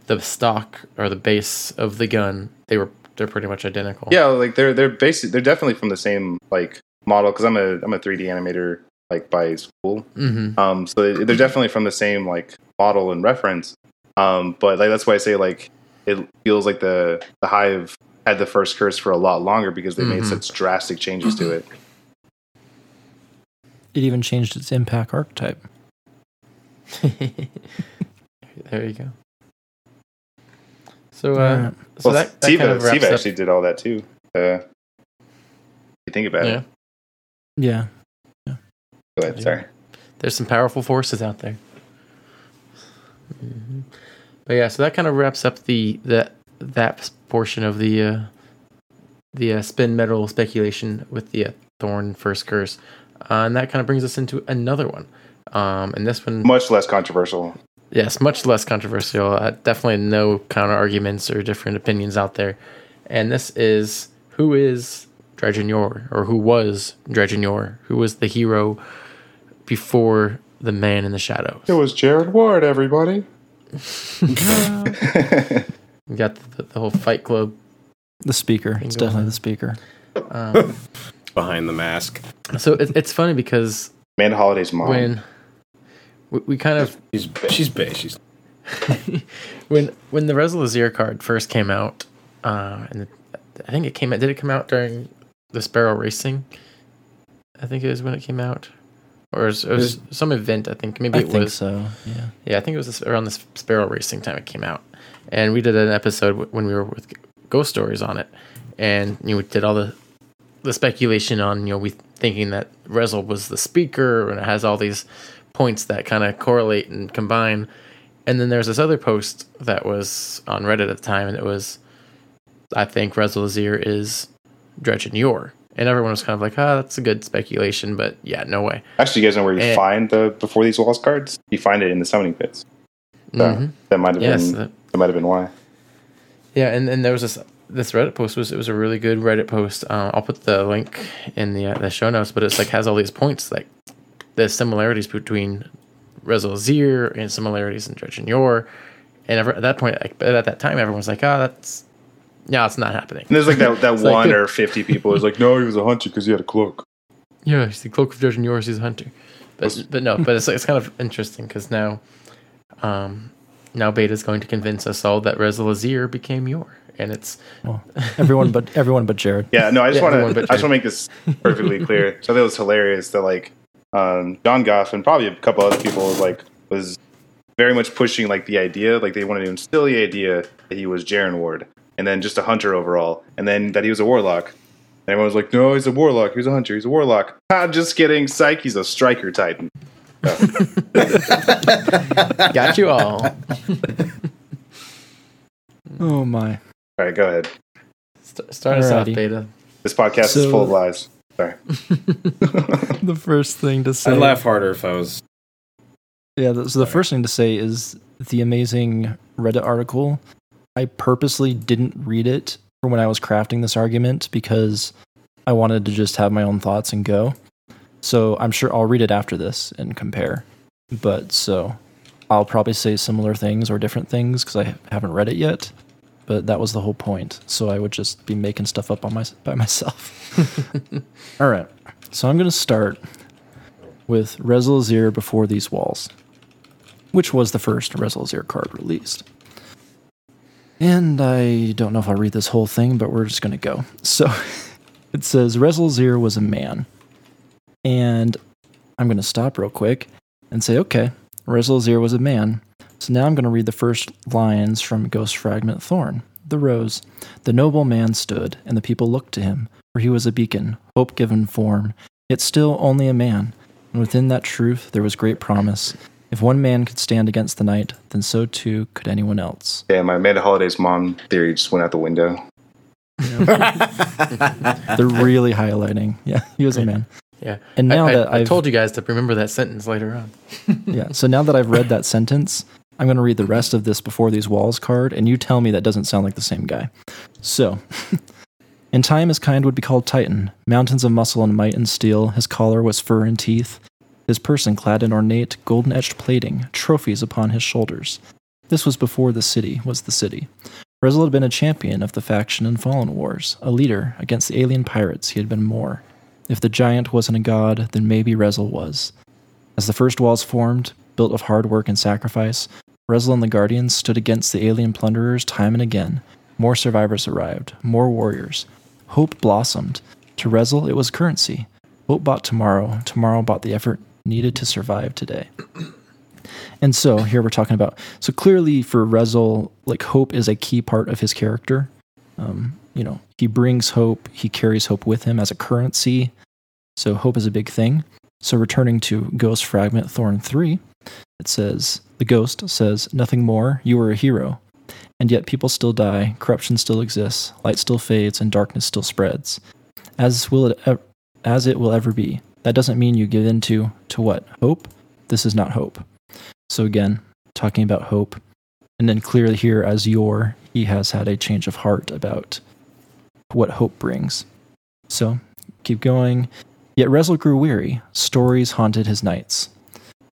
Speaker 1: the stock or the base of the gun they were they're pretty much identical
Speaker 3: Yeah, like they're they're basic. They're definitely from the same like model because I'm a I'm a 3D animator like by school.
Speaker 1: mm-hmm.
Speaker 3: Um, so they- they're definitely from the same like model and reference. Um, but like that's why I say like it feels like the the hive had the first curse for a lot longer because they made
Speaker 1: Mhm.
Speaker 3: such drastic changes to it.
Speaker 4: It even changed its impact archetype.
Speaker 1: there you go so uh
Speaker 4: Alright.
Speaker 1: so
Speaker 3: well,
Speaker 1: that, that
Speaker 3: Siva,
Speaker 1: kind of wraps
Speaker 3: Siva
Speaker 1: up
Speaker 3: actually did all that too. Uh, if you think about
Speaker 1: yeah
Speaker 3: it.
Speaker 4: Yeah. Yeah.
Speaker 3: Go ahead. Sorry.
Speaker 1: there's some powerful forces out there. Mhm. But yeah, so that kind of wraps up the that that portion of the uh, the uh, spin metal speculation with the uh, thorn first curse, uh, and that kind of brings us into another one. Um, and this one,
Speaker 3: Much less controversial.
Speaker 1: yes, much less controversial. Uh, definitely no counter arguments or different opinions out there. And this is who is Dredgen Yor, or who was Dredgen Yor, who was the hero before the man in the shadows.
Speaker 3: It was Jaren Ward, everybody.
Speaker 1: We got the, the whole Fight Club.
Speaker 4: The speaker. It's definitely the speaker.
Speaker 1: Um,
Speaker 2: Behind the mask.
Speaker 1: so it, it's funny because
Speaker 3: Amanda Holiday's mom.
Speaker 1: when we, we kind of
Speaker 2: She's she's big. She's
Speaker 1: when when the Rezyl Azzir card first came out, uh, and I think it came out. Did it come out during the Sparrow Racing? I think it was when it came out, or it was, it was some event. I think maybe
Speaker 4: I
Speaker 1: it
Speaker 4: think
Speaker 1: was.
Speaker 4: so. Yeah.
Speaker 1: Yeah, I think it was around this Sparrow Racing time it came out, and we did an episode when we were with Ghost Stories on it, and you know, we did all the the speculation on you know we thinking that Rezyl was the speaker and it has all these points that kind of correlate and combine, and then there's this other post that was on Reddit at the time, and it was I think Rezyl Azzir is Dredgen Yor, and everyone was kind of like, ah, that's a good speculation, but yeah, no way.
Speaker 3: Actually, you guys know where you
Speaker 1: Eh.
Speaker 3: find the before these walls cards? You find it in the summoning pits. So
Speaker 1: Mhm.
Speaker 3: that might have
Speaker 1: Yes,
Speaker 3: been
Speaker 1: the-
Speaker 3: that might have been why.
Speaker 1: Yeah, and, and there was this this Reddit post was it was a really good Reddit post. Uh, I'll put the link in the uh, the show notes, but it's like has all these points like the similarities between Rezyl Azzir and similarities in Dredgen Yor, And ever, at that point, like, at that time, everyone's like, "Oh, that's no, it's not happening."
Speaker 3: And there's like that that
Speaker 1: It's like
Speaker 3: one or fifty people who's like, no, he was a hunter because he had a cloak.
Speaker 1: Yeah, he's the cloak of Dredgen Yor's. He's a hunter. But but no, but it's it's kind of interesting because now, um, now Beta's going to convince us all that Rezyl Azzir became Yor, and it's
Speaker 4: Well, everyone but everyone but Jaren.
Speaker 3: Yeah, no, I just
Speaker 1: Yeah,
Speaker 3: want to I just want to make this perfectly clear. So I thought it was hilarious that like um, John Goff and probably a couple other people like was very much pushing like the idea, like they wanted to instill the idea that he was Jaren Ward, and then just a hunter overall, and then that he was a warlock. And everyone was like, "No, he's a warlock. He's a hunter. He's a warlock." Ah, just kidding. Psych. He's a striker titan.
Speaker 1: got you all.
Speaker 4: Oh my.
Speaker 3: All right, go ahead.
Speaker 1: St- start us off, Beta.
Speaker 3: This podcast
Speaker 4: So-
Speaker 3: is full of lies. Sorry.
Speaker 4: The first thing to say.
Speaker 2: I'd laugh harder if I was.
Speaker 4: Yeah, so the first thing to say is the amazing Reddit article. I purposely didn't read it for when I was crafting this argument because I wanted to just have my own thoughts and go. So I'm sure I'll read it after this and compare. But so I'll probably say similar things or different things because I haven't read it yet. But that was the whole point. So I would just be making stuff up on my by myself. All right. So I'm going to start with Rezyl Azzir before these walls, which was the first Rezyl Azzir card released. And I don't know if I'll read this whole thing, but we're just going to go. So it says Rezyl Azzir was a man. And I'm going to stop real quick and say, okay, Rezyl Azzir was a man. So now I'm going to read the first lines from Ghost Fragment Thorn. The rose. The noble man stood, and the people looked to him, for he was a beacon, hope given form, yet still only a man. And within that truth there was great promise. If one man could stand against the night, then so too could anyone else.
Speaker 3: Yeah, my Amanda Holiday's mom theory just went out the window.
Speaker 4: They're really highlighting. Yeah, he was a man.
Speaker 1: Yeah.
Speaker 4: And now
Speaker 1: I, I-
Speaker 4: that
Speaker 1: I
Speaker 4: I've
Speaker 1: told you guys to remember that sentence later on.
Speaker 4: yeah, so now that I've read that sentence, I'm going to read the rest of this before these walls card, and you tell me that doesn't sound like the same guy. So, in time his kind would be called Titan, mountains of muscle and might and steel. His collar was fur and teeth. His person clad in ornate, golden etched plating, trophies upon his shoulders. This was before the city was the city. Rezyl had been a champion of the faction in fallen wars, a leader against the alien pirates. He had been more. If the giant wasn't a god, then maybe Rezyl was. As the first walls formed, built of hard work and sacrifice, Rezyl and the Guardians stood against the alien plunderers time and again. More survivors arrived, more warriors. Hope blossomed. To Rezyl, it was currency. Hope bought tomorrow, tomorrow bought the effort needed to survive today. And so here we're talking about. So clearly for Rezyl, like hope is a key part of his character. Um, you know, he brings hope. He carries hope with him as a currency. So hope is a big thing. So returning to Ghost Fragment Thorn 3, it says, The ghost says, Nothing more, you were a hero. And yet people still die, corruption still exists, light still fades, and darkness still spreads. As will it as it will ever be. That doesn't mean you give in to, to what? Hope? This is not hope. So again, talking about hope. And then clearly here as Yor, he has had a change of heart about what hope brings. So keep going. Yet Rezyl grew weary. Stories haunted his nights.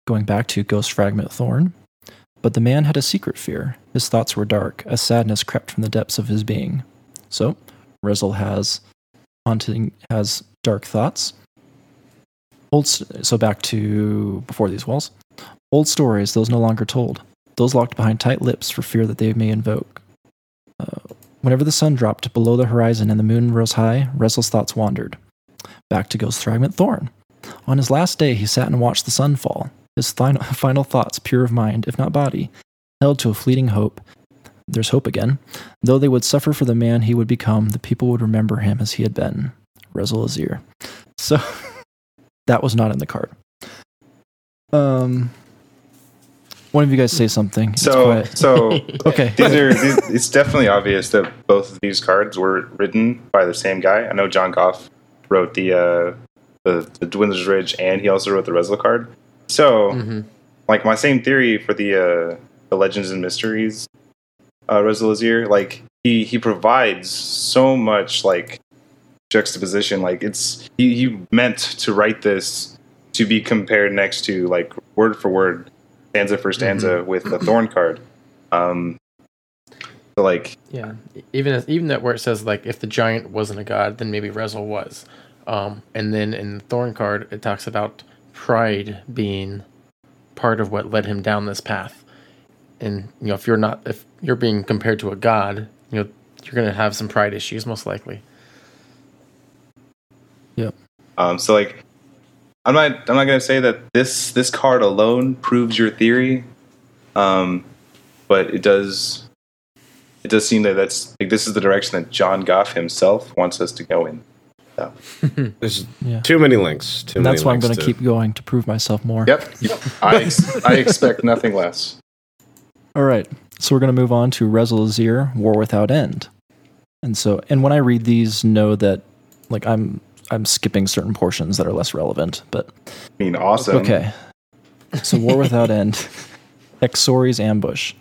Speaker 4: Going back to Ghost Fragment Thorn. But the man had a secret fear. His thoughts were dark. A sadness crept from the depths of his being. So, Rezyl has haunting, has dark thoughts. Old, so back to before these walls. Old stories, those no longer told. Those locked behind tight lips for fear that they may invoke. Uh, whenever the sun dropped below the horizon and the moon rose high, Rezyl's thoughts wandered back to Ghost Fragment Thorn. On his last day, he sat and watched the sun fall. His final, final thoughts, pure of mind, if not body, held to a fleeting hope. There's hope again. Though they would suffer for the man he would become, the people would remember him as he had been. Rezyl Azzir. So, that was not in the card. Um, one of you guys say something.
Speaker 3: So, so
Speaker 4: Okay.
Speaker 3: these are. These, it's definitely obvious that both of these cards were written by the same guy. I know John Goff wrote the uh, the, the Dwindler's Ridge, and he also wrote the Rezyl card. So,
Speaker 1: hmm
Speaker 3: like my same theory for the uh, the Legends and Mysteries uh, Azzir, like he he provides so much like juxtaposition. Like it's he, he meant to write this to be compared next to like word for word, stanza for stanza with the Thorn card. Um, so like
Speaker 1: Yeah, even as, even that where it says like if the giant wasn't a god, then maybe Rezyl was. Um, and then in the Thorn card, it talks about pride being part of what led him down this path. And you know, if you're not, if you're being compared to a god, you know, you're gonna have some pride issues, most likely.
Speaker 3: Um, so like, I'm not I'm not gonna say that this this card alone proves your theory, um, but it does it does seem that that's like this is the direction that John Goff himself wants us to go in.
Speaker 2: There's
Speaker 4: Yeah.
Speaker 2: too many links. Too
Speaker 4: And
Speaker 2: many
Speaker 4: that's why I'm going to keep going to prove myself more.
Speaker 3: Yep, I ex- I expect nothing less.
Speaker 4: All right. So we're going to move on to Rezyl Azzir, War Without End. And so, and when I read these, know that like I'm I'm skipping certain portions that are less relevant. But
Speaker 3: I mean, awesome.
Speaker 4: okay. So War Without End, Exori's ambush.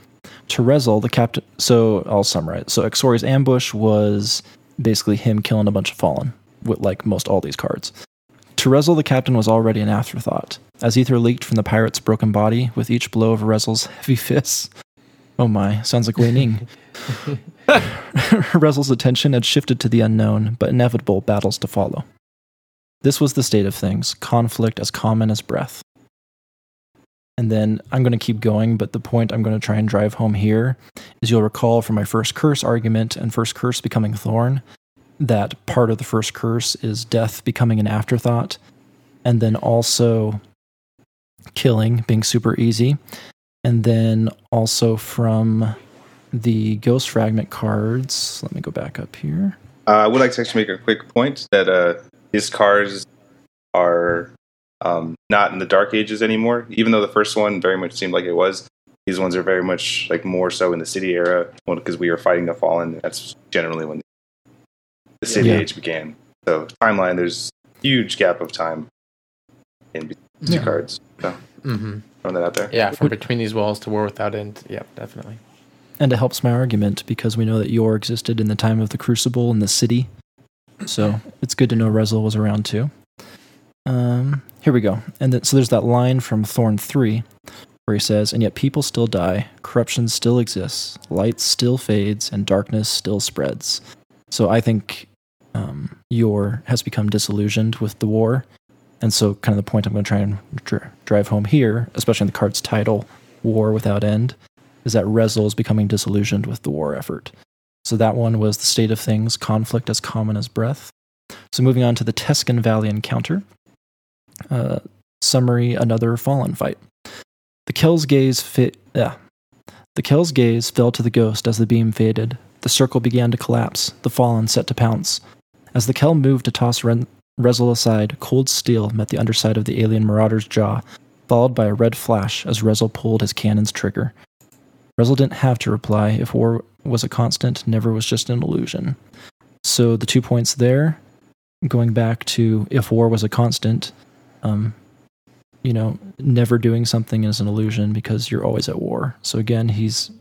Speaker 4: To Rezyl, the captain. So I'll summarize. So Exori's ambush was basically him killing a bunch of fallen with like most all these cards. To Rezyl, the captain was already an afterthought. As ether leaked from the pirate's broken body with each blow of Rezyl's heavy fists. Oh my, sounds like Wei Ning. Rezyl's attention had shifted to the unknown, but inevitable battles to follow. This was the state of things, conflict as common as breath. And then I'm going to keep going, but the point I'm going to try and drive home here is you'll recall from my first curse argument and first curse becoming thorn that part of the first curse is death becoming an afterthought, and then also killing being super easy. And then also from the ghost fragment cards, let me go back up here.
Speaker 3: Uh, I would like to actually make a quick point that uh, these cards are um, not in the Dark Ages anymore. Even though the first one very much seemed like it was, these ones are very much like more so in the City era because we are fighting the Fallen. That's generally when the City
Speaker 4: Yeah.
Speaker 3: Age began. So timeline, there's huge gap of time in between these two cards. So
Speaker 1: Mm-hmm.
Speaker 3: throwing that out there.
Speaker 1: Yeah, from between these walls to War Without End. Yep, definitely.
Speaker 4: And it helps my argument because we know that Yor existed in the time of the Crucible in the city. So it's good to know Rezyl was around too. Um, here we go. And then, so there's that line from Thorn 3 where he says, And yet people still die, corruption still exists, light still fades, and darkness still spreads. So I think um, Yor has become disillusioned with the war. And so, kind of the point I'm going to try and dr- drive home here, especially in the card's title, War Without End, is that Rezyl is becoming disillusioned with the war effort. So that one was the state of things, conflict as common as breath. So moving on to the Tescan Valley encounter. Uh, summary: Another fallen fight. The Kell's gaze fit. Yeah. The Kell's gaze fell to the ghost as the beam faded. The circle began to collapse. The fallen set to pounce. As the Kell moved to toss Ren- Rezyl aside, cold steel met the underside of the alien marauder's jaw, followed by a red flash as Rezyl pulled his cannon's trigger. Rezyl didn't have to reply. If war was a constant, never was just an illusion. So the two points there, going back to if war was a constant, um, you know, never doing something is an illusion because you're always at war. So again, he's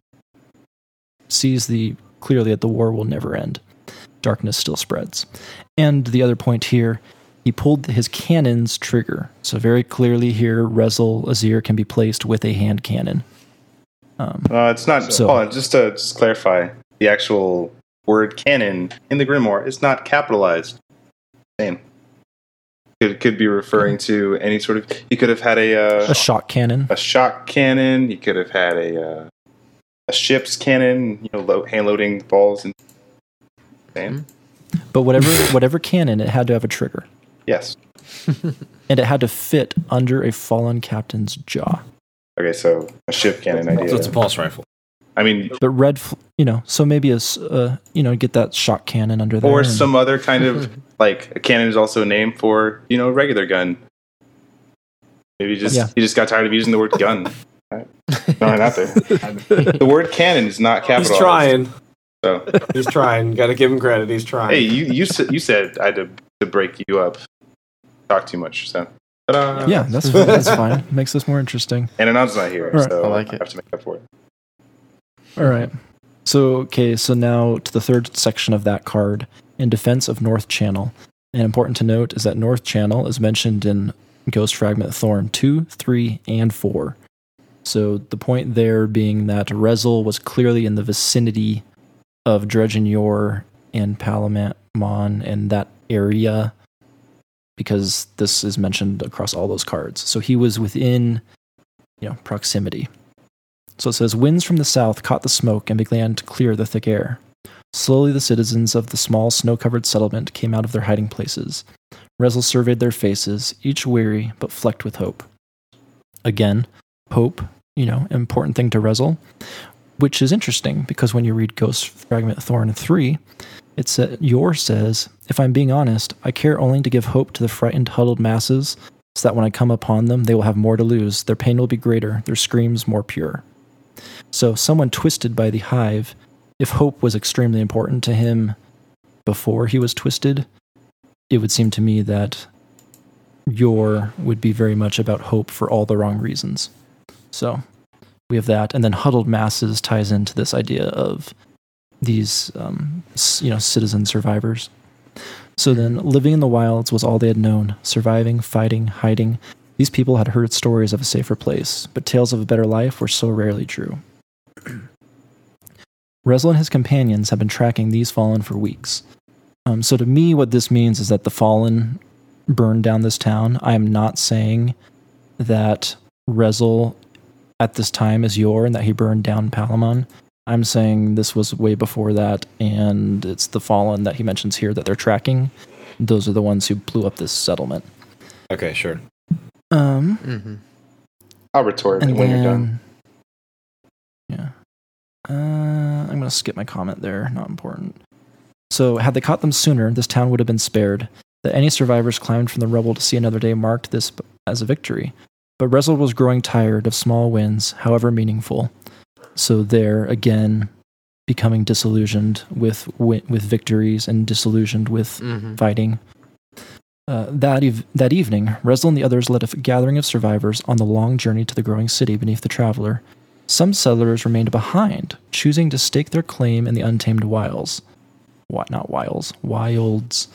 Speaker 4: sees the clearly that the war will never end. Darkness still spreads. And the other point here, he pulled his cannon's trigger. So very clearly here, Rezyl Azzir can be placed with a hand cannon. Um,
Speaker 3: Uh, it's not.
Speaker 4: So-
Speaker 3: on, just to just clarify, the actual word cannon in the Grimoire is not capitalized. Same. It could be referring to any sort of. He could have had a uh,
Speaker 4: a shock cannon.
Speaker 3: a shock cannon. He could have had a uh, a ship's cannon. You know, hand loading balls and. Same.
Speaker 4: But whatever whatever cannon, it had to have a trigger.
Speaker 3: Yes.
Speaker 4: And it had to fit under a fallen captain's jaw.
Speaker 3: Okay, so a ship cannon idea.
Speaker 2: So it's a pulse rifle.
Speaker 3: I mean,
Speaker 4: But red, fl- you know, so maybe a uh, you know, get that shot cannon under there.
Speaker 3: or
Speaker 4: and-
Speaker 3: some other kind of like a cannon is also a name for you know a regular gun. Maybe just
Speaker 4: Yeah.
Speaker 3: he just got tired of using the word gun. Alright. Throwing it out there. The word cannon is not
Speaker 2: He's trying.
Speaker 3: So
Speaker 2: He's trying. Got to give him credit. He's trying.
Speaker 3: hey, you you said you said I had to, to break you up. Talk too much. So ta-da.
Speaker 4: Yeah, that's fine. That's fine. Makes this more interesting.
Speaker 3: And Anand's not here,
Speaker 4: Alright.
Speaker 3: so
Speaker 1: I like
Speaker 3: I
Speaker 1: it.
Speaker 3: have to make up for it.
Speaker 4: All right. So, okay, so now to the third section of that card in defense of North Channel. And important to note is that North Channel is mentioned in Ghost Fragment Thorn 2, 3, and 4. So the point there being that Rezyl was clearly in the vicinity of Dredgen Yor and Palamon and that area because this is mentioned across all those cards. So he was within, you know, proximity. So it says winds from the south caught the smoke and began to clear the thick air. Slowly the citizens of the small snow-covered settlement came out of their hiding places. Rezyl surveyed their faces, each weary but flecked with hope. Again, hope, you know, important thing to Rezyl, which is interesting because when you read Ghost Fragment Thorn 3, it sa- Yor says, If I'm being honest, I care only to give hope to the frightened, huddled masses, so that when I come upon them, they will have more to lose. Their pain will be greater, their screams more pure. So, someone twisted by the hive, if hope was extremely important to him before he was twisted, it would seem to me that Yor would be very much about hope for all the wrong reasons. So, we have that. And then huddled masses ties into this idea of these um, you know citizen survivors. So then, living in the wilds was all they had known surviving, fighting, hiding. These people had heard stories of a safer place, but tales of a better life were so rarely true. Rezyl and his companions have been tracking these fallen for weeks. Um, so, to me, what this means is that the fallen burned down this town. I am not saying that Rezyl at this time is Yor and that he burned down Palamon. I'm saying this was way before that, and it's the Fallen that he mentions here that they're tracking. Those are the ones who blew up this settlement.
Speaker 2: Okay, sure.
Speaker 4: Um,
Speaker 1: mm-hmm.
Speaker 3: I'll retort
Speaker 4: and
Speaker 3: when you're done.
Speaker 4: yeah, uh, I'm gonna skip my comment there. Not important. So, had they caught them sooner, this town would have been spared. That any survivors climbed from the rubble to see another day marked this as a victory. But Rezyl was growing tired of small wins, however meaningful. So there again, becoming disillusioned with wi- with victories and disillusioned with
Speaker 1: hmm
Speaker 4: fighting. Uh, that eve- that evening, Rezyl and the others led a f- gathering of survivors on the long journey to the growing city beneath the traveler. Some settlers remained behind, choosing to stake their claim in the untamed wilds. What? Not wilds, wilds.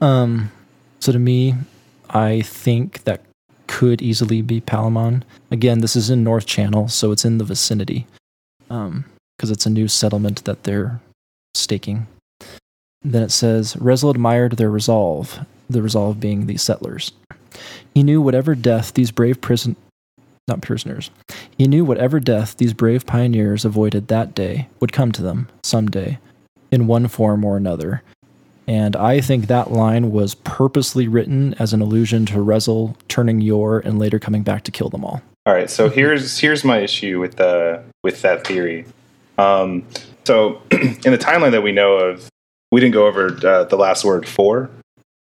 Speaker 4: Um. So to me, I think that could easily be Palamon. Again, this is in North Channel, so it's in the vicinity. Um, because it's a new settlement that they're staking. Then it says, Rezyl admired their resolve, the resolve being the settlers. He knew whatever death these brave prison not prisoners. He knew whatever death these brave pioneers avoided that day would come to them someday, in one form or another. And I think that line was purposely written as an allusion to Rezyl turning Yor and later coming back to kill them all.
Speaker 3: All right, so here's here's my issue with the with that theory. Um, so in the timeline that we know of, we didn't go over uh, the last word four,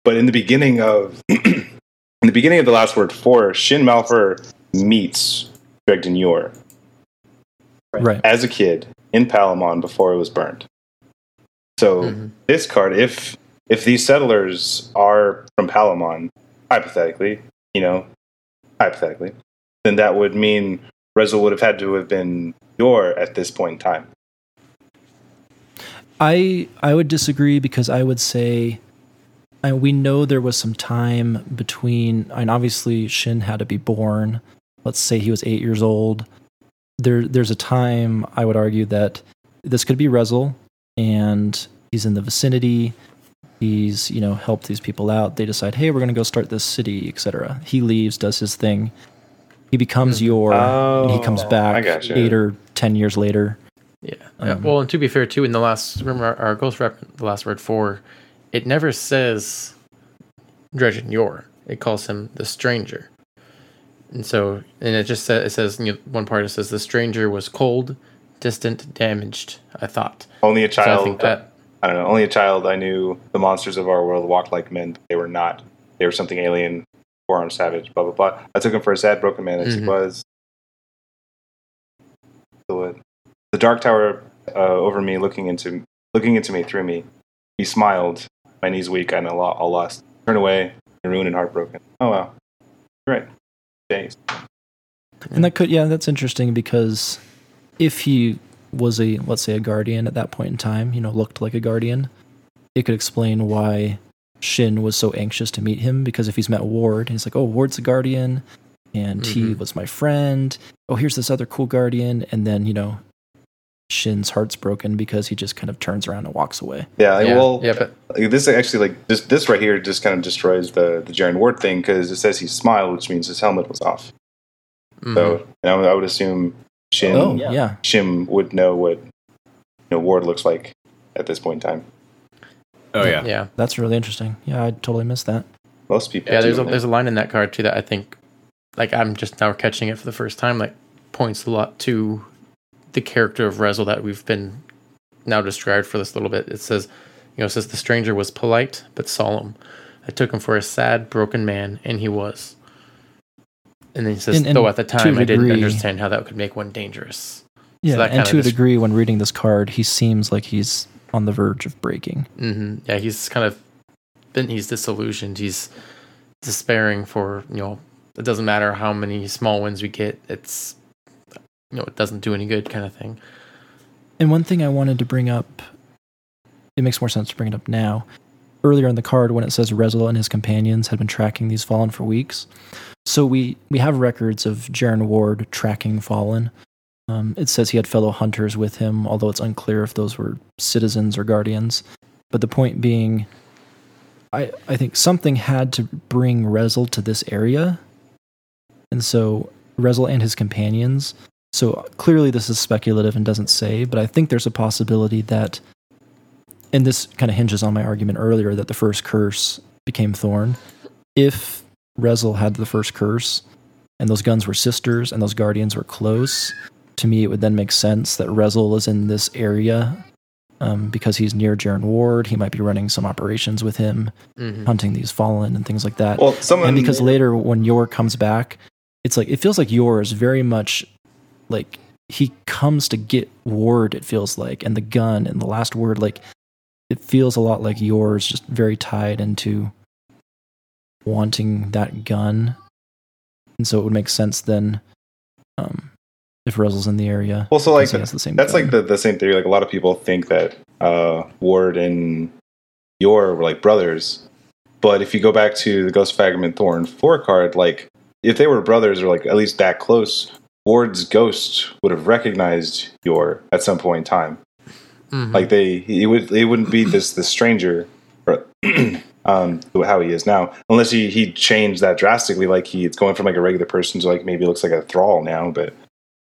Speaker 3: but in the beginning of in the beginning of the last word four, Shin Malphur meets Dredgen Yor
Speaker 4: Right.
Speaker 3: as a kid in Palamon before it was burned. So
Speaker 1: Mhm.
Speaker 3: this card, if if these settlers are from Palamon, hypothetically, you know, hypothetically, then that would mean Rezyl would have had to have been Yor at this point in time.
Speaker 4: I I would disagree because I would say I, we know there was some time between and obviously Shin had to be born. Let's say he was eight years old. There there's a time I would argue that this could be Rezyl and he's in the vicinity. He's, you know, helped these people out. They decide, hey, we're gonna go start this city, etc. He leaves, does his thing. He becomes Yor and he comes
Speaker 3: Oh,
Speaker 4: back eight or ten years later.
Speaker 1: Yeah. Yeah,
Speaker 4: Um,
Speaker 1: well, and to be fair, too, in the last remember our, our Ghost Rep, the last word four, it never says Dredgen Yor. It calls him the stranger, and so and it just says it says you know, one part it says the stranger was cold, distant, damaged. I thought.
Speaker 3: Only a
Speaker 1: So I
Speaker 3: child.
Speaker 1: think that
Speaker 3: I don't know. Only a child. I knew the monsters of our world walked like men. But they were not. They were something alien, four armed savage. Blah blah blah. I took him for a sad, broken man as he
Speaker 1: Mhm.
Speaker 3: was. So The dark tower uh, over me, looking into looking into me through me. He smiled. My knees weak and a lot all lost. Turn away, ruined and heartbroken. Oh wow. You're right. Days.
Speaker 4: And that could, yeah, that's interesting because if he was a, let's say, a guardian at that point in time, you know, looked like a guardian, it could explain why Shin was so anxious to meet him. Because if he's met Ward, he's like, oh, Ward's a guardian, and he
Speaker 1: Mhm.
Speaker 4: was my friend. Oh, here's this other cool guardian, and then you know, Shin's heart's broken because he just kind of turns around and walks away.
Speaker 3: Yeah, like,
Speaker 1: yeah,
Speaker 3: well,
Speaker 1: yeah, but
Speaker 3: like, this actually like this this right here just kind of destroys the the Jaren Ward thing because it says he smiled, which means his helmet was off.
Speaker 1: mhm.
Speaker 3: So, and I I would assume Shin
Speaker 4: Oh
Speaker 5: yeah.
Speaker 4: yeah,
Speaker 3: Shin would know what you know Ward looks like at this point in time.
Speaker 2: Oh yeah.
Speaker 1: yeah,
Speaker 4: that's really interesting. Yeah, I totally missed that.
Speaker 3: Most people.
Speaker 1: yeah. There's a there's a line in that card too that I think, like I'm just now catching it for the first time. Like points a lot to the character of Rezyl that we've been now described for this little bit. It says, you know, it says the stranger was polite but solemn. I took him for a sad, broken man, and he was. And then he says,
Speaker 4: And- and
Speaker 1: though at the time I didn't
Speaker 4: degree-
Speaker 1: understand how that could make one dangerous.
Speaker 4: Yeah,
Speaker 1: that
Speaker 4: and to a degree, when reading this card, he seems like he's on the verge of breaking.
Speaker 1: hmm Yeah, he's kind of been he's disillusioned. He's despairing for you know. It doesn't matter how many small wins we get. It's you know it doesn't do any good kind of thing.
Speaker 4: And one thing I wanted to bring up, it makes more sense to bring it up now. Earlier in the card, when it says Rezyl and his companions had been tracking these Fallen for weeks, so we we have records of Jaren Ward tracking Fallen. Um, it says he had fellow hunters with him, although it's unclear if those were citizens or guardians. But the point being, I I think something had to bring Rezyl to this area, and so Rezyl and his companions so clearly, this is speculative and doesn't say, but I think there's a possibility that, and this kind of hinges on my argument earlier that the first curse became Thorn. If Rezyl had the first curse, and those guns were sisters, and those guardians were close, to me it would then make sense that Rezyl is in this area um, because he's near Jaren Ward. He might be running some operations with him,
Speaker 1: hmm
Speaker 4: hunting these fallen and things like that
Speaker 3: well, someone
Speaker 4: and because later when Yor comes back, it's like it feels like Yor is very much like he comes to get Ward. It feels like, and the gun and the last word, like it feels a lot like Yor is just very tied into wanting that gun, and so it would make sense then um, if Rezyl's in the area.
Speaker 3: Well, so like
Speaker 4: because he has the same
Speaker 3: that's
Speaker 4: gun.
Speaker 3: like the, the same theory. Like a lot of people think that uh, Ward and Yor were like brothers, but if you go back to the Ghost Fragment Thorn four card, like if they were brothers or like at least that close, Ward's ghost would have recognized Yor at some point in time.
Speaker 1: hmm
Speaker 3: Like they, he would, it wouldn't be this this stranger, or, um, how he is now, unless he he changed that drastically. Like he, it's going from like a regular person to like maybe looks like a thrall now, but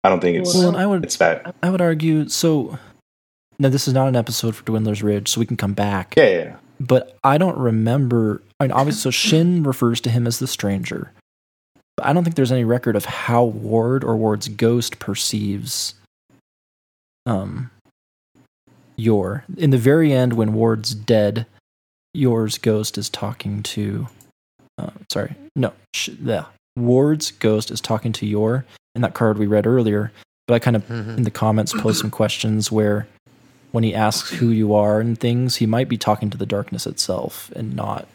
Speaker 3: I don't think it's
Speaker 4: well, I would
Speaker 3: it's that.
Speaker 4: I would argue so. Now this is not an episode for Dwindler's Ridge, so we can come back.
Speaker 3: Yeah, yeah, yeah.
Speaker 4: but I don't remember. I mean, obviously, so Shin refers to him as the stranger, but I don't think there's any record of how Ward or Ward's ghost perceives um Yor. In the very end, when Ward's dead, Yor's ghost is talking to. Uh, sorry, no, sh- the Ward's ghost is talking to Yor in that card we read earlier. But I kind of
Speaker 1: hmm
Speaker 4: in the comments posed some questions where when he asks who you are and things, he might be talking to the darkness itself and not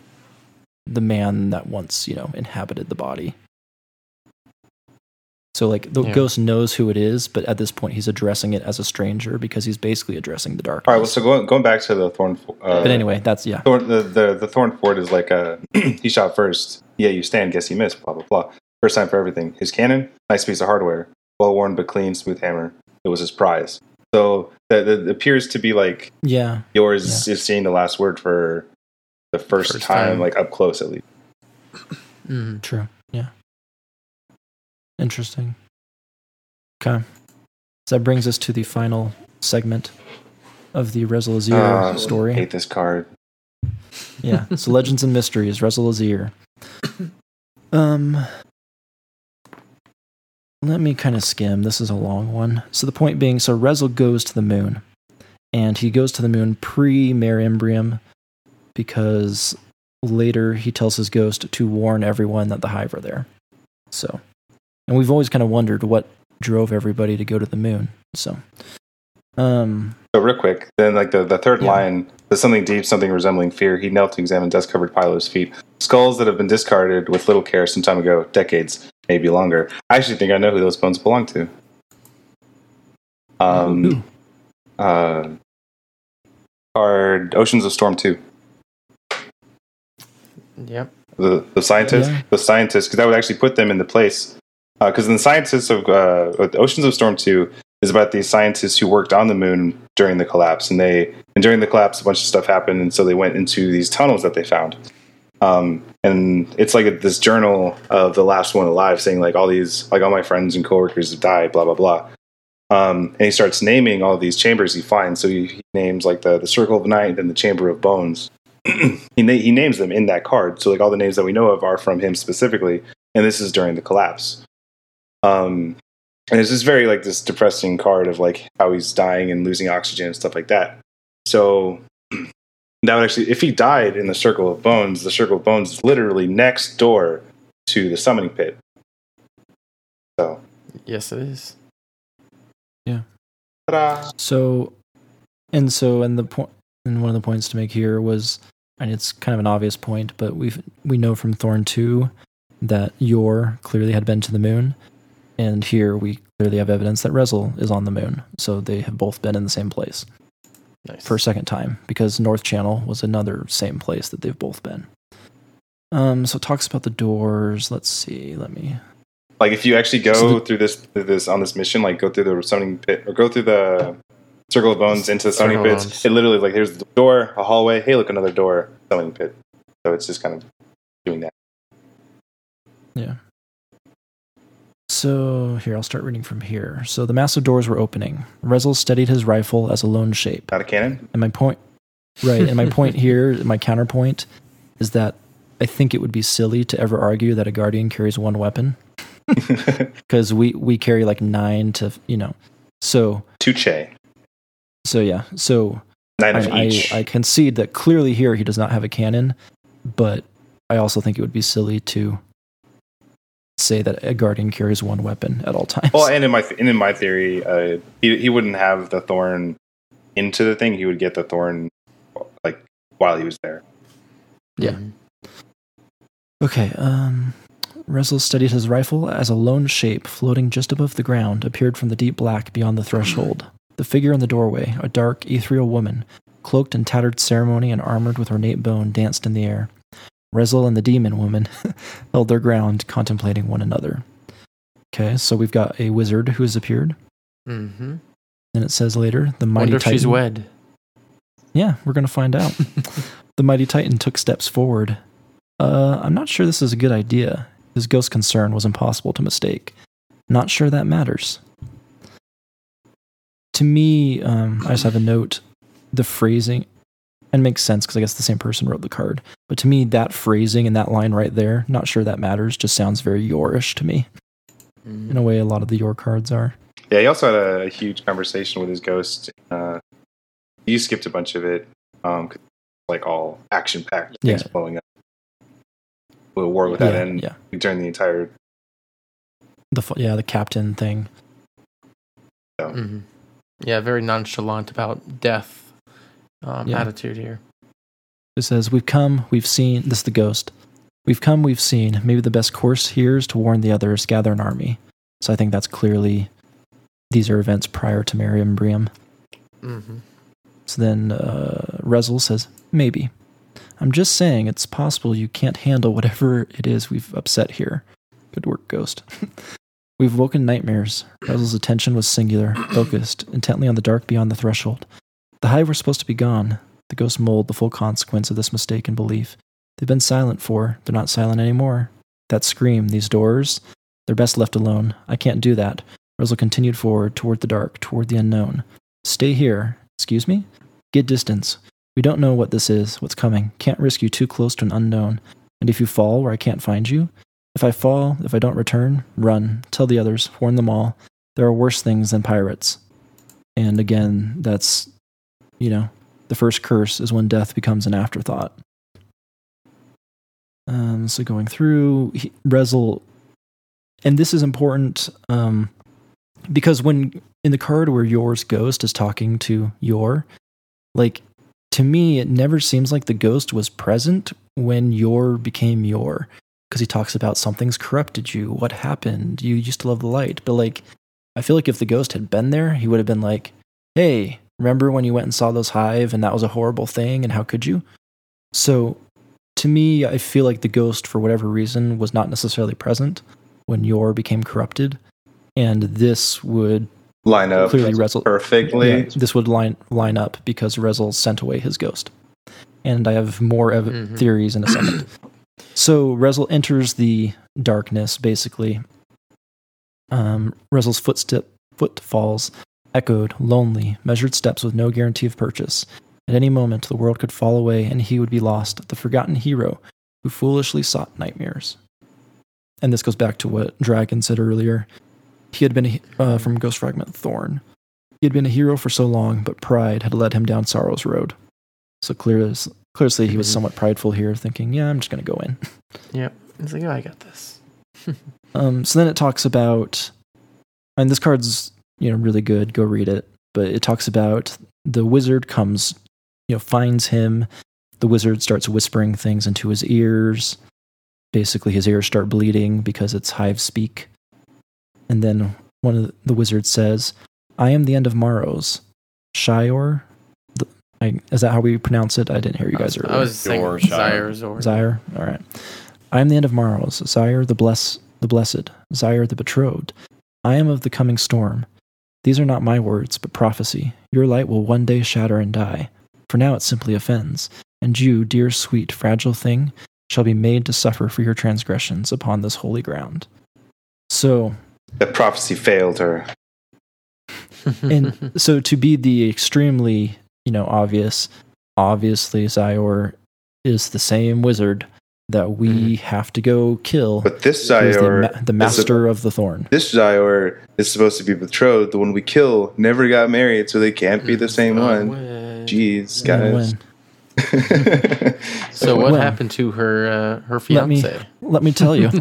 Speaker 4: the man that once, you know, inhabited the body. So like the
Speaker 1: Yeah.
Speaker 4: ghost knows who it is, but at this point he's addressing it as a stranger because he's basically addressing the darkness.
Speaker 3: All right. Well, so going going back to the thorn. Uh,
Speaker 4: but anyway, that's yeah.
Speaker 3: Thorn, the, the the thorn fort is like a he shot first. Yeah, you stand. Guess he missed. Blah blah blah. First time for everything. His cannon, nice piece of hardware, well worn but clean, smooth hammer. It was his prize. So that that appears to be like
Speaker 4: Yeah.
Speaker 3: Yor's is seeing the last word for the first,
Speaker 1: First
Speaker 3: time,
Speaker 1: time.
Speaker 3: like up close at least.
Speaker 1: hmm
Speaker 4: True. Interesting. Okay. So that brings us to the final segment of the Rezyl Azzir
Speaker 3: Ah,
Speaker 4: story.
Speaker 3: Hate this card.
Speaker 4: Yeah. So Legends and Mysteries, Rezyl Azzir Um let me kind of skim. This is a long one. So the point being, so Rezyl goes to the moon. And he goes to the moon pre Mare Imbrium because later he tells his ghost to warn everyone that the hive are there. So and we've always kind of wondered what drove everybody to go to the moon. So um
Speaker 3: So real quick, then like the, the third
Speaker 4: Yeah.
Speaker 3: line, there's something deep, something resembling fear. He knelt to examine dust-covered Pilo's feet, skulls that have been discarded with little care some time ago, decades, maybe longer. I actually think I know who those bones belong to.
Speaker 4: Who?
Speaker 3: Um, uh, card Oceans of Storm Two.
Speaker 1: Yep.
Speaker 3: The the scientist,
Speaker 4: Yeah.
Speaker 3: the scientist, because that would actually put them in the place because in the scientists of uh, Oceans of Storm Two is about these scientists who worked on the moon during the collapse, and they and during the collapse, a bunch of stuff happened, and so they went into these tunnels that they found. Um, and it's like a, this journal of the last one alive, saying like all these, like all my friends and coworkers have died, blah blah blah. Um, and he starts naming all these chambers he finds. So he, he names like the the Circle of Night and the Chamber of Bones. he na- he names them in that card. So like all the names that we know of are from him specifically, and this is during the collapse. Um, and it's just very like this depressing card of like how he's dying and losing oxygen and stuff like that. So that would actually, if he died in the Circle of Bones, the Circle of Bones is literally next door to the summoning pit. So,
Speaker 1: Yes, it is.
Speaker 3: ta-da!
Speaker 4: So, and so, and the point, and one of the points to make here was, and it's kind of an obvious point, but we've we know from Thorn two that Yor clearly had been to the moon, and here we clearly have evidence that Rezyl is on the moon. So they have both been in the same place
Speaker 1: Nice.
Speaker 4: for a second time because North Channel was another same place that they've both been. Um, so it talks about the doors. Let's see. Let me.
Speaker 3: Like if you actually go
Speaker 4: So the-
Speaker 3: through this through this on this mission, like go through the summoning pit or go through the Circle of Bones into the summoning
Speaker 1: Circle of
Speaker 3: pits,
Speaker 1: Bones.
Speaker 3: it literally like here's the door, a hallway. Hey, look, another door, summoning pit. So it's just kind of doing that.
Speaker 4: Yeah. So here, I'll start reading from here. So the massive doors were opening. Rezyl steadied his rifle as a lone shape.
Speaker 3: Not a cannon.
Speaker 4: And my point, right? And my point here, my counterpoint, is that I think it would be silly to ever argue that a guardian carries one weapon because we we carry like nine to you know. So
Speaker 3: Touche.
Speaker 4: so yeah. So
Speaker 3: Nine
Speaker 4: I,
Speaker 3: of
Speaker 4: I,
Speaker 3: each.
Speaker 4: I concede that clearly here he does not have a cannon, but I also think it would be silly to say that a guardian carries one weapon at all times.
Speaker 3: Well, and in my and in my theory, uh, he he wouldn't have the thorn into the thing. He would get the thorn like while he was there.
Speaker 4: Yeah. Okay, um Rezyl steadied his rifle as a lone shape floating just above the ground appeared from the deep black beyond the threshold. The figure in the doorway, a dark, ethereal woman, cloaked in tattered ceremony and armored with ornate bone, danced in the air. Rezyl and the demon woman held their ground, contemplating one another. Okay, so we've got a wizard who has appeared,
Speaker 1: Mm-hmm.
Speaker 4: and it says later the mighty
Speaker 1: Wonder if
Speaker 4: titan.
Speaker 1: she's wed.
Speaker 4: Yeah, we're gonna find out. the mighty titan took steps forward. Uh, I'm not sure this is a good idea. His ghost concern was impossible to mistake. Not sure that matters. To me, um, I just have a note. The phrasing, and makes sense because I guess the same person wrote the card. But to me, that phrasing and that line right there, not sure that matters, just sounds very Yorish to me.
Speaker 1: Mhm.
Speaker 4: In a way, a lot of the Yor cards are.
Speaker 3: Yeah, he also had a, huge conversation with his ghost. Uh, you skipped a bunch of it, um, 'cause it's like all action packed things
Speaker 4: Yeah.
Speaker 3: blowing up. A war with that
Speaker 4: yeah,
Speaker 3: end
Speaker 4: yeah,
Speaker 3: during the entire.
Speaker 4: the yeah the captain thing.
Speaker 1: Mhm. Yeah, very nonchalant about death um,
Speaker 4: Yeah.
Speaker 1: attitude here.
Speaker 4: It says, We've come, we've seen. This is the ghost. We've come, we've seen. Maybe the best course here is to warn the others, gather an army. So I think that's clearly, these are events prior to Miriam Briam.
Speaker 1: Mm-hmm.
Speaker 4: So then uh, Rezyl says, Maybe. I'm just saying it's possible you can't handle whatever it is we've upset here. Good work, Ghost. we've woken nightmares. Rezyl's attention was singular, focused, intently on the dark beyond the threshold. The hive were supposed to be gone. The ghost mulled the full consequence of this mistaken belief. They've been silent for, they're not silent anymore. That scream, these doors, they're best left alone. I can't do that. Rezyl continued forward, toward the dark, toward the unknown. Stay here. Excuse me? Get distance. We don't know what this is, what's coming. Can't risk you too close to an unknown. And if you fall where I can't find you, if I fall, if I don't return, run. Tell the others, warn them all. There are worse things than pirates. And again, that's, you know, the first curse is when death becomes an afterthought. Um, so going through, he, Rezyl, and this is important um, because when in the card where Yor's ghost is talking to Yor, like to me, it never seems like the ghost was present when Yor became Yor because he talks about something's corrupted you. What happened? You used to love the light, but like, I feel like if the ghost had been there, he would have been like, "Hey, remember when you went and saw those hive and that was a horrible thing and how could you?" So, to me, I feel like the ghost, for whatever reason, was not necessarily present when Yor became corrupted, and this would
Speaker 3: Line up
Speaker 4: clearly Rezyl
Speaker 3: perfectly.
Speaker 4: yeah, this would line line up because Rezyl sent away his ghost. And I have more ev-
Speaker 1: Mhm.
Speaker 4: theories in a second. so Rezyl enters the darkness, basically. Um, Rezyl's footstep footfalls echoed, lonely, measured steps with no guarantee of purchase. At any moment, the world could fall away and he would be lost, the forgotten hero who foolishly sought nightmares. And this goes back to what Dragon said earlier. He had been uh, from Ghost Fragment Thorn. He had been a hero for so long, but pride had led him down sorrow's road. So clear as, clearly, he was
Speaker 1: Mhm.
Speaker 4: somewhat prideful here, thinking, "Yeah, I'm just going to go in."
Speaker 1: Yep. He's like, oh, I got this.
Speaker 4: Um, so then it talks about, and this card's you know really good. Go read it. But it talks about the wizard comes, you know, finds him. The wizard starts whispering things into his ears. Basically, his ears start bleeding because it's hive speak. And then one of the, the wizards says, "I am the end of Maros, Xyor." The, I, is that how we pronounce it? I didn't hear you guys
Speaker 1: I was,
Speaker 4: earlier.
Speaker 1: I was saying
Speaker 2: Zor,
Speaker 1: Zyre, Zor.
Speaker 4: Zyre. All right. I am the end of Maros, Zyre the bless the blessed, Zyre the betrothed. I am of the coming storm. These are not my words, but prophecy. Your light will one day shatter and die. For now it simply offends. And you, dear, sweet, fragile thing, shall be made to suffer for your transgressions upon this holy ground. So,
Speaker 3: The prophecy failed her.
Speaker 4: and so to be the extremely, you know, obvious, obviously Xyor is the same wizard that we have to go kill.
Speaker 3: But this
Speaker 4: who is the, ma- the master of the thorn.
Speaker 3: this Xyor is supposed to be betrothed. The one we kill never got married, so they can't be the same
Speaker 1: Oh,
Speaker 3: one.
Speaker 1: wait.
Speaker 3: Jeez,
Speaker 4: And
Speaker 3: guys.
Speaker 1: So what
Speaker 4: Well-
Speaker 1: happened to her uh, her
Speaker 4: Let me-
Speaker 1: fiance?
Speaker 4: Let me tell you.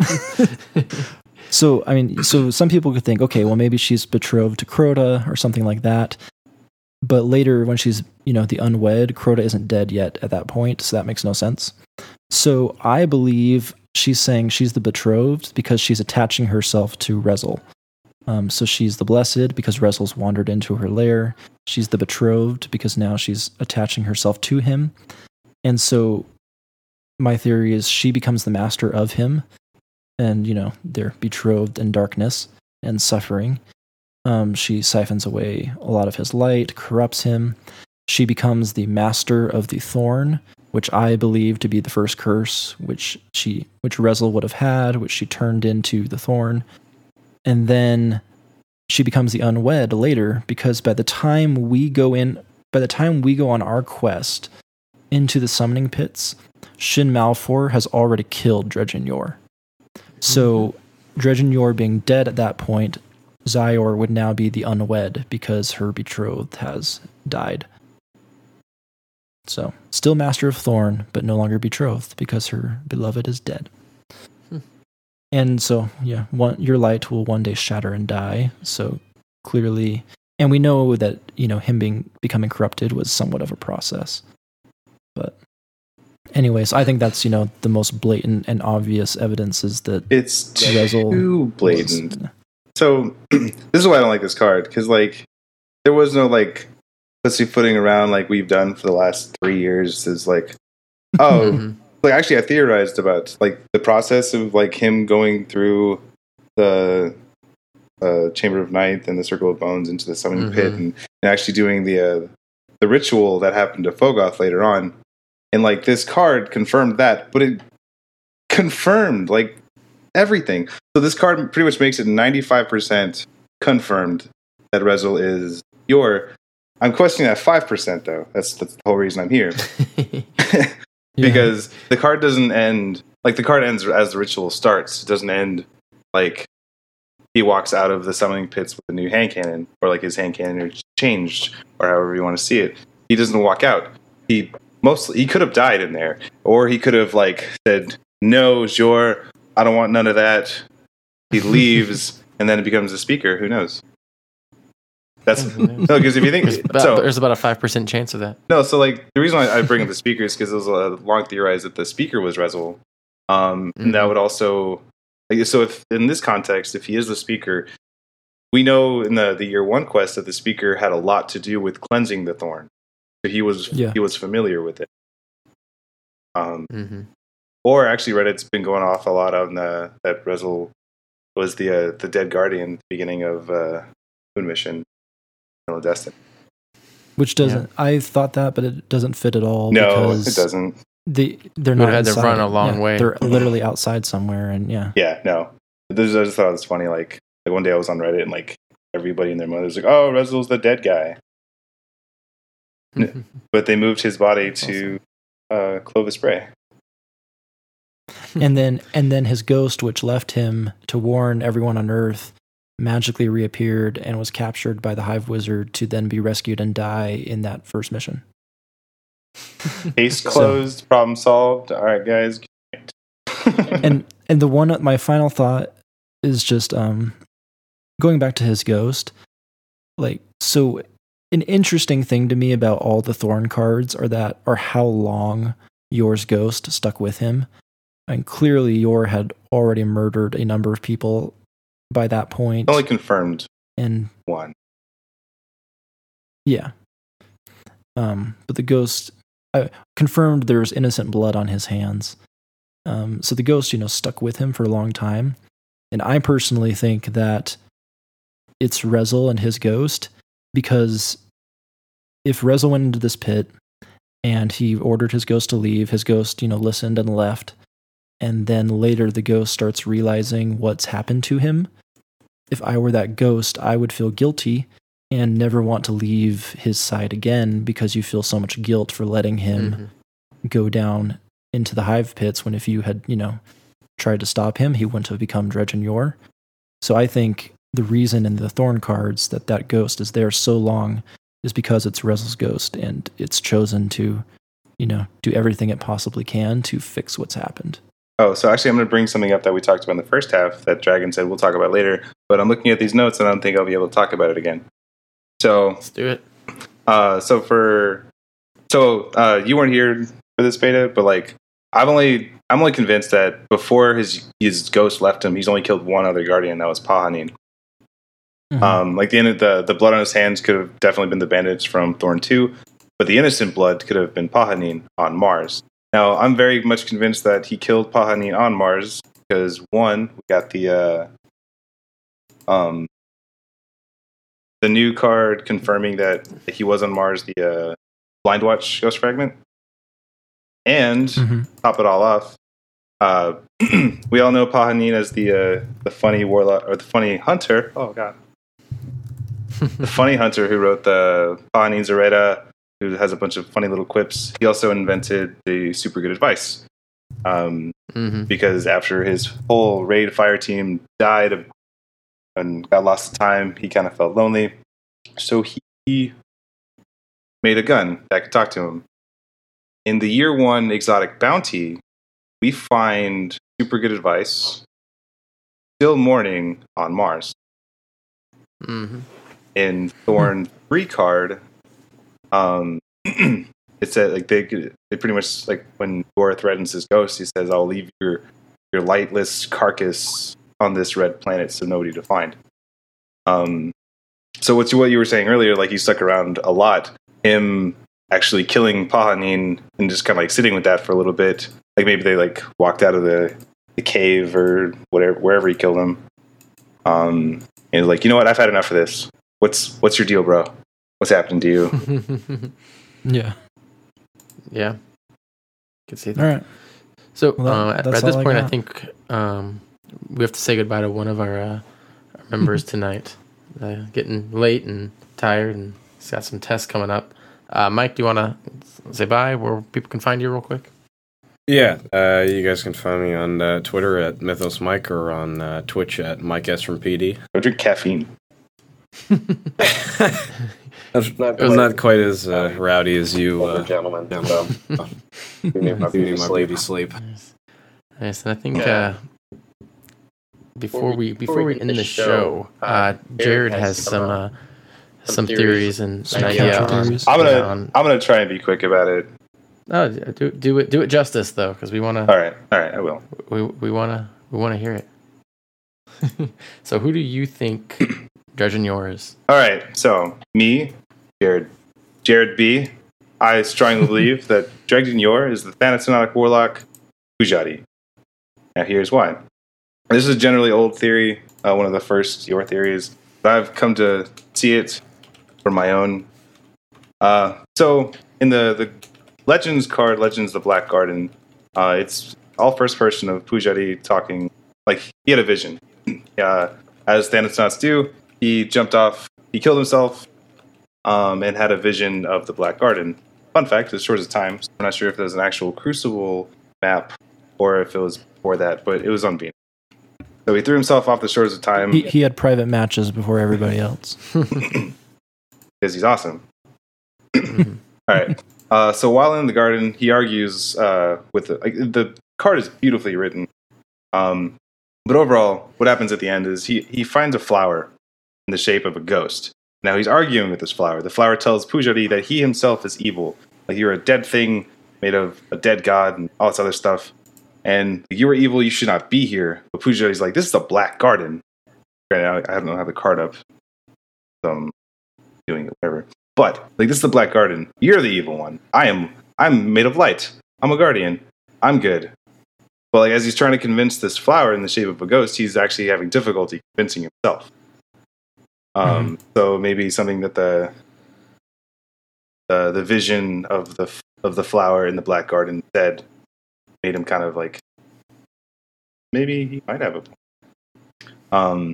Speaker 4: so, I mean, so some people could think, okay, well, maybe she's betrothed to Crota or something like that. But later, when she's, you know, the unwed, Crota isn't dead yet at that point, so that makes no sense. So I believe she's saying she's the betrothed because she's attaching herself to Rezyl. Um, so she's the blessed because Rezyl's wandered into her lair. She's the betrothed because now she's attaching herself to him. And so my theory is she becomes the master of him and you know they're betrothed in darkness and suffering um, she siphons away a lot of his light corrupts him she becomes the master of the thorn which i believe to be the first curse which she which Rezyl would have had which she turned into the thorn and then she becomes the unwed later because by the time we go in by the time we go on our quest into the summoning pits Shin Malphur has already killed Dredgen Yor. So, mm-hmm. Dredgen Yor being dead at that point, Xyor would now be the unwed because her betrothed has died. So, still Master of Thorn, but no longer betrothed because her beloved is dead.
Speaker 1: Hmm.
Speaker 4: And so, yeah, one, your light will one day shatter and die. So, clearly, and we know that you know him being becoming corrupted was somewhat of a process. But anyways, I think that's you know the most blatant and obvious evidence is that
Speaker 3: It's
Speaker 4: Rezyl
Speaker 3: too
Speaker 4: was-
Speaker 3: blatant. So this is why I don't like this card because like there was no like pussyfooting around like we've done for the last three years. Is like oh
Speaker 1: Mhm.
Speaker 3: like actually I theorized about like the process of like him going through the uh, Chamber of Night and the Circle of Bones into the Summoning Pit
Speaker 1: Mhm.
Speaker 3: and, and actually doing the uh, the ritual that happened to Phogoth later on. And like this card confirmed that, but it confirmed like everything. So this card pretty much makes it 95% confirmed that Rezyl is Yor. I'm questioning that 5% though. That's, that's the whole reason I'm here. because the card doesn't end like the card ends as the ritual starts. It doesn't end like he walks out of the summoning pits with a new hand cannon, or like his hand cannon changed, or however you want to see it. He doesn't walk out. He mostly he could have died in there, or he could have like said, "No, Jor, I don't want none of that." He leaves, and then it becomes a speaker. Who knows? That's no, because if you think
Speaker 1: There's about,
Speaker 3: so,
Speaker 1: there's about a five percent chance of that.
Speaker 3: no, so like the reason why I bring up the speaker is because it was uh, long theorized that the speaker was Rezyl. Um, and that
Speaker 1: Mhm.
Speaker 3: would also, like, so if in this context, if he is the speaker, we know in the the year one quest that the speaker had a lot to do with cleansing the thorn, so he was
Speaker 4: Yeah.
Speaker 3: he was familiar with it. Um,
Speaker 1: hmm
Speaker 3: or actually, Reddit's been going off a lot on the that Rezel was the uh, the dead guardian at the beginning of uh, Moon Mission, Middle Destiny.
Speaker 4: Which doesn't. I thought that, but it doesn't fit at all.
Speaker 3: No,
Speaker 4: because
Speaker 3: it doesn't.
Speaker 4: They they're not
Speaker 1: had to
Speaker 4: inside.
Speaker 1: run a long
Speaker 4: Yeah,
Speaker 1: way.
Speaker 4: They're literally outside somewhere, and yeah.
Speaker 3: Yeah, no. This, I just thought it was funny. Like, like one day I was on Reddit and like everybody and their mother's like, "Oh, Rezyl's the dead guy," but they moved his body to uh, Clovis Bray.
Speaker 4: and then and then his ghost, which left him to warn everyone on Earth, magically reappeared and was captured by the Hive Wizard to then be rescued and die in that first mission.
Speaker 3: Case closed. Problem solved. All right, guys.
Speaker 4: and and the one my final thought is just um going back to his ghost like so an interesting thing to me about all the thorn cards are that are how long Yor's ghost stuck with him and clearly yor had already murdered a number of people by that point.
Speaker 3: Only confirmed
Speaker 4: and
Speaker 3: one.
Speaker 4: yeah. Um but the ghost uh, confirmed there's innocent blood on his hands. Um so the ghost you know stuck with him for a long time. And i personally think that it's Rezyl and his ghost because if Rezyl went into this pit and he ordered his ghost to leave his ghost you know listened and left and then later the ghost starts realizing what's happened to him if i were that ghost i would feel guilty and never want to leave his side again because you feel so much guilt for letting him
Speaker 1: Mhm.
Speaker 4: go down into the hive pits when if you had, you know, tried to stop him, he wouldn't have become Dredgen Yor. So I think the reason in the Thorn cards that that ghost is there so long is because it's Rezyl's ghost and it's chosen to, you know, do everything it possibly can to fix what's happened.
Speaker 3: Oh, so actually, I'm going to bring something up that we talked about in the first half that Dragon said we'll talk about later. But I'm looking at these notes and I don't think I'll be able to talk about it again. So,
Speaker 1: Let's do it.
Speaker 3: uh, so for so uh, you weren't here for this beta, but like I've only I'm only convinced that before his his ghost left him, he's only killed one other guardian. That was Pahanin.
Speaker 4: Mhm.
Speaker 3: Um, like the end the the blood on his hands could have definitely been the bandage from Thorn Two, but the innocent blood could have been Pahanin on Mars. Now I'm very much convinced that he killed Pahanin on Mars because one, we got the uh, um the new card confirming that he was on Mars, the uh, Blind Watch Ghost Fragment, and
Speaker 4: Mhm.
Speaker 3: top it all off. Uh, we all know Pahanin as the uh, the funny warlock or the funny hunter. Oh god, the funny hunter who wrote the Pahanin Zareta, who has a bunch of funny little quips. He also invented the super good advice. Um,
Speaker 1: hmm
Speaker 3: because after his whole raid fire team died and got lost to time, he kind of felt lonely. So he made a gun that could talk to him. In the year one exotic bounty, we find super good advice still mourning on Mars.
Speaker 1: hmm
Speaker 3: In Thorn 3 card, um, it said like they they pretty much like when Gora threatens his ghost, he says, "I'll leave your your lightless carcass on this red planet, so nobody to find." Um, so what's what you were saying earlier? Like he stuck around a lot. Him actually killing Pahanin and just kind of like sitting with that for a little bit. Like maybe they like walked out of the the cave or whatever wherever he killed him. Um, and like, you know what? I've had enough of this. What's what's your deal, bro? What's happened to you?
Speaker 4: Yeah.
Speaker 1: yeah. Can see that.
Speaker 4: All right.
Speaker 1: So
Speaker 4: Well, that-
Speaker 1: uh, at, at this
Speaker 4: I
Speaker 1: point, I think um, we have to say goodbye to one of our, uh, our members tonight. Uh, getting late and tired, and he's got some tests coming up. Uh, Mike, do you want to say bye where people can find you real quick?
Speaker 2: Yeah, uh, you guys can find me on uh, Twitter at Mythos Mike or on uh, Twitch at Mike S from PD.
Speaker 3: Go drink caffeine.
Speaker 2: That's not, not quite as uh, rowdy as you. Uh,
Speaker 5: gentlemen.
Speaker 2: so,
Speaker 5: You need my
Speaker 2: you
Speaker 5: beauty
Speaker 2: my
Speaker 5: sleep.
Speaker 2: sleep.
Speaker 1: Nice. Nice. And I think
Speaker 5: Yeah.
Speaker 1: uh, before we before we end the show, uh, Jared has some uh, some theories and
Speaker 4: Some
Speaker 1: an idea on.
Speaker 3: I'm gonna
Speaker 1: on-
Speaker 3: I'm gonna try and be quick about it.
Speaker 1: Oh, do do it do it justice though, because we want to
Speaker 3: All right, all right, I will.
Speaker 1: we we want to we want to hear it. so, who do you think Yor is?
Speaker 3: All right, so me, Jared, Jared B. I strongly believe that Dredgen Yor is the Thanatonatic Warlock Pujari. Now, here's why. This is a generally old theory. uh, one of the first your theories. But I've come to see it for my own. Uh, so in the the Legends card, Legends the Black Garden, uh, it's all first person of Pujari talking like he had a vision. Uh, as Thanatonauts do, he jumped off, he killed himself, um, and had a vision of the Black Garden. Fun fact: it's short as time. So I'm not sure if there's an actual Crucible map or if it was before that, but it was on Venus. So he threw himself off the shores of time
Speaker 4: He, he had private matches before everybody else.
Speaker 3: because he's awesome. All right. Uh, so while in the garden, he argues uh, with the, like, the card is beautifully written. Um, but overall, what happens at the end is he, he finds a flower in the shape of a ghost. Now he's arguing with this flower. The flower tells Pujari that he himself is evil. Like you're a dead thing made of a dead god and all this other stuff. And you are evil, you should not be here. But Pujari's like, this is a black garden. Granted, I don't have the card up. So I'm doing it, whatever. But like this is the black garden. You're the evil one. I am I'm made of light. I'm a guardian. I'm good. But like as he's trying to convince this flower in the shape of a ghost, he's actually having difficulty convincing himself. Um, so maybe something that the the the vision of the of the flower in the black garden said made him kind of like maybe he might have a point. Um,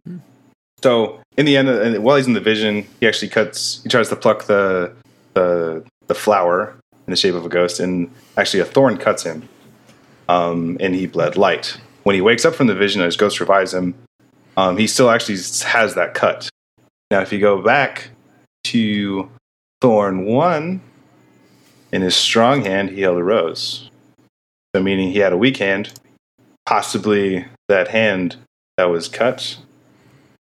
Speaker 3: so in the end, and while he's in the vision, he actually cuts. He tries to pluck the the the flower in the shape of a ghost, and actually a thorn cuts him, um, and he bled light. When he wakes up from the vision, and his ghost revives him. Um, he still actually has that cut. Now, if you go back to Thorn one, in his strong hand, he held a rose. So, meaning he had a weak hand, possibly that hand that was cut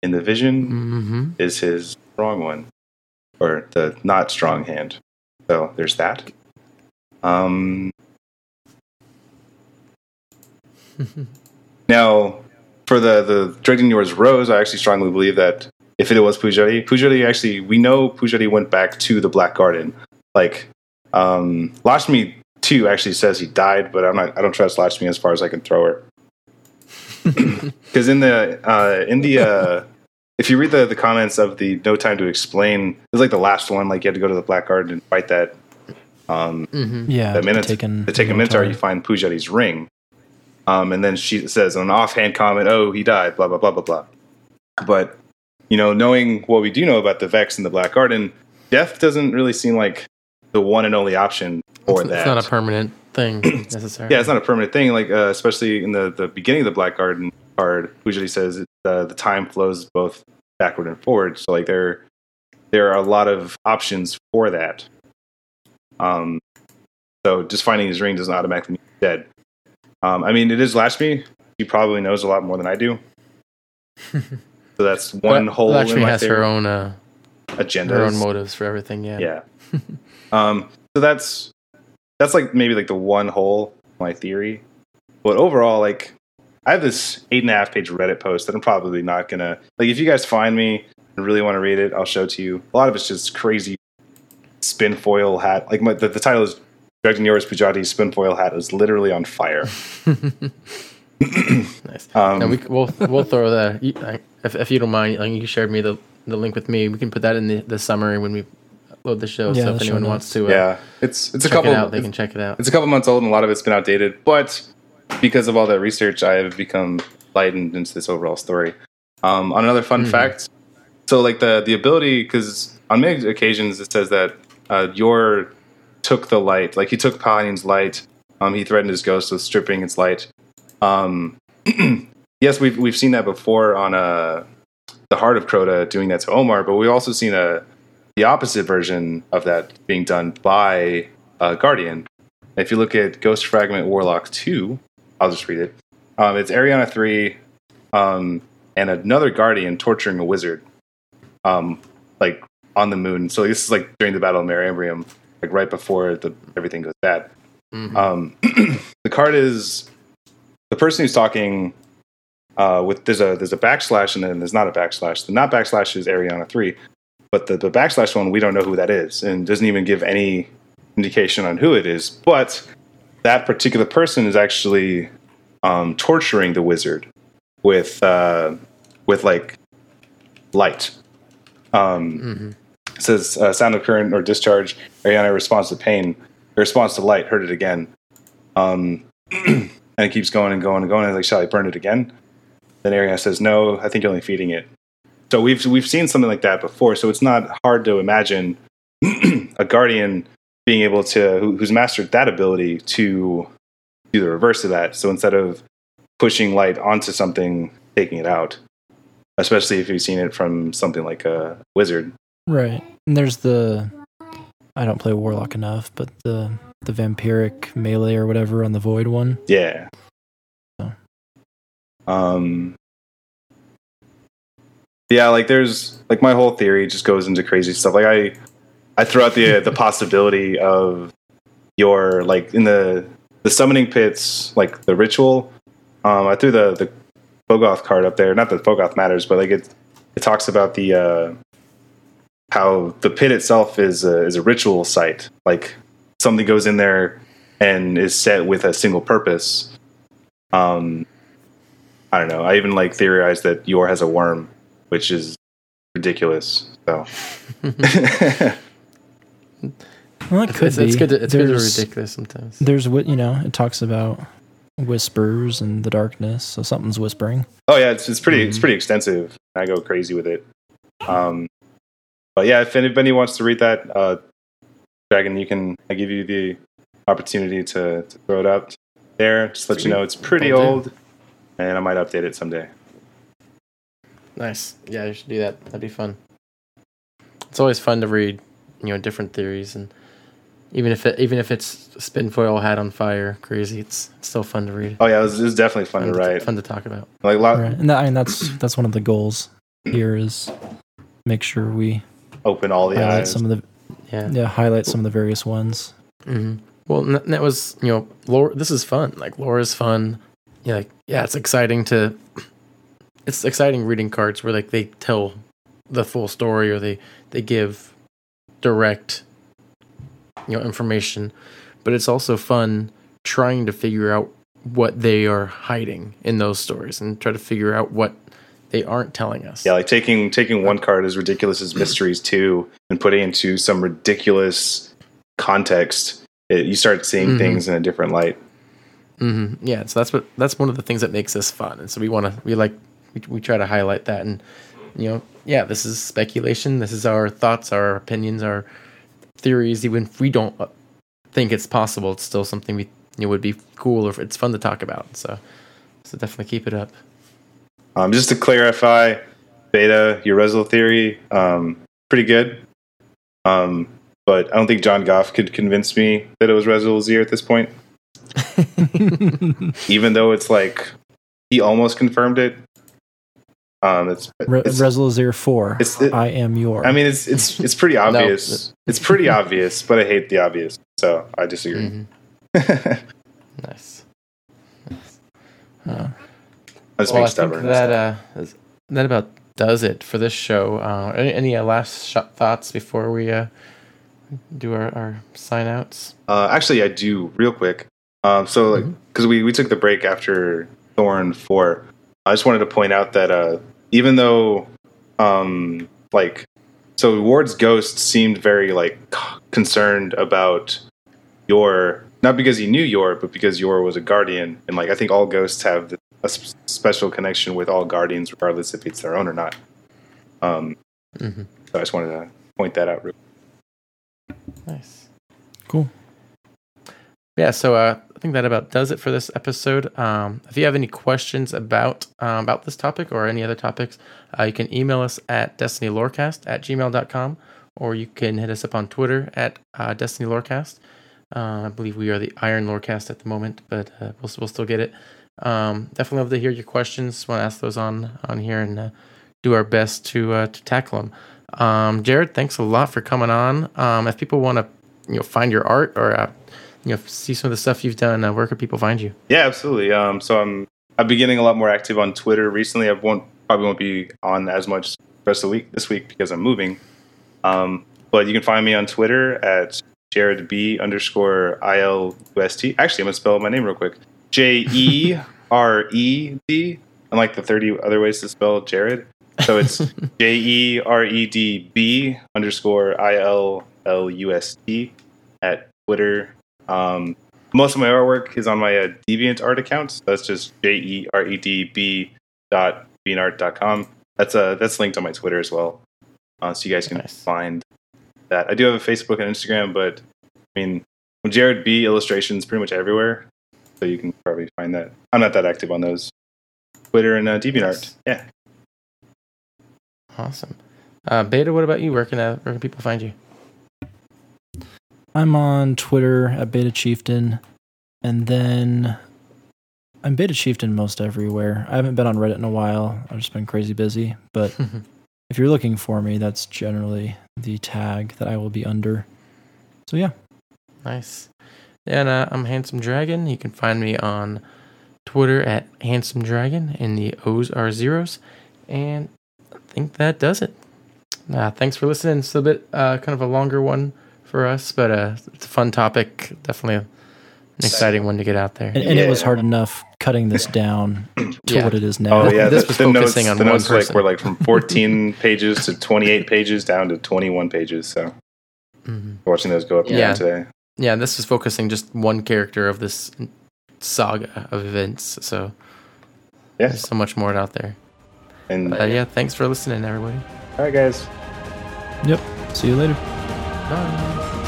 Speaker 3: in the vision
Speaker 1: hmm
Speaker 3: is his strong one, or the not strong hand. So there's that. Um, now, for the the Dredgen Yor's Rose, I actually strongly believe that if it was Pujari, Pujari actually we know Pujari went back to the Black Garden. Like, um, Lakshmi two actually says he died, but I'm not. I don't trust Lakshmi as far as I can throw her. Because in the uh, in the uh, if you read the, the comments of the No Time to Explain, it's like the last one. Like you had to go to the Black Garden and fight that. Um,
Speaker 1: hmm
Speaker 4: Yeah,
Speaker 3: the minutes,
Speaker 4: taken
Speaker 3: the Taken Minotaur, you find Pujari's ring. Um, and then she says an offhand comment, "Oh, he died." Blah blah blah blah blah. But you know, knowing what we do know about the Vex and the Black Garden, death doesn't really seem like the one and only option for
Speaker 1: It's,
Speaker 3: that.
Speaker 1: it's not a permanent thing necessarily.
Speaker 3: Yeah, it's not a permanent thing. Like uh, especially in the, the beginning of the Black Garden card, usually says uh, the time flows both backward and forward. So like there there are a lot of options for that. Um, so just finding his ring doesn't automatically mean he's dead. Um, I mean, it is Lakshmi. He probably knows a lot more than I do. so that's one
Speaker 1: But
Speaker 3: hole in
Speaker 1: Lakshmi has her own uh,
Speaker 3: agenda.
Speaker 1: her own motives for everything. Yeah.
Speaker 3: Yeah. um, so that's that's like maybe like the one hole my theory. But overall, like I have this eight and a half page Reddit post that I'm probably not gonna like. If you guys find me and really want to read it, I'll show it to you. A lot of it's just crazy spin foil hat. Like my, the, the title is Dredgen Yor's Pujari's spin foil hat is literally on fire.
Speaker 1: Nice.
Speaker 3: Um,
Speaker 1: and we we'll we'll throw that if if you don't mind. Like you shared me the the link with me. We can put that in the, the summary when we upload the show.
Speaker 4: Yeah,
Speaker 1: so
Speaker 4: the
Speaker 1: if anyone
Speaker 4: notes.
Speaker 1: wants to, uh,
Speaker 3: yeah, it's it's a couple.
Speaker 1: it out, they can check it out.
Speaker 3: it's a couple months old and a lot of it's been outdated but because of all that research i have become lightened into this overall story um, on another fun
Speaker 1: Mhm.
Speaker 3: fact so like the the ability because on many occasions it says that uh, Yor took the light like he took Pahanin's light um, he threatened his ghost with stripping its light um, yes we've, we've seen that before on uh, the heart of crota doing that to omar but we've also seen a the opposite version of that being done by uh, guardian if you look at Ghost Fragment Warlock 2, I'll just read it. Um, it's Ariana 3 um, and another Guardian torturing a wizard, um, like on the moon. So this is like during the Battle of Marambrium, like right before the, everything goes bad.
Speaker 1: Mhm.
Speaker 3: Um, the card is the person who's talking uh, with there's a there's a backslash and then there's not a backslash. The not backslash is Ariana 3, but the, the backslash one we don't know who that is and doesn't even give any indication on who it is, but that particular person is actually um, torturing the wizard with uh, with like light. Um,
Speaker 1: Mm-hmm.
Speaker 3: it says uh, sound of current or discharge. Ariana responds to pain. Responds to light. Heard it again. Um, and it keeps going and going and going. And like, shall I burn it again? Then Ariana says, no. I think you're only feeding it. So we've we've seen something like that before. So it's not hard to imagine a guardian being able to who, who's mastered that ability to do the reverse of that. So instead of pushing light onto something, taking it out. Especially if you've seen it from something like a wizard.
Speaker 4: Right. And there's the I don't play Warlock enough, but the the vampiric melee or whatever on the void one.
Speaker 3: Yeah.
Speaker 4: Oh.
Speaker 3: Um. Yeah, like there's like my whole theory just goes into crazy stuff. Like I, I throw out the the possibility of your like in the the summoning pits, like the ritual. Um, I threw the the Phogoth card up there. Not that Phogoth matters, but like it it talks about the uh, how the pit itself is a, is a ritual site. Like something goes in there and is set with a single purpose. Um, I don't know. I even like theorized that Yor has a worm, which is ridiculous. So
Speaker 4: Well, it
Speaker 1: It's,
Speaker 4: could
Speaker 1: it's,
Speaker 4: be.
Speaker 1: it's good. To, it's good to
Speaker 4: there's,
Speaker 1: ridiculous sometimes.
Speaker 4: There's what you know. It talks about whispers and the darkness, so something's whispering.
Speaker 3: Oh yeah, it's it's pretty it's
Speaker 1: Mhm.
Speaker 3: pretty extensive. I go crazy with it. Um, but yeah, if anybody wants to read that, uh, Dragon, you can I give you the opportunity to, to throw it up there. Just let you know it's pretty
Speaker 1: Will do.
Speaker 3: old, and I might update it someday.
Speaker 1: Nice. Yeah, you should do that. That'd be fun. It's always fun to read, you know, different theories, and even if it, even if it's spin foil hat on fire, crazy, it's, it's still fun to read.
Speaker 3: Oh yeah, it was, it was definitely fun, to write.
Speaker 1: Fun to talk about.
Speaker 3: Like a lot
Speaker 4: Right. And that, I mean, that's that's one of the goals here is make sure we
Speaker 3: open all the
Speaker 4: highlight
Speaker 3: eyes.
Speaker 4: some of the
Speaker 1: Yeah.
Speaker 4: yeah highlight some of the various ones.
Speaker 1: hmm Well, that was you know, lore. This is fun. Like lore is fun. Yeah, like yeah, it's exciting to. It's exciting reading cards where like they tell the full story or they they give direct, you know, information, but it's also fun trying to figure out what they are hiding in those stories and try to figure out what they aren't telling us.
Speaker 3: Yeah, like taking taking one card as ridiculous as Mysteries Two and putting it into some ridiculous context, it, you start seeing
Speaker 1: Mhm.
Speaker 3: things in a different light.
Speaker 1: Mm-hmm. Yeah, so that's what that's one of the things that makes this fun, and so we want to we like we, we try to highlight that, and you know, yeah, this is speculation. This is our thoughts, our opinions, our theories. Even if we don't uh, think it's possible, it's still something we you know, would be cool or it's fun to talk about. So, so definitely keep it up.
Speaker 3: Um, just to clarify, Beta, your Rezyl theory, um, pretty good. Um, but I don't think John Goff could convince me that it was Resel Z at this point, even though it's like he almost confirmed it. Um, it's,
Speaker 4: Re-
Speaker 3: it's
Speaker 4: Rezyl Azzir four.
Speaker 3: it's- it-
Speaker 4: I am your.
Speaker 3: I mean, it's it's it's pretty obvious. it's pretty obvious, but I hate the obvious, so I disagree.
Speaker 1: Mhm. Nice. nice. Uh, Well, I
Speaker 3: being stubborn.
Speaker 1: that uh, that about does it for this show. Uh, any any uh, last sh- thoughts before we uh, do our, our sign outs?
Speaker 3: Uh, actually, I do real quick. Um, so, like, because we, we took the break after Thorn 4, I just wanted to point out that uh, even though, um, like, so Ward's ghost seemed very, like, c- concerned about Yor, not because he knew Yor, but because Yor was a guardian. And, like, I think all ghosts have a s- special connection with all guardians, regardless if it's their own or not. Um,
Speaker 1: Mm-hmm.
Speaker 3: so I just wanted to point that out real
Speaker 1: Nice.
Speaker 4: Cool.
Speaker 1: Yeah, so uh, I think that about does it for this episode. Um, if you have any questions about um, about this topic or any other topics, uh, you can email us at destinylorecast at gmail.com or you can hit us up on Twitter at uh, Destiny Lorecast. Uh, I believe we are the Iron Lorecast at the moment, but uh, we'll, we'll still get it. Um, definitely love to hear your questions. Want to ask those on on here and uh, do our best to uh, to tackle them. Um, Jared, thanks a lot for coming on. Um, if people want to you know find your art or uh, you know see some of the stuff you've done, uh, where can people find you?
Speaker 3: Yeah, absolutely. Um, so I'm I've been getting a lot more active on Twitter recently. I won't probably won't be on as much rest of the week this week because I'm moving. Um, but you can find me on Twitter at Jared B underscore I L U S T. Actually, I'm gonna spell my name real quick. J E R E D unlike the 30 other ways to spell Jared. So it's J E R E D B underscore I L L U S T at Twitter. Um, most of my artwork is on my uh, Deviant art account. So that's just J E R E D B dot beanart.com. That's uh that's linked on my Twitter as well. Uh, so you guys can
Speaker 1: Nice.
Speaker 3: find that. I do have a Facebook and Instagram, but I mean Jared B illustrations pretty much everywhere. So you can probably find that. I'm not that active on those. Twitter and uh, DeviantArt. Yeah.
Speaker 1: Awesome. Uh, Beta, what about you? Where can uh, where can people find you?
Speaker 4: I'm on Twitter at Beta Chieftain, and then I'm Beta Chieftain most everywhere. I haven't been on Reddit in a while. I've just been crazy busy. But if you're looking for me, that's generally the tag that I will be under. So yeah,
Speaker 1: Nice. And uh, I'm Handsome Dragon. You can find me on Twitter at Handsome Dragon, and the O's are zeros. And I think that does it. Uh, thanks for listening. It's a bit uh, kind of a longer one for us, but uh, it's a fun topic. Definitely an exciting one to get out there.
Speaker 4: and, and it was hard enough cutting this down to
Speaker 1: Yeah.
Speaker 4: what it is now.
Speaker 3: Oh yeah,
Speaker 1: This
Speaker 3: the,
Speaker 1: was
Speaker 3: the notes,
Speaker 1: focusing on
Speaker 3: the
Speaker 1: one
Speaker 3: notes like
Speaker 1: person.
Speaker 3: were like from 14 pages to 28 pages down to 21 pages. So
Speaker 1: Mhm.
Speaker 3: watching those go up and
Speaker 1: Yeah.
Speaker 3: down today.
Speaker 1: Yeah, this is focusing just one character of this saga of events. So
Speaker 3: Yeah.
Speaker 1: there's so much more out there.
Speaker 3: And
Speaker 1: Uh, yeah, thanks for listening, everybody.
Speaker 3: all right, guys.
Speaker 4: Yep. See you later.
Speaker 1: Bye.